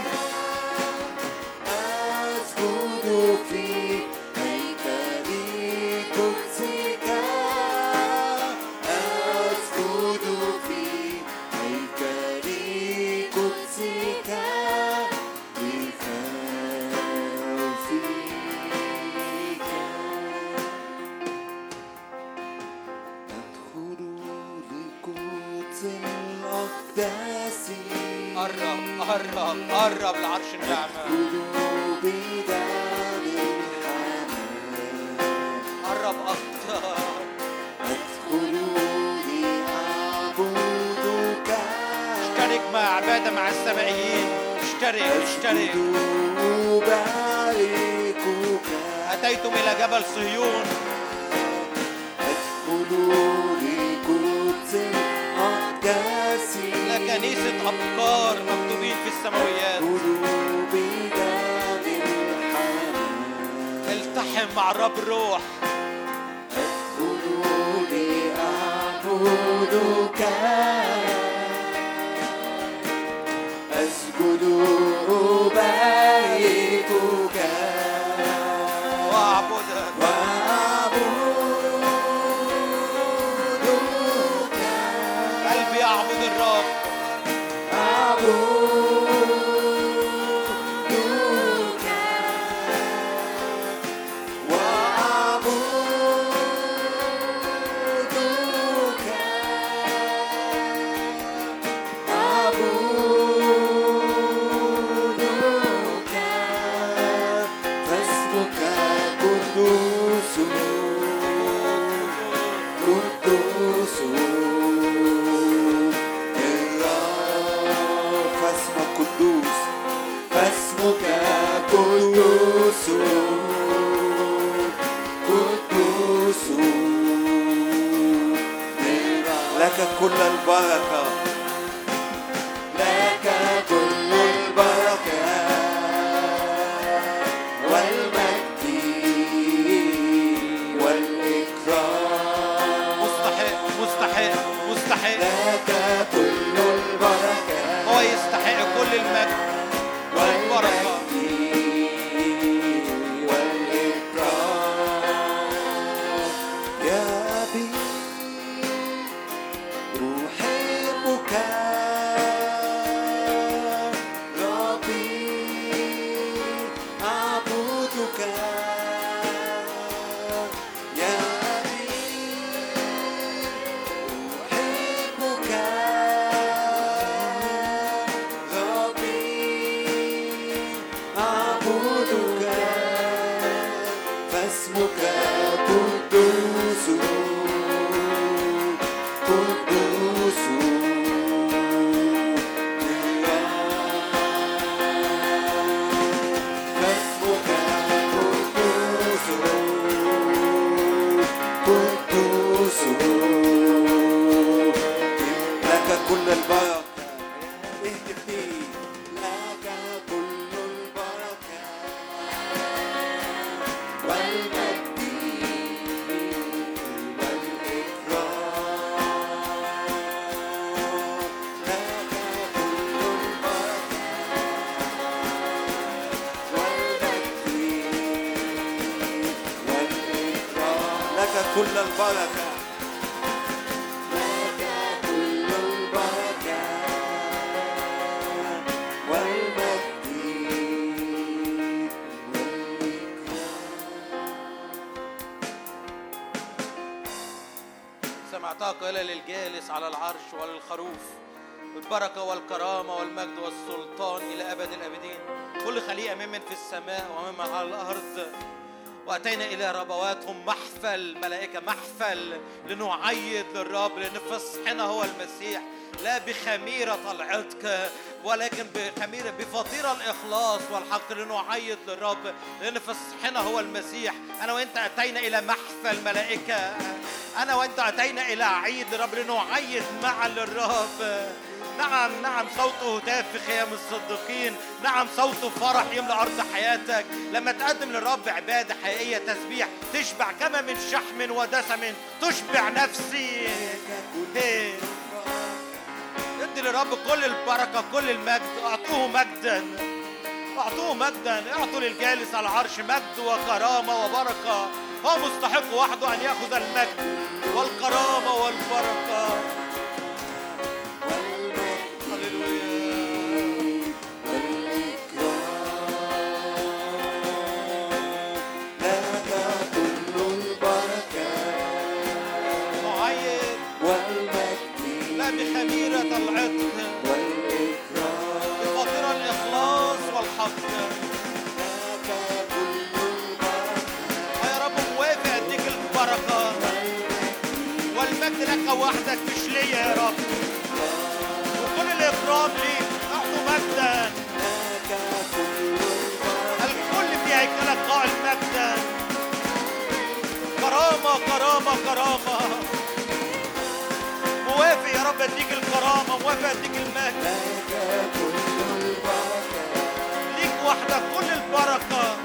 S2: أسجد
S4: قرب لعرش النعمة قرب أكتر. اشترك مع عبادة مع السمائيين اشترك اشترك. أتيتم إلى جبل صهيون.
S2: أدخل
S4: كنيسة أبكار مكتوبين في السماويات. التحم مع الرب الروح
S2: أدخل أسجد أباركك كل
S4: لنعيد للرب لأن فصحنا هو المسيح. لا بخميرة العتق ولكن بخميرة بفطيرة الإخلاص والحق لنعيد للرب لأن فصحنا هو المسيح. أنا وأنت أتينا إلى محفل ملائكة. أنا وأنت أتينا إلى عيد للرب لنعيد معا للرب. نعم نعم صوته هتاف في خيام الصديقين. نعم صوته فرح يملأ أرض حياتك. لما تقدم للرب عبادة حقيقية تسبيح تشبع كما من شحم ودسم. تشبع نفسي. ادي للرب كل البركة كل المجد. أعطوه مجدا. أعطوه مجدا. أعطوا للجالس على العرش مجد وكرامة وبركة. هو مستحق وحده أن يأخذ المجد والكرامة والبركة. وحدك مش ليا يا رب. وكل الإكرام ليك أعطوا مجدا الكل في هيكلك قائل مجدا كرامة كرامة كرامة. موافق يا رب أديك الكرامة موافق أديك المجد ليك وحدك كل البركة.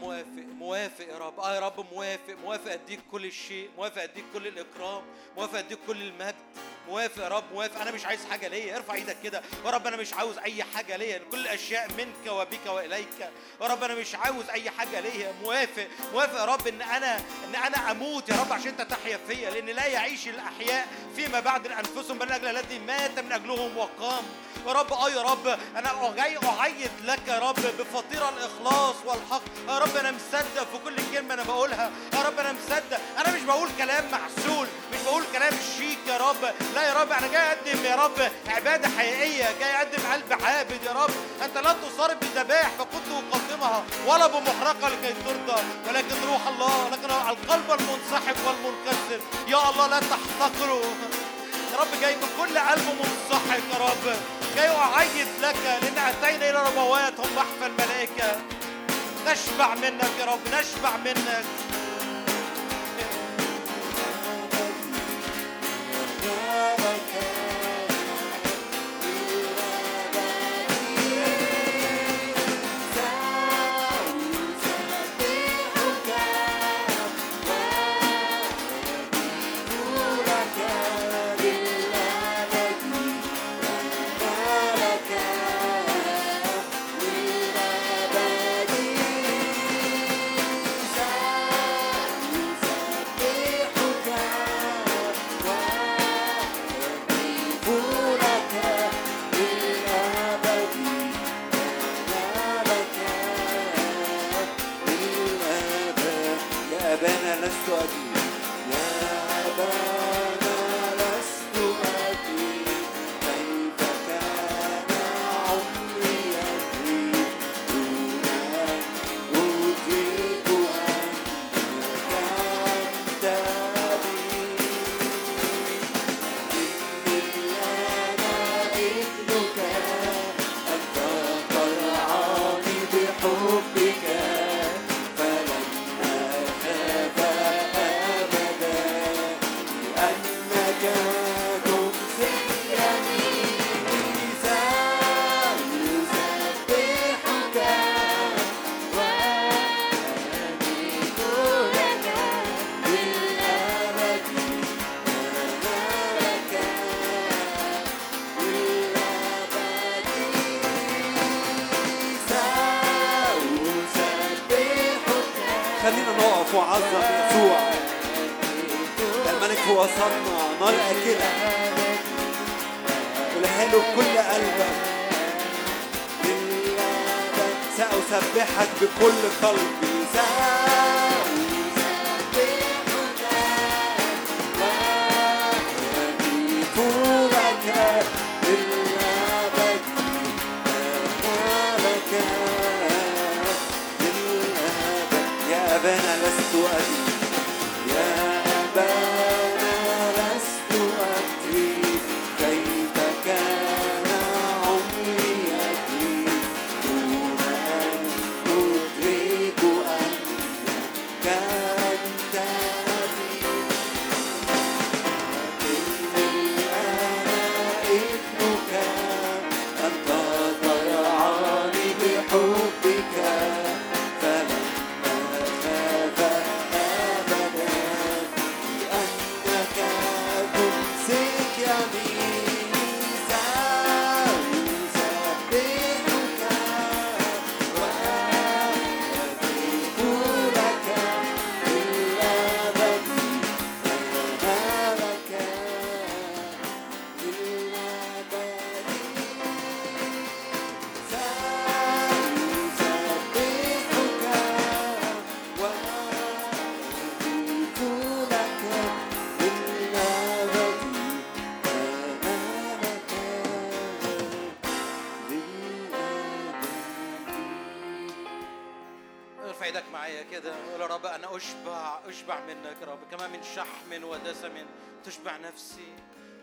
S4: آه يا رب موافق يا رب. آه يا رب موافق. موافق أديك كل شيء موافق أديك كل الإكرام. موافق أديك كل المجد. موافق يا رب. موافق. أنا مش عايز حاجة ليا. ارفع إيدك كده. يا رب أنا مش عاوز أي حاجة ليا. كل الأشياء منك وبك وإليك. يا رب أنا مش عاوز أي حاجة ليا. موافق. موافق يا رب إن أنا إن أنا أموت يا رب عشان انت تحيا فيا. لأن لا يعيش الأحياء فيما بعد أنفسهم. بل أجل الذي مات من أجلهم وقام. يا رب آه يا رب. أنا أعيد لك يا رب بفطيره الإخلاص والحق. يا رب أنا مصدق في كل كلمة أنا بقولها. يا رب أنا مصدق. أنا مش بقول كلام محسول مش بقول كلام شيك يا رب. لا يا رب أنا جاي أقدم يا رب عبادة حقيقية جاي أقدم قلب عابد يا رب. أنت لا تصارب بذبائح فكنت أقدمها. ولا بمحرقة لكي ترضى ولكن روح الله لكن القلب المنسحب والمنكسر. يا الله لا تحتقره يا رب جاي بكل قلب منسحق يا رب. جاي أعيد لك لأن أتينا إلى ربوات. هم محفى الملائكة. نشبع منك يا رب نشبع منك.
S2: يا أبانا لست أدري
S4: نفسي.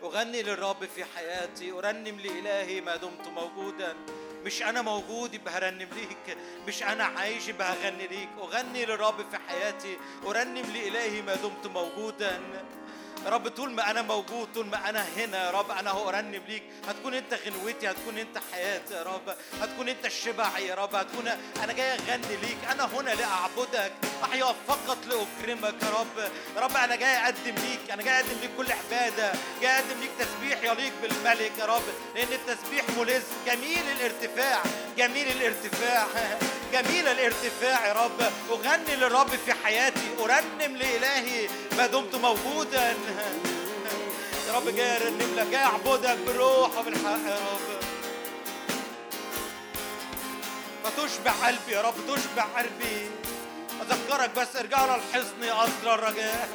S4: أغني للرب في حياتي أرنم لإلهي ما دمت موجودا. مش أنا موجود يبقى هرنم ليك مش أنا عايش يبقى هغني ليك. أغني للرب في حياتي أرنم لإلهي ما دمت موجودا. يا رب طول ما أنا موجود طول ما أنا هنا يا رب أنا هو ارنم ليك هتكون أنت غنوتي هتكون أنت حياتي يا رب. هتكون أنت الشبع يا رب. هتكون أنا جاي أغني ليك. أنا هنا لأعبدك. احيا فقط لأكرمك يا رب. يا رب أنا جاي أقدم ليك. أنا جاي أقدم ليك كل عبادة. جاي أقدم ليك تسبيح يليق بالملك يا رب. لأن التسبيح ملز. جميل الارتفاع. جميل الارتفاع. *laughs* جميل الارتفاع يا رب أغني للرب في حياتي أرنم لإلهي ما دمت موجودا. يا *laughs* رب جاي أرنم لك جاي أعبدك بالروح وبالحق يا رب. فتشبع قلبي يا رب تشبع قلبي. أذكرك بس ارجعوا للحصن يا اسرى الرجاء.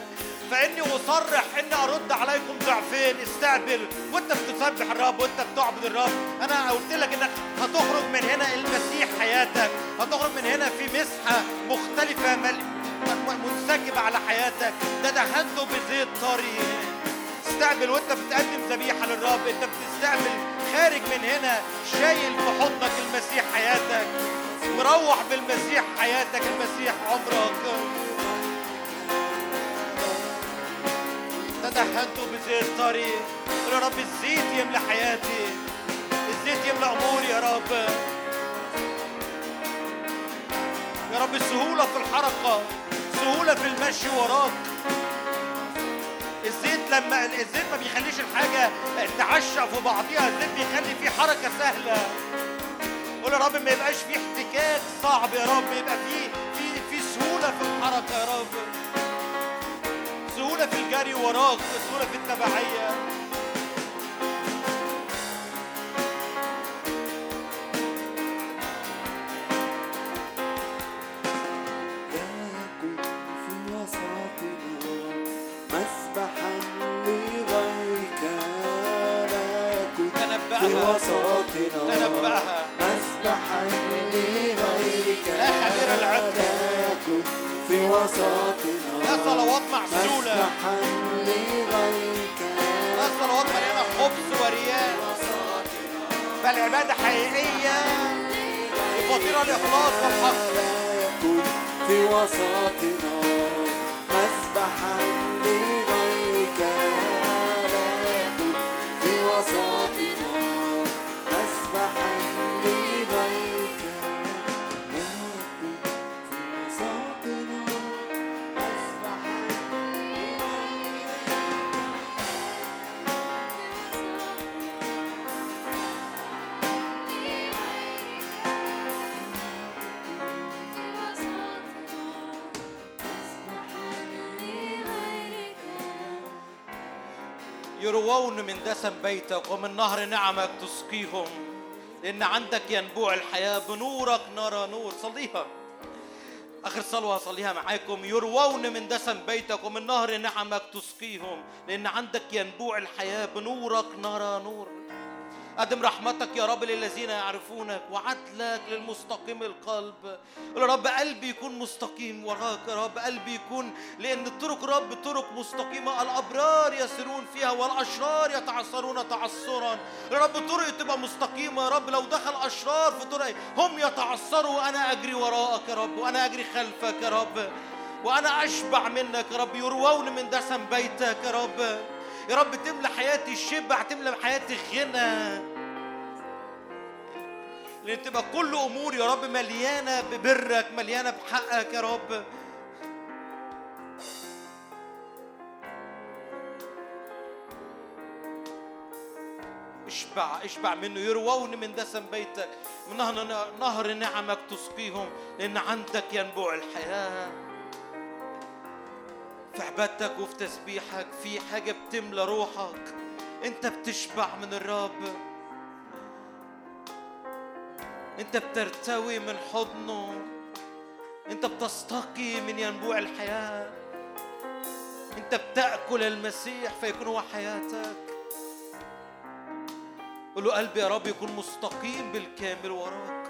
S4: فإني اصرح إني أرد عليكم ضعفين استقبل وأنت بتسبح الرب وأنت بتعبد الرب. أنا قلت لك إنك هتخرج من هنا المسيح حياتك. هتخرج من هنا في مسحة مختلفة منسكبه على حياتك. ده دهنته بزيت طري استقبل وأنت بتقدم ذبيحة للرب. أنت بتستقبل خارج من هنا شايل في حضنك المسيح حياتك. مروح بالمسيح حياتك المسيح عمرك. تدهنت بزيت طري قل يا رب الزيت يملى حياتي. الزيت يملى أموري يا رب. يا رب سهولة في الحركة سهولة في المشي وراك. الزيت لما الزيت ما بيخليش الحاجة تعشق في بعضيها. الزيت بيخلي فيه حركة سهلة. قول يا رب ما يبقاش فيه احتكاك صعب يا رب. يبقى فيه في في سهولة في الحركة يا رب. سهولة في الجري وراك سهولة في التبعية.
S1: في وسطنا
S4: تنبأها
S1: مسبحا لغيرك وسطنا
S4: لا صلوات معسولة لا صلوات مليانة خبز وريان بل عبادة حقيقية. بفطيرة الإخلاص والحق.
S1: في وسطنا مسبحا لغيرك يروون من دسم بيتك ومن نهر نعمك تسقيهم. لأن عندك ينبوع الحياة بنورك نرى نور. صليها. آخر صلوة هصليها معاكم. يروون من دسم بيتك ومن نهر نعمك تسقيهم. لأن عندك ينبوع الحياة بنورك نرى نور. قدم رحمتك يا رب للذين يعرفونك وعدلك للمستقيم القلب. يا رب قلبي يكون مستقيم وراك يا رب. قلبي يكون لأن الطرق رب طرق مستقيمة. الأبرار يسيرون فيها والأشرار يتعثرون تعثرا. يا رب طرق تبقى مستقيمة يا رب. لو دخل أشرار في طرقي هم يتعثروا. وأنا أجري وراءك يا رب. وأنا أجري خلفك يا رب. وأنا أشبع منك يا رب. يروون من دسم بيتك يا رب. يا رب تملى حياتي شبع تملى حياتي غنى لأن تبقى كل أمور يا رب مليانة ببرك مليانة بحقك يا رب. اشبع اشبع منه يروون من دسم بيتك. من نهر, نعمك تسقيهم لأن عندك ينبوع الحياة. في عبادتك وفي تسبيحك في حاجة بتملى روحك. انت بتشبع من الرب. انت بترتوي من حضنه. انت بتستقي من ينبوع الحياة. انت بتأكل المسيح فيكون هو حياتك. قل له قلبي يا رب يكون مستقيم بالكامل وراك.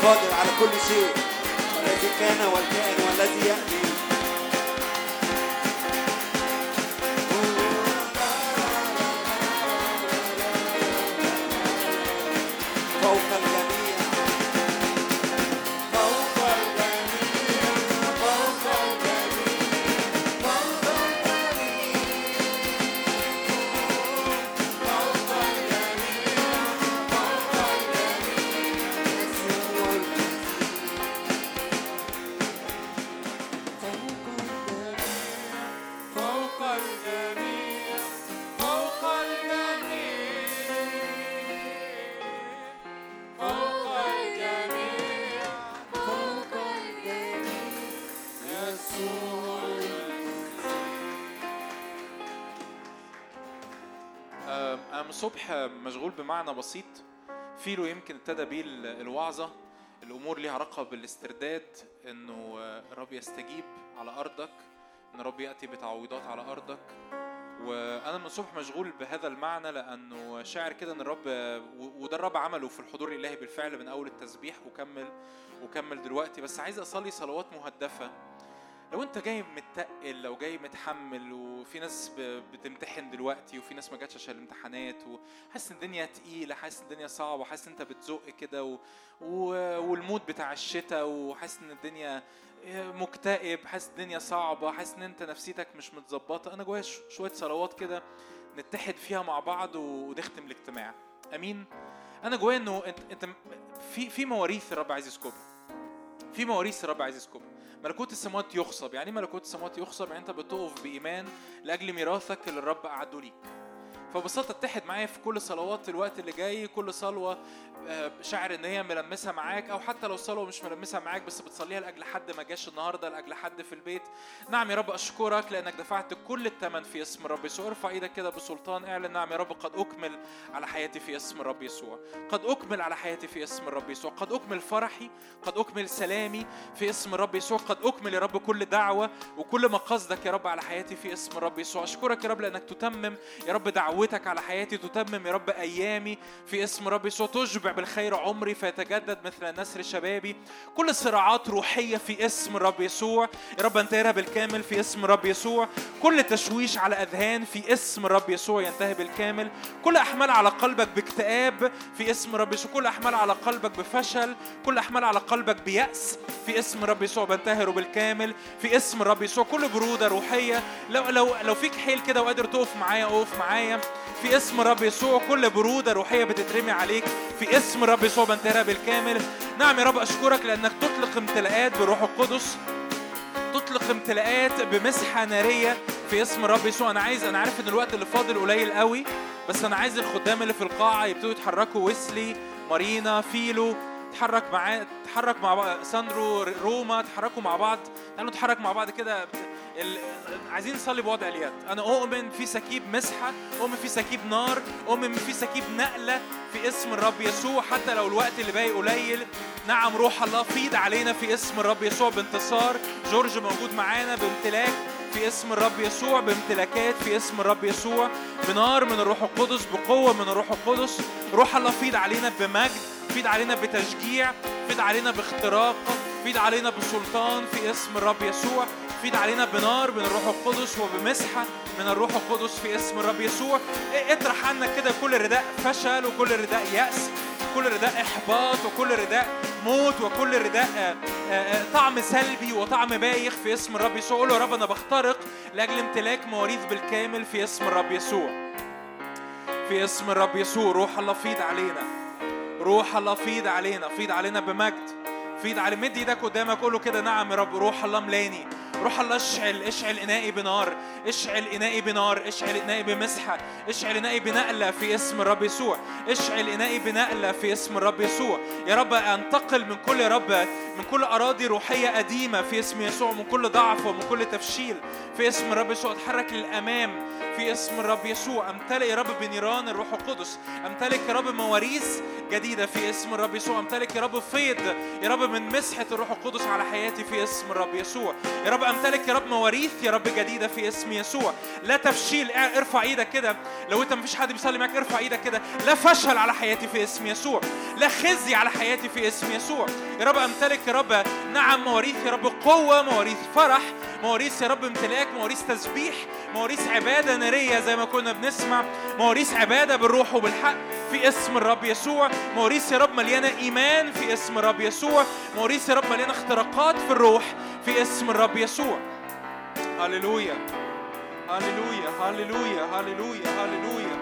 S6: القادر على كل شيء. والذي كان والكائن والذي يأتي.
S7: مشغول بمعنى بسيط فيلو يمكن ابتدى بيه ال- الوعظة الأمور ليها علاقة بالاسترداد إنه آه، الرب يستجيب على أرضك إن الرب يأتي بتعويضات على أرضك. وأنا من الصبح مشغول بهذا المعنى لأنه شاعر كده إن الرب وده الرب عمله في الحضور الإلهي بالفعل من أول التسبيح وكمل وكمل دلوقتي. بس عايز أصلي صلوات مهدفة. لو انت جاي متقل لو جاي متحمل وفي ناس بتمتحن دلوقتي وفي ناس ما جاتش عشان الامتحانات وحاسس إن الدنيا تقيلة حاسس إن الدنيا صعبة حاسس إن انت بتزق كده و... و... والمود بتاع الشتاء وحاسس إن الدنيا مكتئب حاسس الدنيا صعبة حاسس إن انت نفسيتك مش متظبطة. أنا جوايا شوية صلوات كده نتحد فيها مع بعض ونختم الاجتماع. أمين؟ أنا جوايا إنه أنت أنت في في مواريث الرب عايز يسكبها في مواريث الرب عايز يسكبها ملكوت السماوات يخصب. يعني إيه ملكوت السماوات يخصب؟ يعني أنت بتقف بإيمان لأجل ميراثك اللي الرب أعده ليك. فببساطه اتحد معايا في كل صلوات الوقت اللي جاي كل صلوة آه، شاعر إن هي ملمسة معاك أو حتى لو صلوة مش ملمسة معاك بس بتصليها لأجل حد ما جاش النهارده لأجل حد في البيت. نعم يا رب أشكرك لأنك دفعت كل الثمن في اسم الرب يسوع. ارفع إيدك كده بسلطان اعلن نعم يا رب قد أكمل على حياتي في اسم الرب يسوع. قد أكمل على حياتي في اسم الرب يسوع. قد أكمل فرحي قد أكمل سلامي في اسم الرب يسوع. قد أكمل يا رب كل دعوة وكل مقاصدك يا رب على حياتي في اسم الرب يسوع. أشكرك يا رب لأنك تتمم يا رب دعوتك على حياتي تتمم يا رب أيامي في اسم الرب يسوع تشبع بالخير عمري فيتجدد مثل نسر شبابي. كل صراعات روحية في اسم الرب يسوع. يا رب انتهرها بالكامل في اسم الرب يسوع. كل تشويش على أذهان في اسم الرب يسوع ينتهي بالكامل. كل أحمال على قلبك باكتئاب في اسم الرب يسوع. كل أحمال على قلبك بفشل. كل أحمال على قلبك بيأس في اسم الرب يسوع. بنتهره بالكامل في اسم الرب يسوع. كل برودة روحية. لو لو لو فيك حيل كده وقادر تقف معايا اقف معايا. في اسم الرب يسوع كل برودة روحية بتترمي عليك. في اسم الرب يسوع بنتهرها بالكامل. نعم يا رب أشكرك لأنك تطلق امتلاءات بروح القدس. تطلق امتلاءات بمسحة نارية في اسم الرب يسوع. أنا عايز أنا عارف إن الوقت اللي فاضل قليل قوي بس أنا عايز الخدام اللي في القاعة يبتدوا يتحركوا. ويسلي مارينا فيلو تحرك معاه تحرك مع ساندرو روما تحركوا مع بعض. تعالوا نتحرك مع بعض كده. عايزين نصلي بوضع اليد. أنا أؤمن في سكيب مسحة أؤمن في سكيب نار أؤمن في سكيب نقلة في اسم الرب يسوع. حتى لو الوقت اللي باقي قليل نعم روح الله فيض علينا في اسم الرب يسوع بانتصار. جورج موجود معانا بامتلاك في اسم الرب يسوع بامتلاكات في اسم الرب يسوع. بنار من الروح القدس بقوة من الروح القدس. روح الله فيض علينا بمجد فيض علينا بتشجيع فيض علينا باختراق فيض علينا بسلطان في اسم الرب يسوع. فيض علينا بنار من الروح القدس وبمسحة من الروح القدس في اسم الرب يسوع. إيه، اطرح عنك كده كل رداء فشل وكل رداء يأس كل رداء إحباط وكل رداء موت وكل رداء آه، آه، آه، طعم سلبي وطعم بايخ في اسم الرب يسوع. قول يا رب أنا بخترق لأجل امتلاك مواريث بالكامل في اسم الرب يسوع. في اسم الرب يسوع روح الله فيض علينا. روح الله فيض علينا فيض علينا بمجد. فيض على مد إيدك قدامك قول له كده نعم يا رب روح الله ملاني روح الله اشعل اشعل انائي بنار اشعل انائي بنار اشعل انائي بمسحة اشعل انائي بنقلة في اسم الرب يسوع اشعل انائي بنقلة في اسم الرب يسوع يا رب أنتقل من كل يا رب
S2: من كل أراضي روحية قديمة في اسم يسوع من كل ضعف ومن كل تفشيل في اسم الرب يسوع اتحرك للأمام في اسم الرب يسوع أمتلئ يا رب بنيران الروح القدس امتلك يا رب مواريث جديدة في اسم الرب يسوع امتلك يا رب فيض يا رب من مسحة الروح القدس على حياتي في اسم الرب يسوع. يا رب أمتلك يا رب مواريث يا رب جديدة في اسم يسوع. لا تفشيل ارفع إيدك كده. لو انت مفيش حد بيصلي معاك ارفع إيدك كده. لا فشل على حياتي في اسم يسوع. لا خزي على حياتي في اسم يسوع. يا رب أمتلك يا رب نعم مواريث يا رب قوة مواريث فرح مواريث يا رب امتلاك مواريث تسبيح مواريث عبادة نارية زي ما كنا بنسمع مواريث عبادة بالروح وبالحق في اسم الرب يسوع مواريث يا رب مليانة إيمان في اسم الرب يسوع. مواريث يا رب مليانة اختراقات في الروح في اسم الرب يسوع. هللويا. هللويا. هللويا. هللويا. هللويا.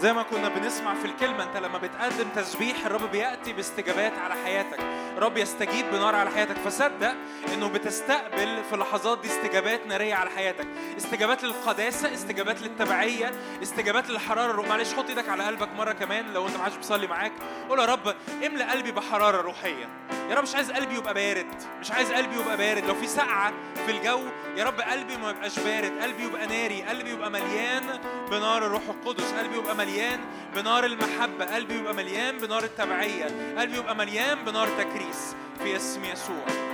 S2: زي ما كنا بنسمع في الكلمة أنت لما بتقدم تسبيح الرب بيأتي باستجابات على حياتك. الرب يستجيب بنار على حياتك. فصدق إنه بتستقبل في اللحظات دي استجابات نارية على حياتك. استجابات للقداسة استجابات للتبعية استجابات للحرارة الروح معلش حط إيدك على قلبك مرة كمان لو أنت ما حدش بيصلي معاك. قول يا رب املأ قلبي بحرارة روحية. يا رب مش عايز قلبي يبقى بارد. مش عايز قلبي يبقى بارد. لو في سقعة في الجو يا رب قلبي ما يبقاش بارد. قلبي يبقى ناري. قلبي يبقى مليان بنار الروح القدس. قلبي يبقى مليان بنار المحبة. قلبي يبقى مليان بنار التبعية. قلبي يبقى مليان بنار تكريس في اسم يسوع.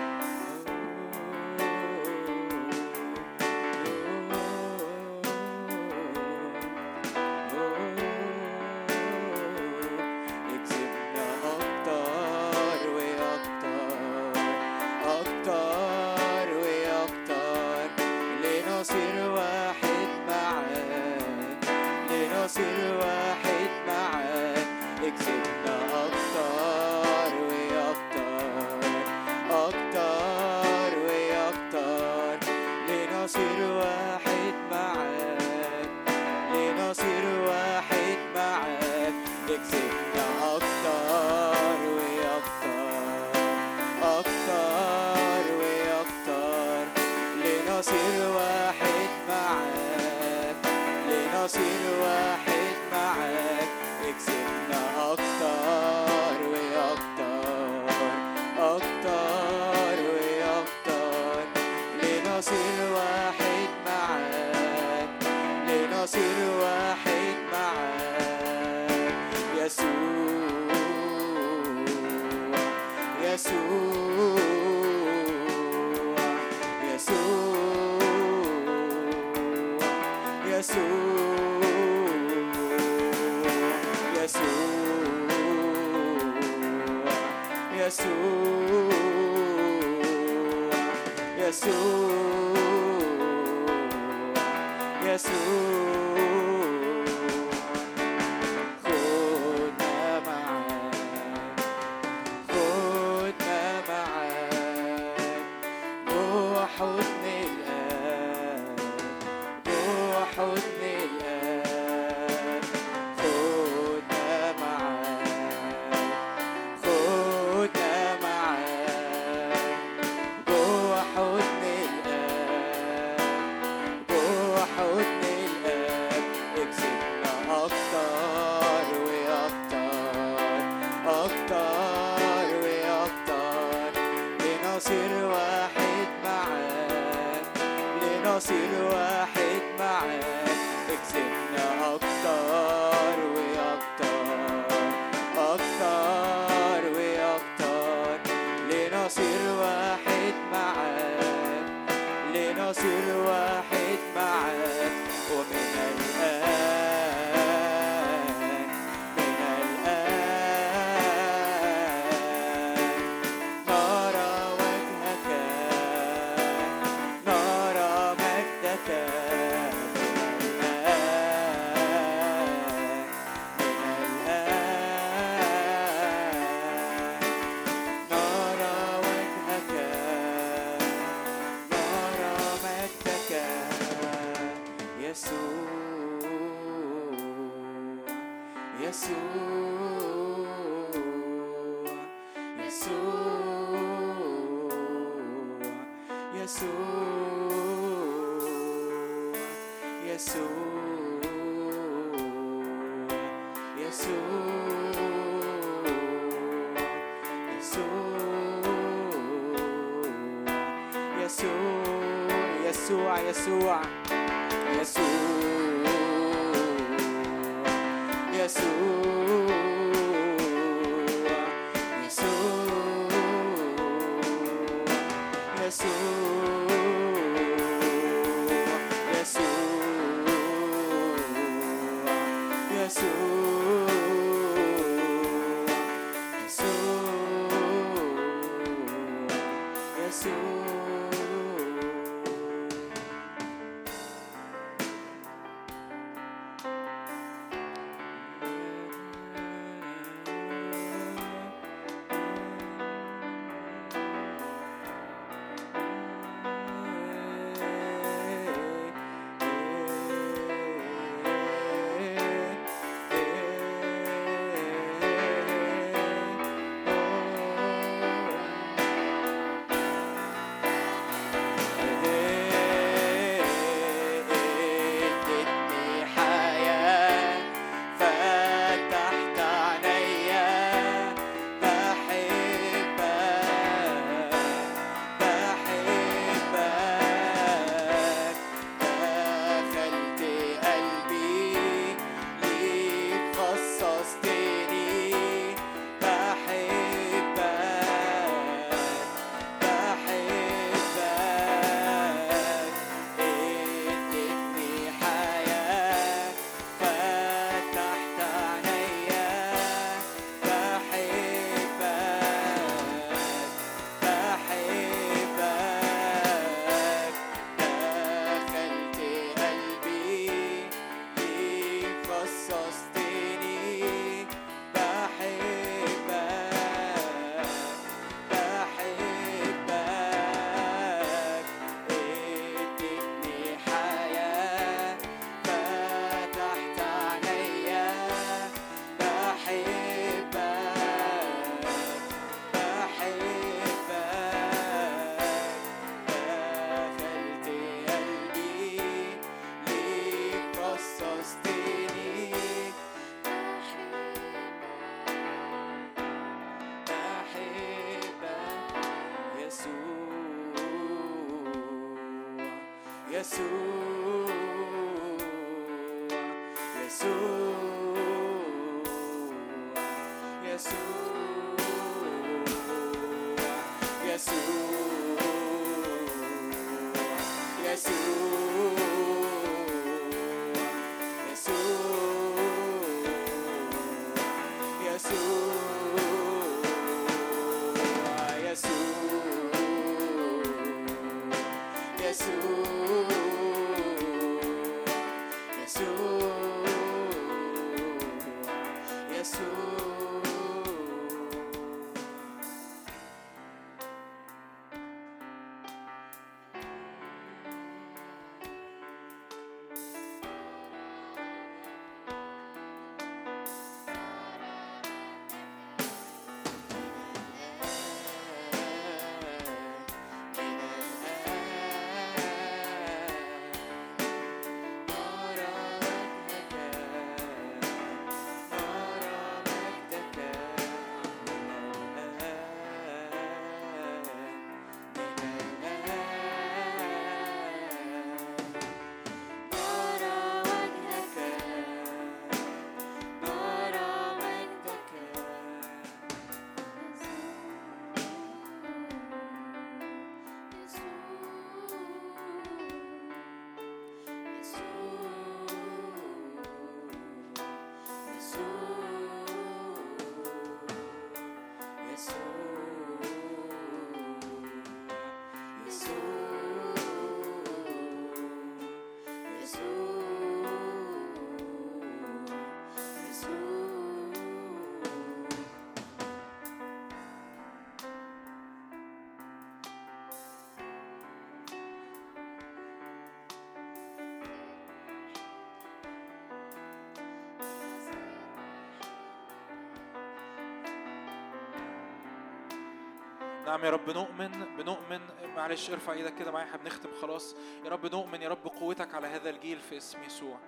S7: نعم يا رب نؤمن بنؤمن. معلش ارفع إيدك كده معايا إحنا بنختم خلاص. يا رب نؤمن يا رب قوتك على هذا الجيل في اسم يسوع.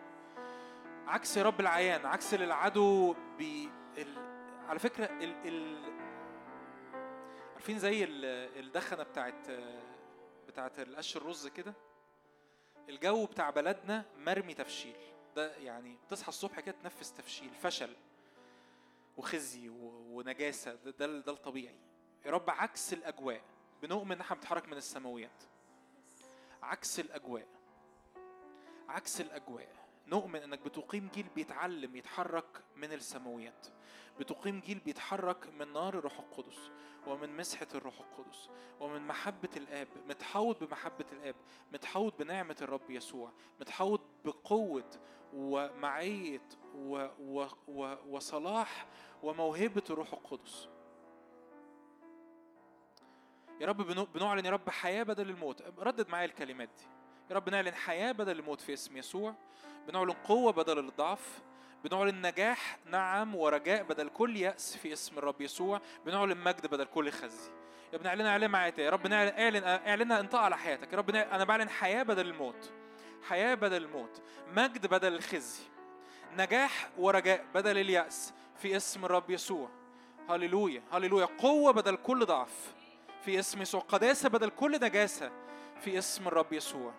S7: عكس يا رب العيان عكس اللي العدو بي ال... على فكرة ال... ال... عارفين زي ال... الدخنة بتاعت بتاعت القش الرز كده؟ الجو بتاع بلدنا مرمي تفشيل. ده يعني تصحى الصبح كده تنفس تفشيل فشل وخزي و... ونجاسة. ده ده, ده الطبيعي. يا رب عكس الأجواء بنؤمن إن إحنا بنتحرك من السماويات. عكس الأجواء عكس الأجواء. نؤمن إنك بتقيم جيل بيتعلم يتحرك من السماويات. بتقيم جيل بيتحرك من نار الروح القدس ومن مسحة الروح القدس ومن محبة الآب. متحوط بمحبة الآب متحوط بنعمة الرب يسوع متحوط بقوة ومعية و و و وصلاح وموهبة الروح القدس. يا رب بنعلن يا رب حياة بدل الموت. ردد معايا الكلمات دي. يا رب نعلن حياة بدل الموت في اسم يسوع. بنعلن قوة بدل الضعف. بنعلن نجاح نعم ورجاء بدل كل يأس في اسم الرب يسوع. بنعلن مجد بدل كل خزي. يا رب نعلنها اعلن معايا. يا رب نعلن اعلن اعلنها انطق على حياتك. يا رب نعلن أنا بعلن حياة بدل الموت. حياة بدل الموت. مجد بدل الخزي. نجاح ورجاء بدل اليأس في اسم الرب يسوع. هللويا هللويا. قوة بدل كل ضعف. في اسم يسوع. قداسة بدل كل نجاسة في اسم الرب يسوع.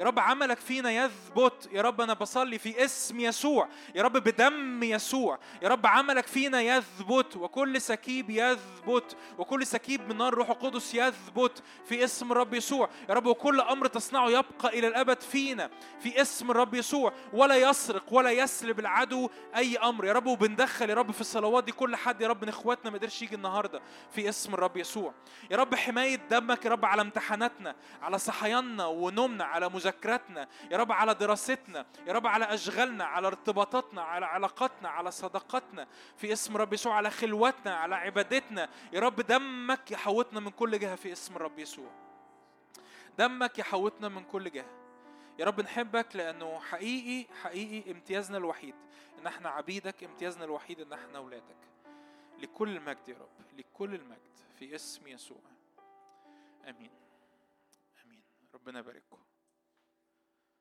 S7: يا رب عملك فينا يثبت يا رب أنا بصلي في اسم يسوع يا رب بدم يسوع يا رب عملك فينا يثبت وكل سكيب يثبت وكل سكيب من نار الروح القدس يثبت في اسم الرب يسوع يا رب وكل أمر تصنعه يبقى إلى الابد فينا في اسم الرب يسوع ولا يسرق ولا يسلب العدو اي أمر يا رب وبندخل يا رب في الصلوات دي كل حد يا رب من اخواتنا ما قدرش يجي النهارده في اسم الرب يسوع يا رب حمايه دمك يا رب على امتحاناتنا على صحياننا ونومنا على مذاكراتنا يا رب على دراستنا يا رب على أشغالنا على ارتباطاتنا على علاقاتنا على صداقاتنا. في اسم رب يسوع على خلوتنا على عبادتنا. يا رب دمك يحوطنا من كل جهة في اسم الرب يسوع. دمك يحوطنا من كل جهة. يا رب نحبك لأنه حقيقي حقيقي امتيازنا الوحيد إن إحنا عبيدك امتيازنا الوحيد إن إحنا اولادك لكل المجد يا رب لكل المجد في اسم يسوع. آمين. آمين. ربنا يبارككم.